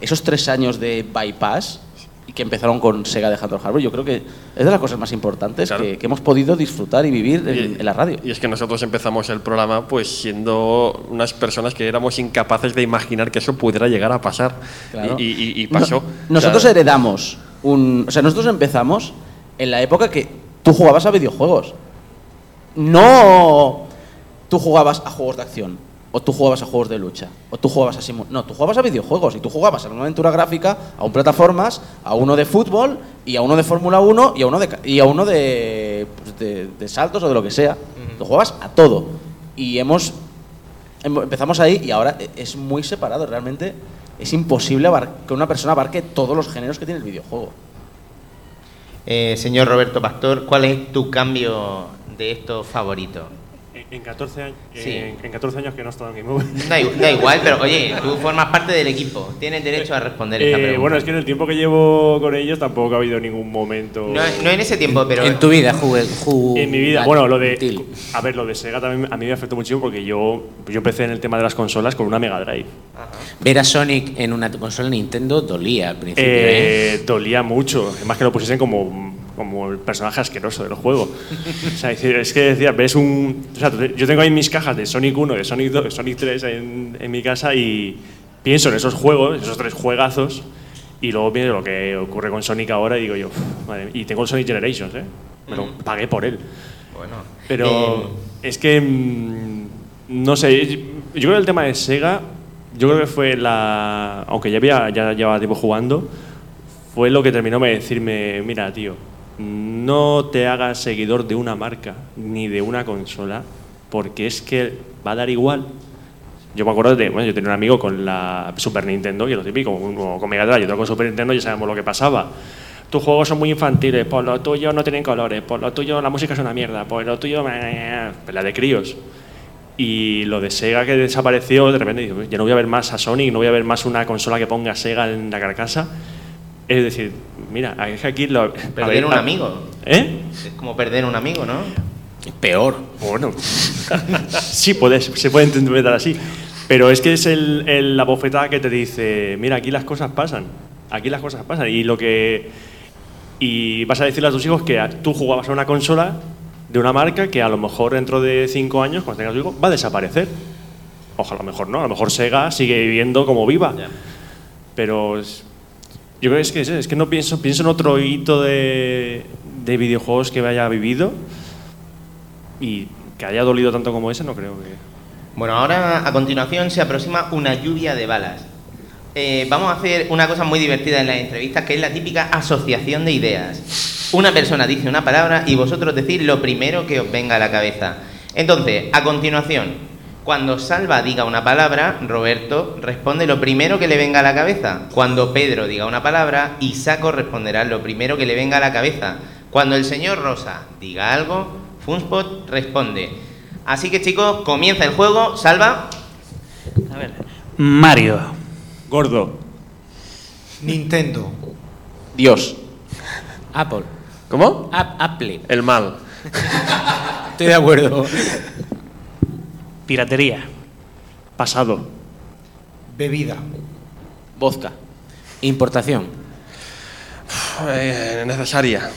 Esos tres años de bypass y que empezaron con Sega dejando el hardware, yo creo que es de las cosas más importantes Claro. que, que hemos podido disfrutar y vivir en, en la radio. Y es que nosotros empezamos el programa pues siendo unas personas que éramos incapaces de imaginar que eso pudiera llegar a pasar. Claro. Y, y- y pasó. No- nosotros heredamos un. O sea, nosotros empezamos en la época que tú jugabas a videojuegos. No tú jugabas a juegos de acción, o tú jugabas a juegos de lucha, o tú jugabas a simu- No, tú jugabas a videojuegos y tú jugabas a una aventura gráfica, a un plataformas, a uno de fútbol, y a uno de Fórmula 1 y a uno de, ca- y a uno de, pues, de, de saltos o de lo que sea. Tú jugabas a todo. Y hemos Em- Empezamos ahí y ahora e- es muy separado. Realmente es imposible que una persona abarque todos los géneros que tiene el videojuego. Eh, señor Roberto Pastor, ¿cuál es tu cambio de esto favorito? En 14, años, Sí. en, en 14 años que no he estado en Game Over. Da, igu- da igual, pero oye, tú formas parte del equipo. Tienes derecho a responder esta Eh, pregunta. bueno, es que en el tiempo que llevo con ellos tampoco ha habido ningún momento. No, no en ese tiempo, pero. En tu vida, jugué, ju- En mi vida, bueno, lo de. útil. A ver, lo de Sega también a mí me afectó muchísimo porque yo, yo empecé en el tema de las consolas con una Mega Drive. Ver a Sonic en una consola Nintendo dolía al principio. ¿eh? Eh, dolía mucho. Además que lo pusiesen como, como el personaje asqueroso del juego. o sea, es que decía, ves un. O sea, yo tengo ahí mis cajas de Sonic 1, de Sonic 2, de Sonic 3 en, en mi casa y pienso en esos juegos, esos tres juegazos, y luego pienso lo que ocurre con Sonic ahora y digo yo, "Uf, madre mía". y tengo el Sonic Generations, ¿eh? Me lo pagué por él. Bueno. Pero es que. mm, no sé, yo creo que el tema de Sega, yo creo que fue la. Aunque ya, había, ya llevaba tiempo jugando, fue lo que terminó de decirme: mira, tío, no te hagas seguidor de una marca ni de una consola, porque es que va a dar igual. Yo me acuerdo de, bueno, yo tenía un amigo con la Super Nintendo, y lo típico, uno con Mega Drive y otro con Super Nintendo, ya sabemos lo que pasaba. Tus juegos son muy infantiles, por lo tuyo no tienen colores, por lo tuyo la música es una mierda, por lo tuyo. La de críos. Y lo de Sega que desapareció, de repente ya no voy a ver más a Sonic, no voy a ver más una consola que ponga Sega en la carcasa. Es decir, mira, es que aquí lo. Perder ver, un a- amigo. ¿Eh? Es como perder un amigo, ¿no? Peor. Bueno, sí, puede, se puede interpretar así. Pero es que es el, el- la bofetada que te dice, mira, aquí las cosas pasan. Aquí las cosas pasan. Y lo que. Y vas a decirle a tus hijos que tú jugabas a una consola de una marca que a lo mejor dentro de cinco años, cuando tengas tu hijo, va a desaparecer. Ojalá, a lo mejor no. A lo mejor Sega sigue viviendo como viva. Pero es- yo creo que es que, es, que no pienso, pienso en otro hito de, de videojuegos que haya vivido y que haya dolido tanto como ese, no creo que. Bueno, ahora a continuación se aproxima una lluvia de balas. Eh, vamos a hacer una cosa muy divertida en las entrevistas, que es la típica asociación de ideas. Una persona dice una palabra y vosotros decís lo primero que os venga a la cabeza. Entonces, a continuación, cuando Salva diga una palabra, Roberto responde lo primero que le venga a la cabeza. Cuando Pedro diga una palabra, Isaco responderá lo primero que le venga a la cabeza. Cuando el señor Rosa diga algo, Funspot responde. Así que chicos, comienza el juego. Salva. A ver. Mario. Gordo. Nintendo. Dios. Apple. ¿Cómo? Ap- Apple. El mal. Estoy de acuerdo. Piratería. Pasado. Bebida. Vodka. Importación. Eh, necesaria.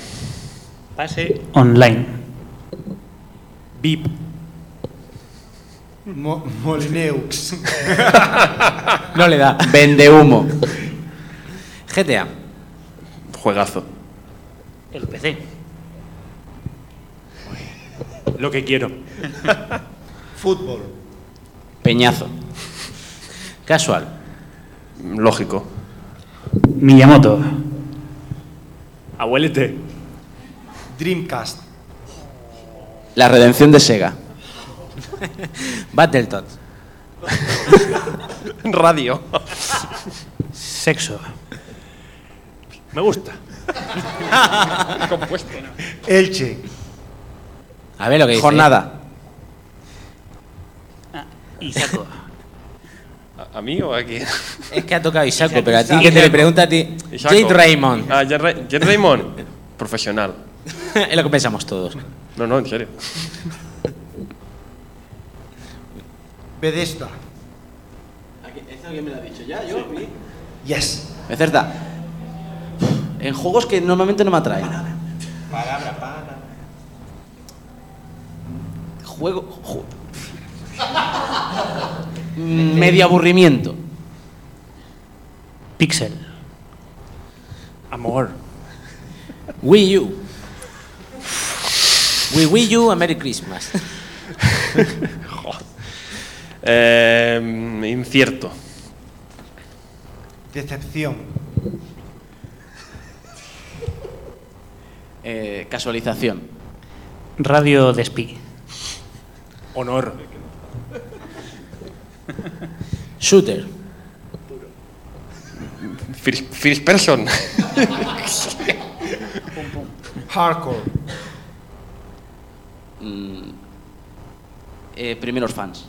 Pase. Online. VIP. Mo- Molineux. No le da. Vende humo. GTA. Juegazo. El PC. Lo que quiero. Fútbol. Peñazo. Casual. Lógico. Miyamoto. Abuelete. Dreamcast. La redención de Sega. Battletoads. Radio. Sexo. Me gusta. Compuesto. Elche. A ver lo que dice. Jornada. Isaco. ¿A, a mí o a quién? Es que ha tocado Isaco, pero a ti que te le pregunta a ti. Jade Raymond. Ah, Jade Ra- Jade Raymond. Profesional. es lo que pensamos todos. No, no, en serio. Bethesda. ¿Esto alguien me lo ha dicho ya? ¿Yo? Yes. Becerda. En juegos que normalmente no me atraen. Palabra, palabra. Juego. ju- Medio aburrimiento. Pixel. Amor. Wii U. Wii, Wii U, a Merry Christmas. Eh, incierto. Decepción. Eh, casualización. Radio Despí. Honor. Shooter. First, first person. Hardcore. Mm, Eh, primeros fans.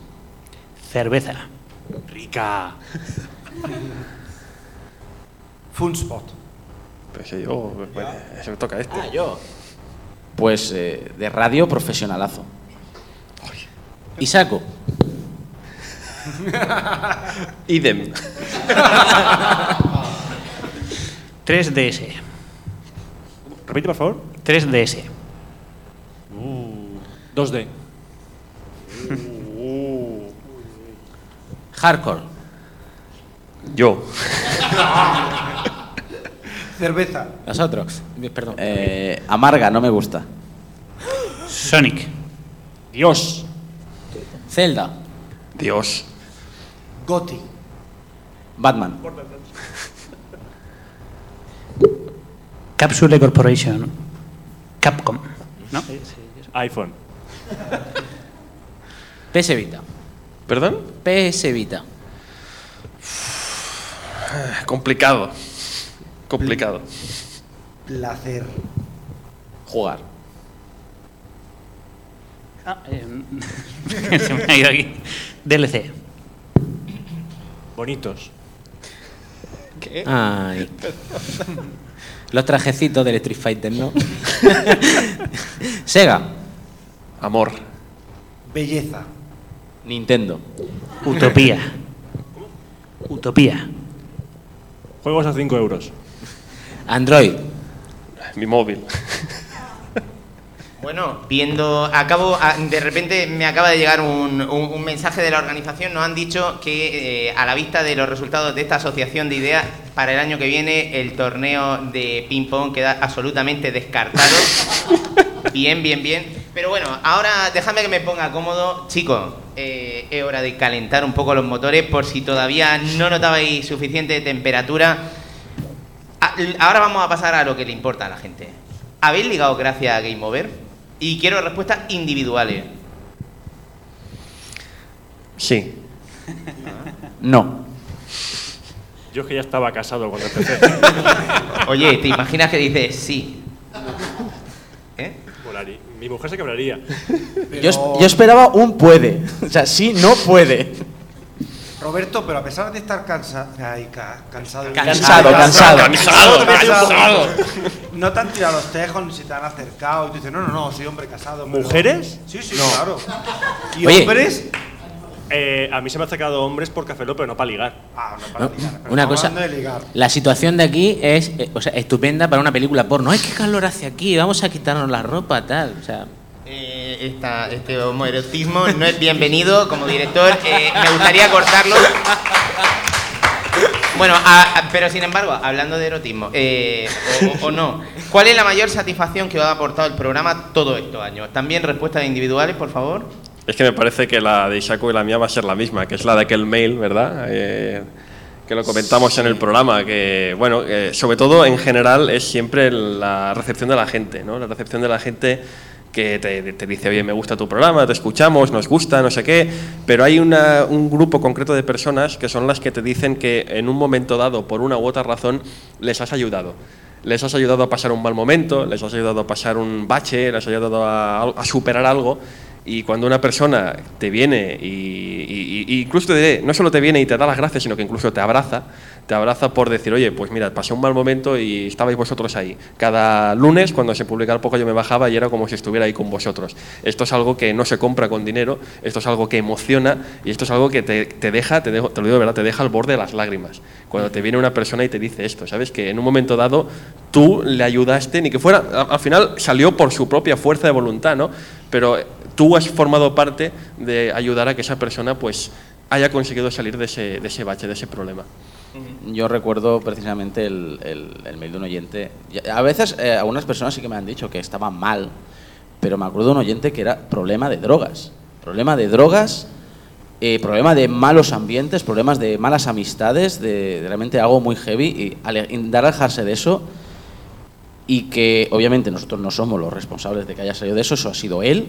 Cerveza. Rica. Funspot. Pues yo, bueno, se me toca este. Ah, yo. Pues eh, de radio profesionalazo. Y saco. Idem. 3DS. Repite, por favor. 3DS. 2D. Hardcore. Yo. Cerveza. Nosotros. Perdón. Eh, amarga, no me gusta. Sonic. Dios. Zelda. Dios. Goti. Batman. Capsule Corporation. Capcom. ¿No? iPhone. PS Vita. ¿Perdón? PS Vita. Complicado. Complicado. Placer. Jugar. Ah, eh, se me ha ido aquí. DLC. Bonitos. ¿Qué? Ay. Los trajecitos del Street Fighter, ¿no? Sega. Amor. Belleza. Nintendo. Utopía. Utopía. Juegos a 5 euros. Android. Mi móvil. Bueno, viendo, acabo, a- de repente me acaba de llegar un, un- un mensaje de la organización, nos han dicho que eh, a la vista de los resultados de esta asociación de ideas, para el año que viene el torneo de ping-pong queda absolutamente descartado. Bien, bien, bien. Pero bueno, ahora déjame que me ponga cómodo. Chicos, eh, es hora de calentar un poco los motores por si todavía no notabais suficiente temperatura. A- Ahora vamos a pasar a lo que le importa a la gente. ¿Habéis ligado gracias a Game Over? Y quiero respuestas individuales. Sí. No. Yo es que ya estaba casado cuando empecé. Oye, ¿te imaginas que dices sí? ¿Eh? Mi mujer se quebraría. Yo esperaba un puede. O sea, sí, no puede. Roberto, pero a pesar de estar cansa ay, ca- cansado, Cansado, cansado. Cansado, cansado. No te han tirado los tejos ni se te han acercado y tú dices, no, no, no, soy hombre casado. pero- ¿Mujeres? Sí, sí, claro. ¿Y Oye. hombres? Eh, a mí se me han acercado hombres por Café pero no para ligar. Ah, no, para ligar. pero Una cosa. hablando de ligar. La situación de aquí es eh, o sea, estupenda para una película porno. ¡Ay, qué calor hace aquí! Vamos a quitarnos la ropa, tal. O sea, Eh, esta- este homoerotismo no es bienvenido como director. Eh, me gustaría cortarlo. Bueno, a- a- pero sin embargo, hablando de erotismo, eh, o, o no, ¿cuál es la mayor satisfacción que os ha aportado el programa todos estos años? También respuestas individuales, por favor. Es que me parece que la de Ishaku y la mía va a ser la misma, que es la de aquel mail, ¿verdad? Eh, que lo comentamos en el programa, que, bueno, eh, sobre todo en general es siempre la recepción de la gente, ¿no? La recepción de la gente que te, dice, oye, me gusta tu programa, te escuchamos, nos gusta, no sé qué, pero hay una- un grupo concreto de personas que son las que te dicen que en un momento dado, por una u otra razón, les has ayudado. Les has ayudado a pasar un mal momento, les has ayudado a pasar un bache, les has ayudado a superar algo. Y cuando una persona te viene y, incluso te no solo te viene y te da las gracias, sino que incluso te abraza, te abraza por decir, oye, pues mira, pasé un mal momento y estabais vosotros ahí. Cada lunes, cuando se publicaba el poco, yo me bajaba y era como si estuviera ahí con vosotros. Esto es algo que no se compra con dinero, esto es algo que emociona y esto es algo que te, deja, te, dejo- te lo digo verdad, te deja al borde de las lágrimas. Cuando te viene una persona y te dice esto, ¿sabes? Que en un momento dado tú le ayudaste, ni que fuera, al final salió por su propia fuerza de voluntad, ¿no? Pero tú has formado parte de ayudar a que esa persona pues haya conseguido salir de ese, de ese bache, de ese problema. Yo recuerdo precisamente el, el- el mail de un oyente. A veces eh, algunas personas sí que me han dicho que estaban mal, pero me acuerdo de un oyente que era problema de drogas. Problema de drogas, eh, problema de malos ambientes, problemas de malas amistades, de, de realmente algo muy heavy. Y intentar alejarse de eso y que obviamente nosotros no somos los responsables de que haya salido de eso, eso ha sido él,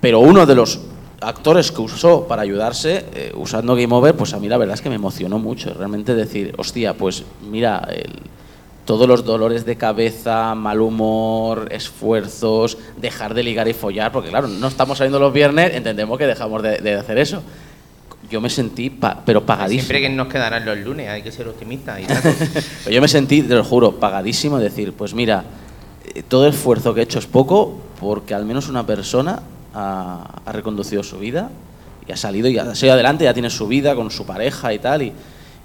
pero uno de los actores que usó para ayudarse eh, usando Game Over, pues a mí la verdad es que me emocionó mucho. Realmente decir, hostia, pues mira, el- todos los dolores de cabeza, mal humor, esfuerzos, dejar de ligar y follar, porque claro, no estamos saliendo los viernes, entendemos que dejamos de, de hacer eso. Yo me sentí, pa- pero pagadísimo. Siempre que nos quedarán los lunes, hay que ser optimistas. Y. Pero yo me sentí, te lo juro, pagadísimo, decir, pues mira, eh, todo el esfuerzo que he hecho es poco porque al menos una persona ha, ha reconducido su vida y ha salido y ha seguido adelante, ya tiene su vida con su pareja y tal. Y,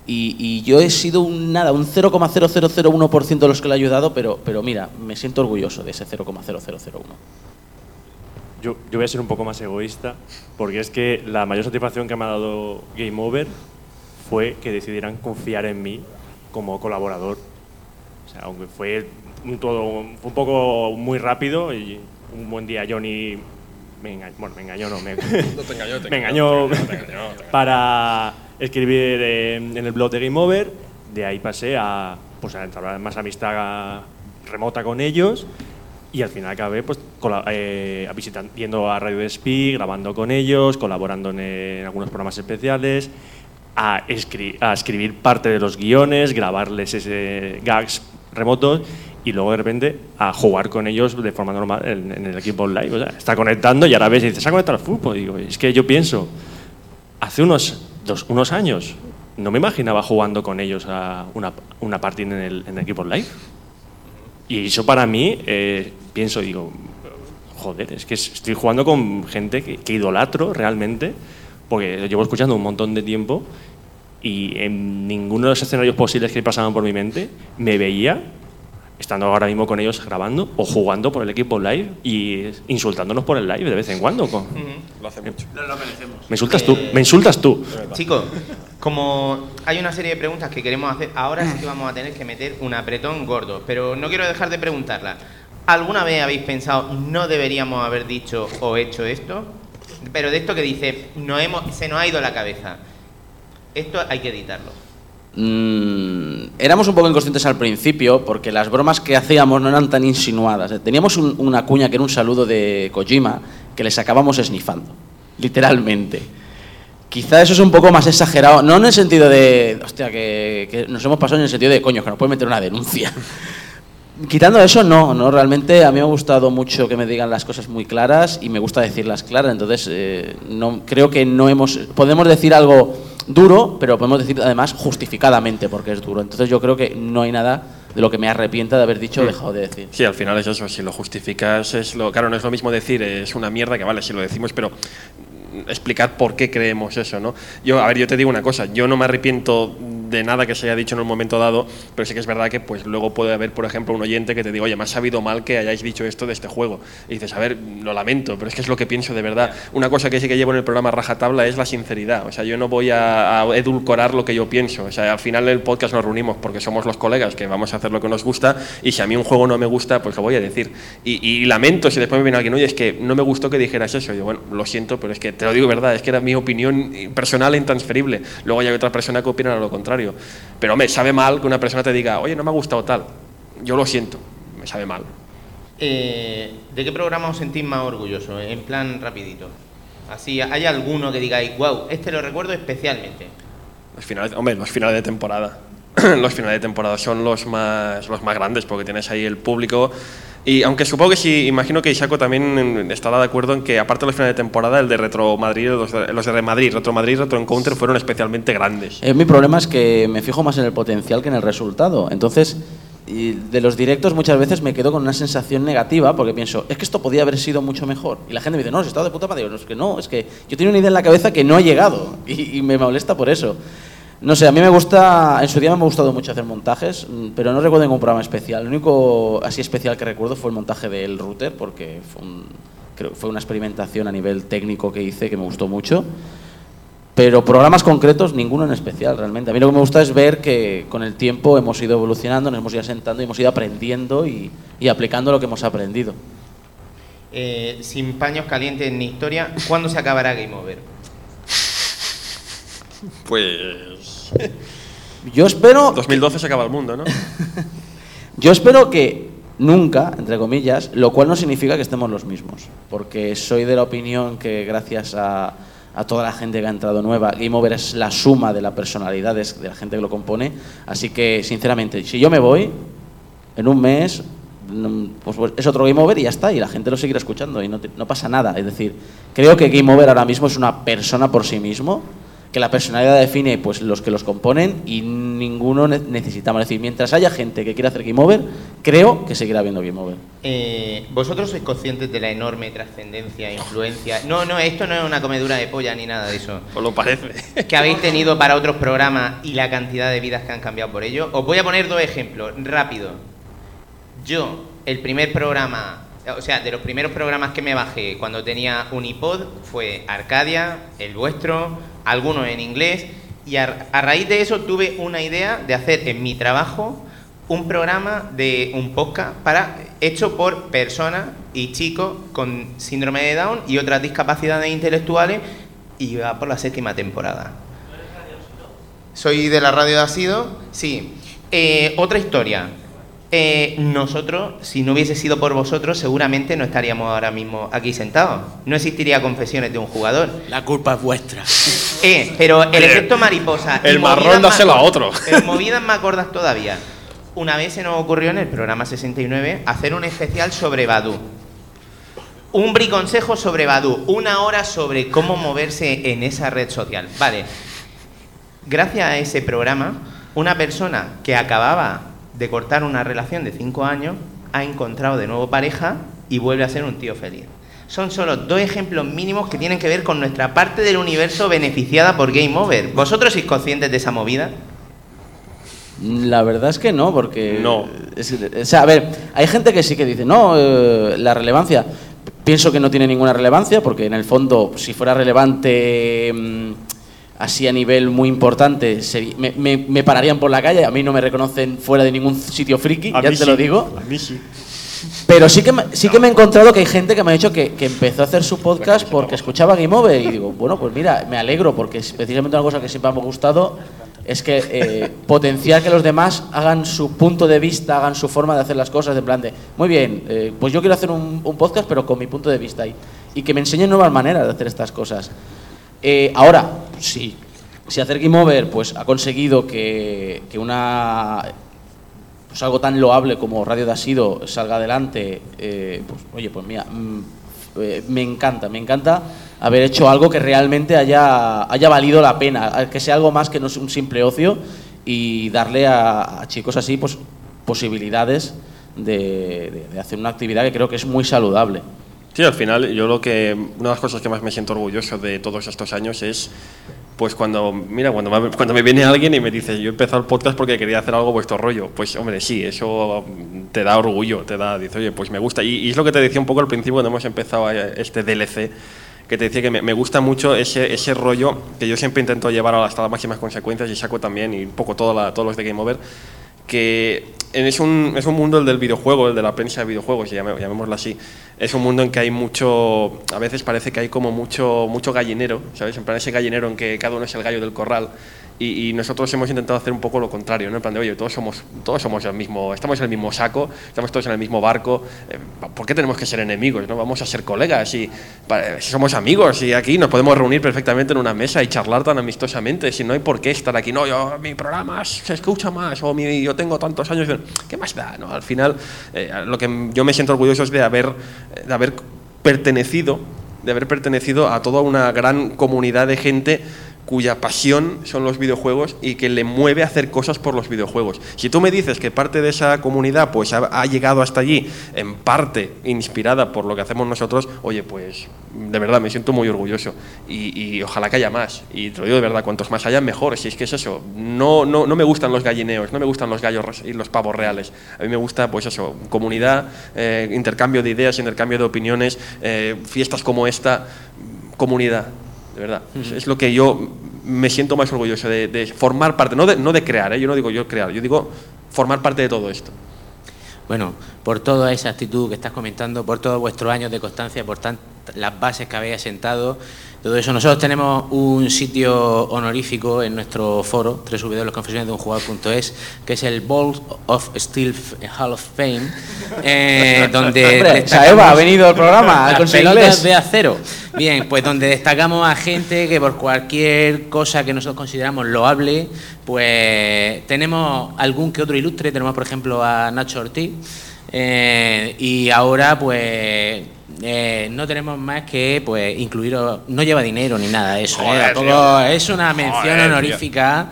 y, y yo he sido un nada, un 0,0001% de los que le he ayudado, pero, pero mira, me siento orgulloso de ese 0,0001. Yo, yo voy a ser un poco más egoísta, porque es que la mayor satisfacción que me ha dado Game Over fue que decidieran confiar en mí como colaborador. O sea, aunque fue un, todo, un poco muy rápido y un buen día Johnny me engañó, bueno, me engañó, no, me, te engañó, te me engañó, engañó te engañó, te engañó, te engañó. para escribir eh, en el blog de Game Over. De ahí pasé a, pues, a entablar más amistad remota con ellos y al final acabé pues, eh, visitan- yendo a Radio Despí, grabando con ellos, colaborando en, en algunos programas especiales, a, escri- a escribir parte de los guiones, grabarles ese gags remotos y luego de repente a jugar con ellos de forma normal en, en el equipo online. O sea, está conectando y ahora ves y dices, ¿se ha conectado al fútbol? Digo, es que yo pienso, hace unos, dos, unos años no me imaginaba jugando con ellos a una, una partida en el, en el equipo live. Y eso para mí, eh, pienso, digo, joder, es que estoy jugando con gente que, que idolatro realmente, porque lo llevo escuchando un montón de tiempo y en ninguno de los escenarios posibles que pasaban por mi mente me veía estando ahora mismo con ellos grabando o jugando por el equipo live y insultándonos por el live de vez en cuando. con- Lo hace mucho. Me insultas tú, me insultas tú. Chicos, como hay una serie de preguntas que queremos hacer, ahora sí que vamos a tener que meter un apretón gordo, pero no quiero dejar de preguntarla. ¿Alguna vez habéis pensado no deberíamos haber dicho o hecho esto? Pero de esto que dice, no hemos, se nos ha ido la cabeza. Esto hay que editarlo. Mm, éramos un poco inconscientes al principio porque las bromas que hacíamos no eran tan insinuadas. Eh, Teníamos un- una cuña que era un saludo de Kojima que le sacábamos esnifando, literalmente. Quizá eso es un poco más exagerado, no en el sentido de, hostia, que, que nos hemos pasado en el sentido de, coño, que nos puede meter una denuncia. Quitando eso, no, no, realmente a mí me ha gustado mucho que me digan las cosas muy claras y me gusta decirlas claras, entonces eh, creo que no hemos, podemos decir algo duro, pero podemos decir además justificadamente porque es duro, entonces yo creo que no hay nada de lo que me arrepienta de haber dicho o dejado de decir. Sí, al final es eso, si lo justificas, es lo, claro, no es lo mismo decir es una mierda que vale, si lo decimos, pero mm, explicar por qué creemos eso, ¿no? Yo, a ver, yo te digo una cosa, yo no me arrepiento de nada que se haya dicho en un momento dado, pero sí que es verdad que pues luego puede haber, por ejemplo, un oyente que te diga, oye, me ha sabido mal que hayáis dicho esto de este juego. Y dices, a ver, lo lamento, pero es que es lo que pienso de verdad. Una cosa que sí que llevo en el programa Rajatabla es la sinceridad. O sea, yo no voy a, a edulcorar lo que yo pienso. O sea, al final el podcast nos reunimos porque somos los colegas que vamos a hacer lo que nos gusta y si a mí un juego no me gusta, pues lo voy a decir. Y, y lamento si después me viene alguien, oye, es que no me gustó que dijeras eso. Y yo, bueno, lo siento, pero es que te lo digo verdad, es que era mi opinión personal e intransferible. Luego hay otra persona que opina lo contrario. Pero, hombre, sabe mal que una persona te diga, oye, no me ha gustado tal. Yo lo siento, me sabe mal. Eh, ¿De qué programa os sentís más orgullosos? En plan rapidito. Así, ¿hay alguno que digáis, wow, este lo recuerdo especialmente? Los finales, hombre, los finales de temporada. los finales de temporada son los más, los más grandes porque tienes ahí el público. Y aunque supongo que sí, imagino que Isaco también estará de acuerdo en que, aparte de los finales de temporada, el de Retro Madrid, los de, los Madrid, Retro Madrid, Retro Encounter fueron especialmente grandes. Eh, mi problema es que me fijo más en el potencial que en el resultado. Entonces, y de los directos muchas veces me quedo con una sensación negativa porque pienso, es que esto podía haber sido mucho mejor. Y la gente me dice, no, has estado de puta madre. No, es que no, es que yo tengo una idea en la cabeza que no ha llegado y, y me molesta por eso. No sé, a mí me gusta, en su día me ha gustado mucho hacer montajes, mm, pero no recuerdo ningún programa especial. Lo único así especial que recuerdo fue el montaje del router porque fue, un- creo que fue una experimentación a nivel técnico que hice que me gustó mucho. Pero programas concretos, ninguno en especial, realmente. A mí lo que me gusta es ver que con el tiempo hemos ido evolucionando, nos hemos ido asentando y hemos ido aprendiendo y, y aplicando lo que hemos aprendido. Eh, sin paños calientes ni historia, ¿cuándo se acabará Game Over? Pues. Yo espero. 2012 se acaba el mundo, ¿no? Yo espero que nunca, entre comillas, lo cual no significa que estemos los mismos, porque soy de la opinión que gracias a, a toda la gente que ha entrado nueva, Game Over es la suma de las personalidades de la gente que lo compone, así que sinceramente, si yo me voy, en un mes mm, pues, pues es otro Game Over y ya está, y la gente lo seguirá escuchando y no, te- no pasa nada. Es decir, creo que Game Over ahora mismo es una persona por sí mismo, que la personalidad define pues los que los componen y ninguno ne- necesitamos. Es decir, mientras haya gente que quiera hacer Game Over, creo que seguirá habiendo Game Over. Eh, ¿Vosotros sois conscientes de la enorme trascendencia e influencia? No, no, esto no es una comedura de polla ni nada de eso. Os lo parece. Que habéis tenido para otros programas y la cantidad de vidas que han cambiado por ello. Os voy a poner dos ejemplos, rápido. Yo, el primer programa, o sea, de los primeros programas que me bajé cuando tenía un iPod fue Arcadia, el vuestro, algunos en inglés, y a, a raíz de eso tuve una idea de hacer en mi trabajo un programa de un podcast para, hecho por personas y chicos con síndrome de Down y otras discapacidades intelectuales, y va por la séptima temporada. Soy de la radio de Asido, sí. Eh, otra historia. Eh, nosotros, si no hubiese sido por vosotros, seguramente no estaríamos ahora mismo aquí sentados. No existiría confesiones de un jugador. La culpa es vuestra. Eh, pero el efecto mariposa. El marrón dáselo más- a otro. Pero movidas más gordas todavía. Una vez se nos ocurrió en el programa 69 hacer un especial sobre Badu. Un briconsejo sobre Badu. Una hora sobre cómo moverse en esa red social. Vale. Gracias a ese programa, una persona que acababa de cortar una relación de 5 años ha encontrado de nuevo pareja y vuelve a ser un tío feliz. Son solo dos ejemplos mínimos que tienen que ver con nuestra parte del universo beneficiada por Game Over. ¿Vosotros sois conscientes de esa movida? La verdad es que no, porque... No. es- o sea, a ver, hay gente que sí que dice, no, eh, la relevancia. Pienso que no tiene ninguna relevancia, porque en el fondo, si fuera relevante mm, así a nivel muy importante, me, me- me pararían por la calle, a mí no me reconocen fuera de ningún sitio friki, A ya te lo digo. A mí sí. Pero sí que, me, sí que me he encontrado que hay gente que me ha dicho que, que empezó a hacer su podcast porque escuchaba Game Over. Y digo, bueno, pues mira, me alegro porque es precisamente una cosa que siempre me ha gustado es que eh, potenciar que los demás hagan su punto de vista, hagan su forma de hacer las cosas, de plan de, muy bien, eh, pues yo quiero hacer un, un podcast pero con mi punto de vista y, y que me enseñen nuevas maneras de hacer estas cosas. Eh, ahora, sí, si hacer Game pues, ha conseguido que, que una pues algo tan loable como Radio de Asido salga adelante, eh, pues oye, pues mira, mm, eh, me encanta, me encanta haber hecho algo que realmente haya, haya valido la pena, que sea algo más que no es un simple ocio y darle a, chicos así pues posibilidades de, de- de hacer una actividad que creo que es muy saludable. Sí, al final yo lo que una de las cosas que más me siento orgulloso de todos estos años es pues cuando mira cuando me, cuando me viene alguien y me dice yo he empezado el podcast porque quería hacer algo vuestro rollo pues hombre sí eso te da orgullo te da dice oye pues me gusta y, y es lo que te decía un poco al principio cuando hemos empezado eh, este DLC que te decía que me, me gusta mucho ese, ese rollo que yo siempre intento llevar hasta las máximas consecuencias y saco también y un poco toda la- todos los de Game Over que es, un, es un mundo el del videojuego, el de la prensa de videojuegos, llamémoslo así. Es un mundo en que hay mucho, a veces parece que hay como mucho, mucho gallinero, ¿sabes? En plan ese gallinero en que cada uno es el gallo del corral. Y, y nosotros hemos intentado hacer un poco lo contrario, ¿no? En plan de, oye, todos somos, todos somos el mismo, estamos en el mismo saco, estamos todos en el mismo barco, eh, ¿por qué tenemos que ser enemigos, no? Vamos a ser colegas y pa- si somos amigos y aquí nos podemos reunir perfectamente en una mesa y charlar tan amistosamente, si no hay por qué estar aquí, no, yo, mi programa se escucha más o mi, yo tengo tantos años, ¿qué más da? No? Al final, eh, lo que yo me siento orgulloso es de haber, de haber pertenecido, de haber pertenecido a toda una gran comunidad de gente cuya pasión son los videojuegos y que le mueve a hacer cosas por los videojuegos. Si tú me dices que parte de esa comunidad pues ha, llegado hasta allí en parte inspirada por lo que hacemos nosotros, oye, pues de verdad me siento muy orgulloso y, ojalá que haya más. Y te lo digo de verdad, cuantos más haya mejor. Si es que es eso, no, no, no me gustan los gallineos, no me gustan los gallos y los pavos reales. A mí me gusta pues eso, comunidad, eh, intercambio de ideas, intercambio de opiniones, eh, fiestas como esta, comunidad de verdad. Es- lo que yo me siento más orgulloso de, formar parte, no de, crear, ¿eh? yo no digo yo crear, yo digo formar parte de todo esto. Bueno, por toda esa actitud que estás comentando, por todos vuestros años de constancia, por las bases que habéis sentado, todo eso. Nosotros tenemos un sitio honorífico en nuestro foro, www.confesionesdeunjugador.es, que es el Ball of Steel Hall of Fame, eh, donde Hombre, Saeva ha venido al programa, las pelotas inglés. de acero. Bien, pues donde destacamos a gente que por cualquier cosa que nosotros consideramos loable, pues tenemos algún que otro ilustre, tenemos por ejemplo a Nacho Ortiz, eh, y ahora pues eh, no tenemos más que pues incluir, no lleva dinero ni nada de eso, ¿eh? Tampoco- es una mención Joder, honorífica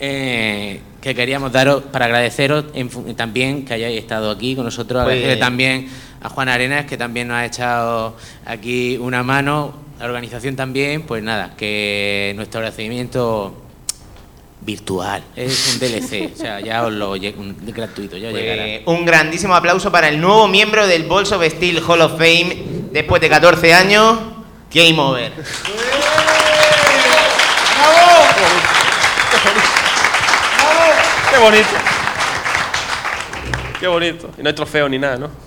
eh, que queríamos daros para agradeceros en también que hayáis estado aquí con nosotros, Pues- agradecerle también a Juan Arenas que también nos ha echado aquí una mano, la organización también, pues nada, que nuestro agradecimiento virtual, es un DLC, o sea, ya os lo un- gratuito, ya os llegará. Pues, un grandísimo aplauso para el nuevo miembro del Balls of Steel Hall of Fame después de 14 años, Game Over. ¡Qué bonito! ¡Qué bonito! Y no hay trofeo ni nada, ¿no?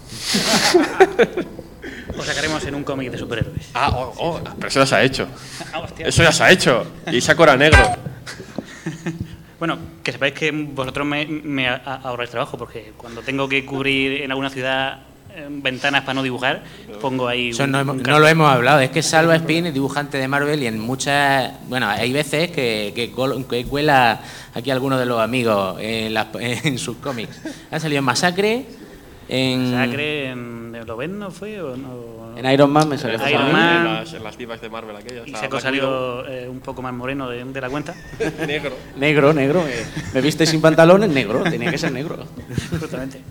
Lo sacaremos en un cómic de superhéroes. Ah, oh, oh, pero eso ya se ha hecho. Ah, hostia. Eso ya se ha hecho. Y Saco era negro. Bueno, que sepáis que vosotros me, me ahorráis trabajo, porque cuando tengo que cubrir en alguna ciudad eh, ventanas para no dibujar, pongo ahí. Eso un- no, un no lo hemos hablado. Es que Salva Spin es dibujante de Marvel y en muchas. Bueno, hay veces que, que, que cuela aquí algunos de los amigos en, las- en sus cómics. Han salido en Masacre, en. Sacre en ¿Lo ven no fue o no? En Iron Man me salió Iron. Man. En las, en las divas de Marvel aquellas. Y Seco Black Widow. salió eh, un poco más moreno de, de la cuenta. negro. Negro, negro. eh. Me viste sin pantalones, negro. Tenía que ser negro. Justamente.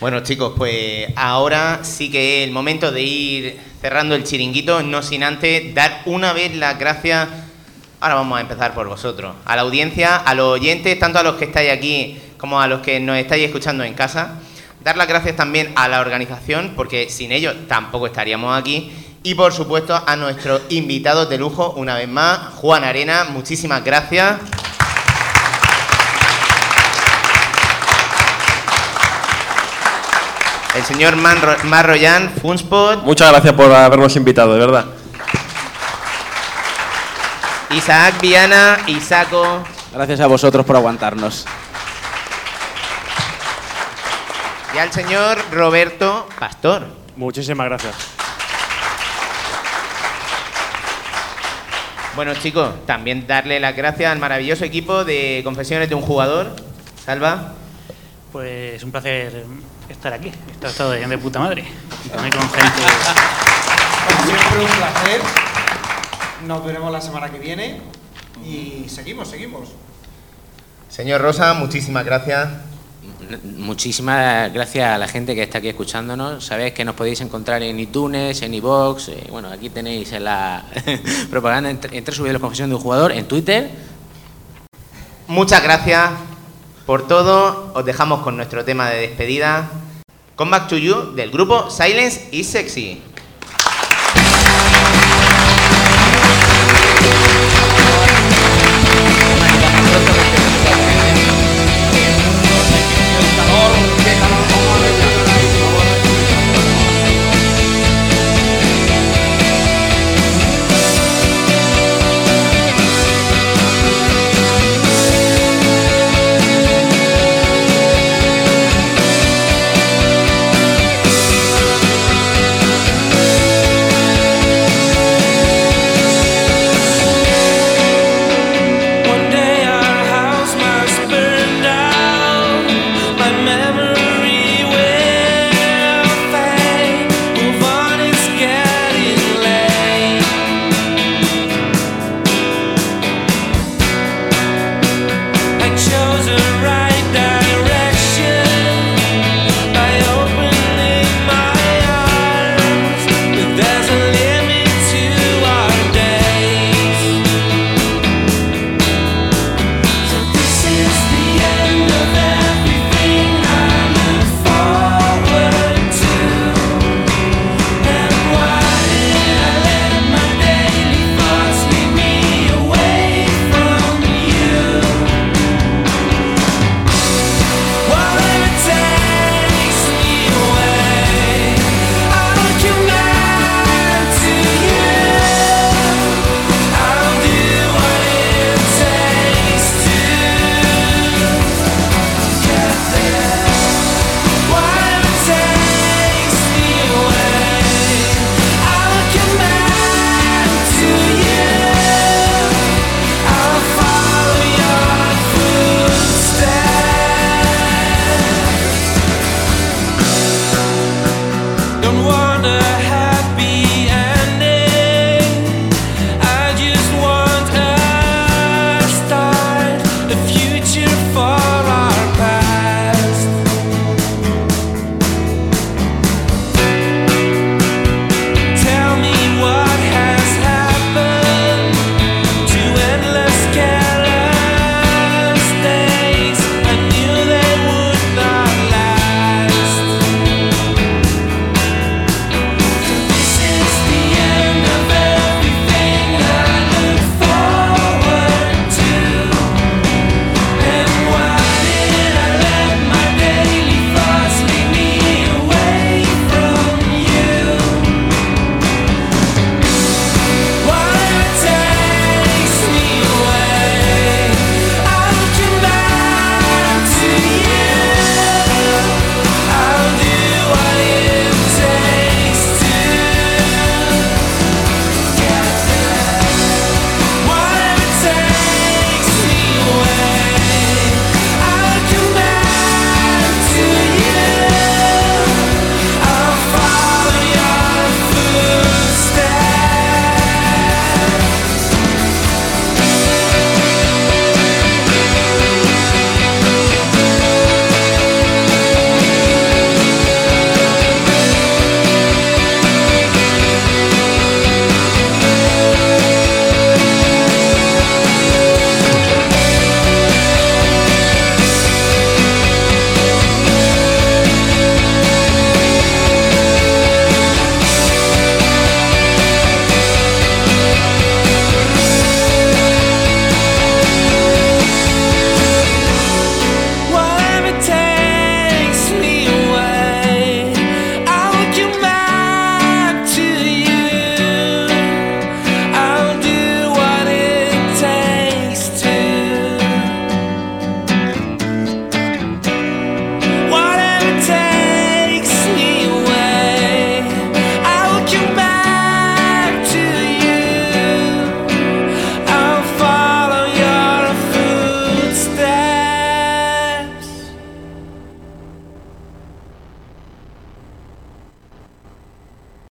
Bueno chicos, pues ahora sí que es el momento de ir cerrando el chiringuito, no sin antes dar una vez las gracias, ahora vamos a empezar por vosotros, a la audiencia, a los oyentes, tanto a los que estáis aquí como a los que nos estáis escuchando en casa. Dar las gracias también a la organización, porque sin ellos tampoco estaríamos aquí. Y por supuesto a nuestros invitados de lujo, una vez más, Juan Arena, muchísimas gracias. El señor Marroyan, Funspot, Muchas gracias por habernos invitado, de verdad. Isaac Viana, Isaco, Gracias a vosotros por aguantarnos. Y al señor Roberto Pastor. Muchísimas gracias. Bueno chicos, también darle las gracias al maravilloso equipo de Confesiones de un Jugador. Salva. Pues un placer estar aquí. Esto ha estado de, de puta madre. Y también con gente. Como siempre, un placer. Nos veremos la semana que viene. Y seguimos, seguimos. Señor Rosa, muchísimas gracias. Muchísimas gracias a la gente que está aquí escuchándonos. Sabéis que nos podéis encontrar en iTunes, en iVoox. eh, bueno, aquí tenéis en la propaganda en, en la confesión de un jugador, en Twitter. Muchas gracias por todo. Os dejamos con nuestro tema de despedida. Come Back to You del grupo Silence is Sexy.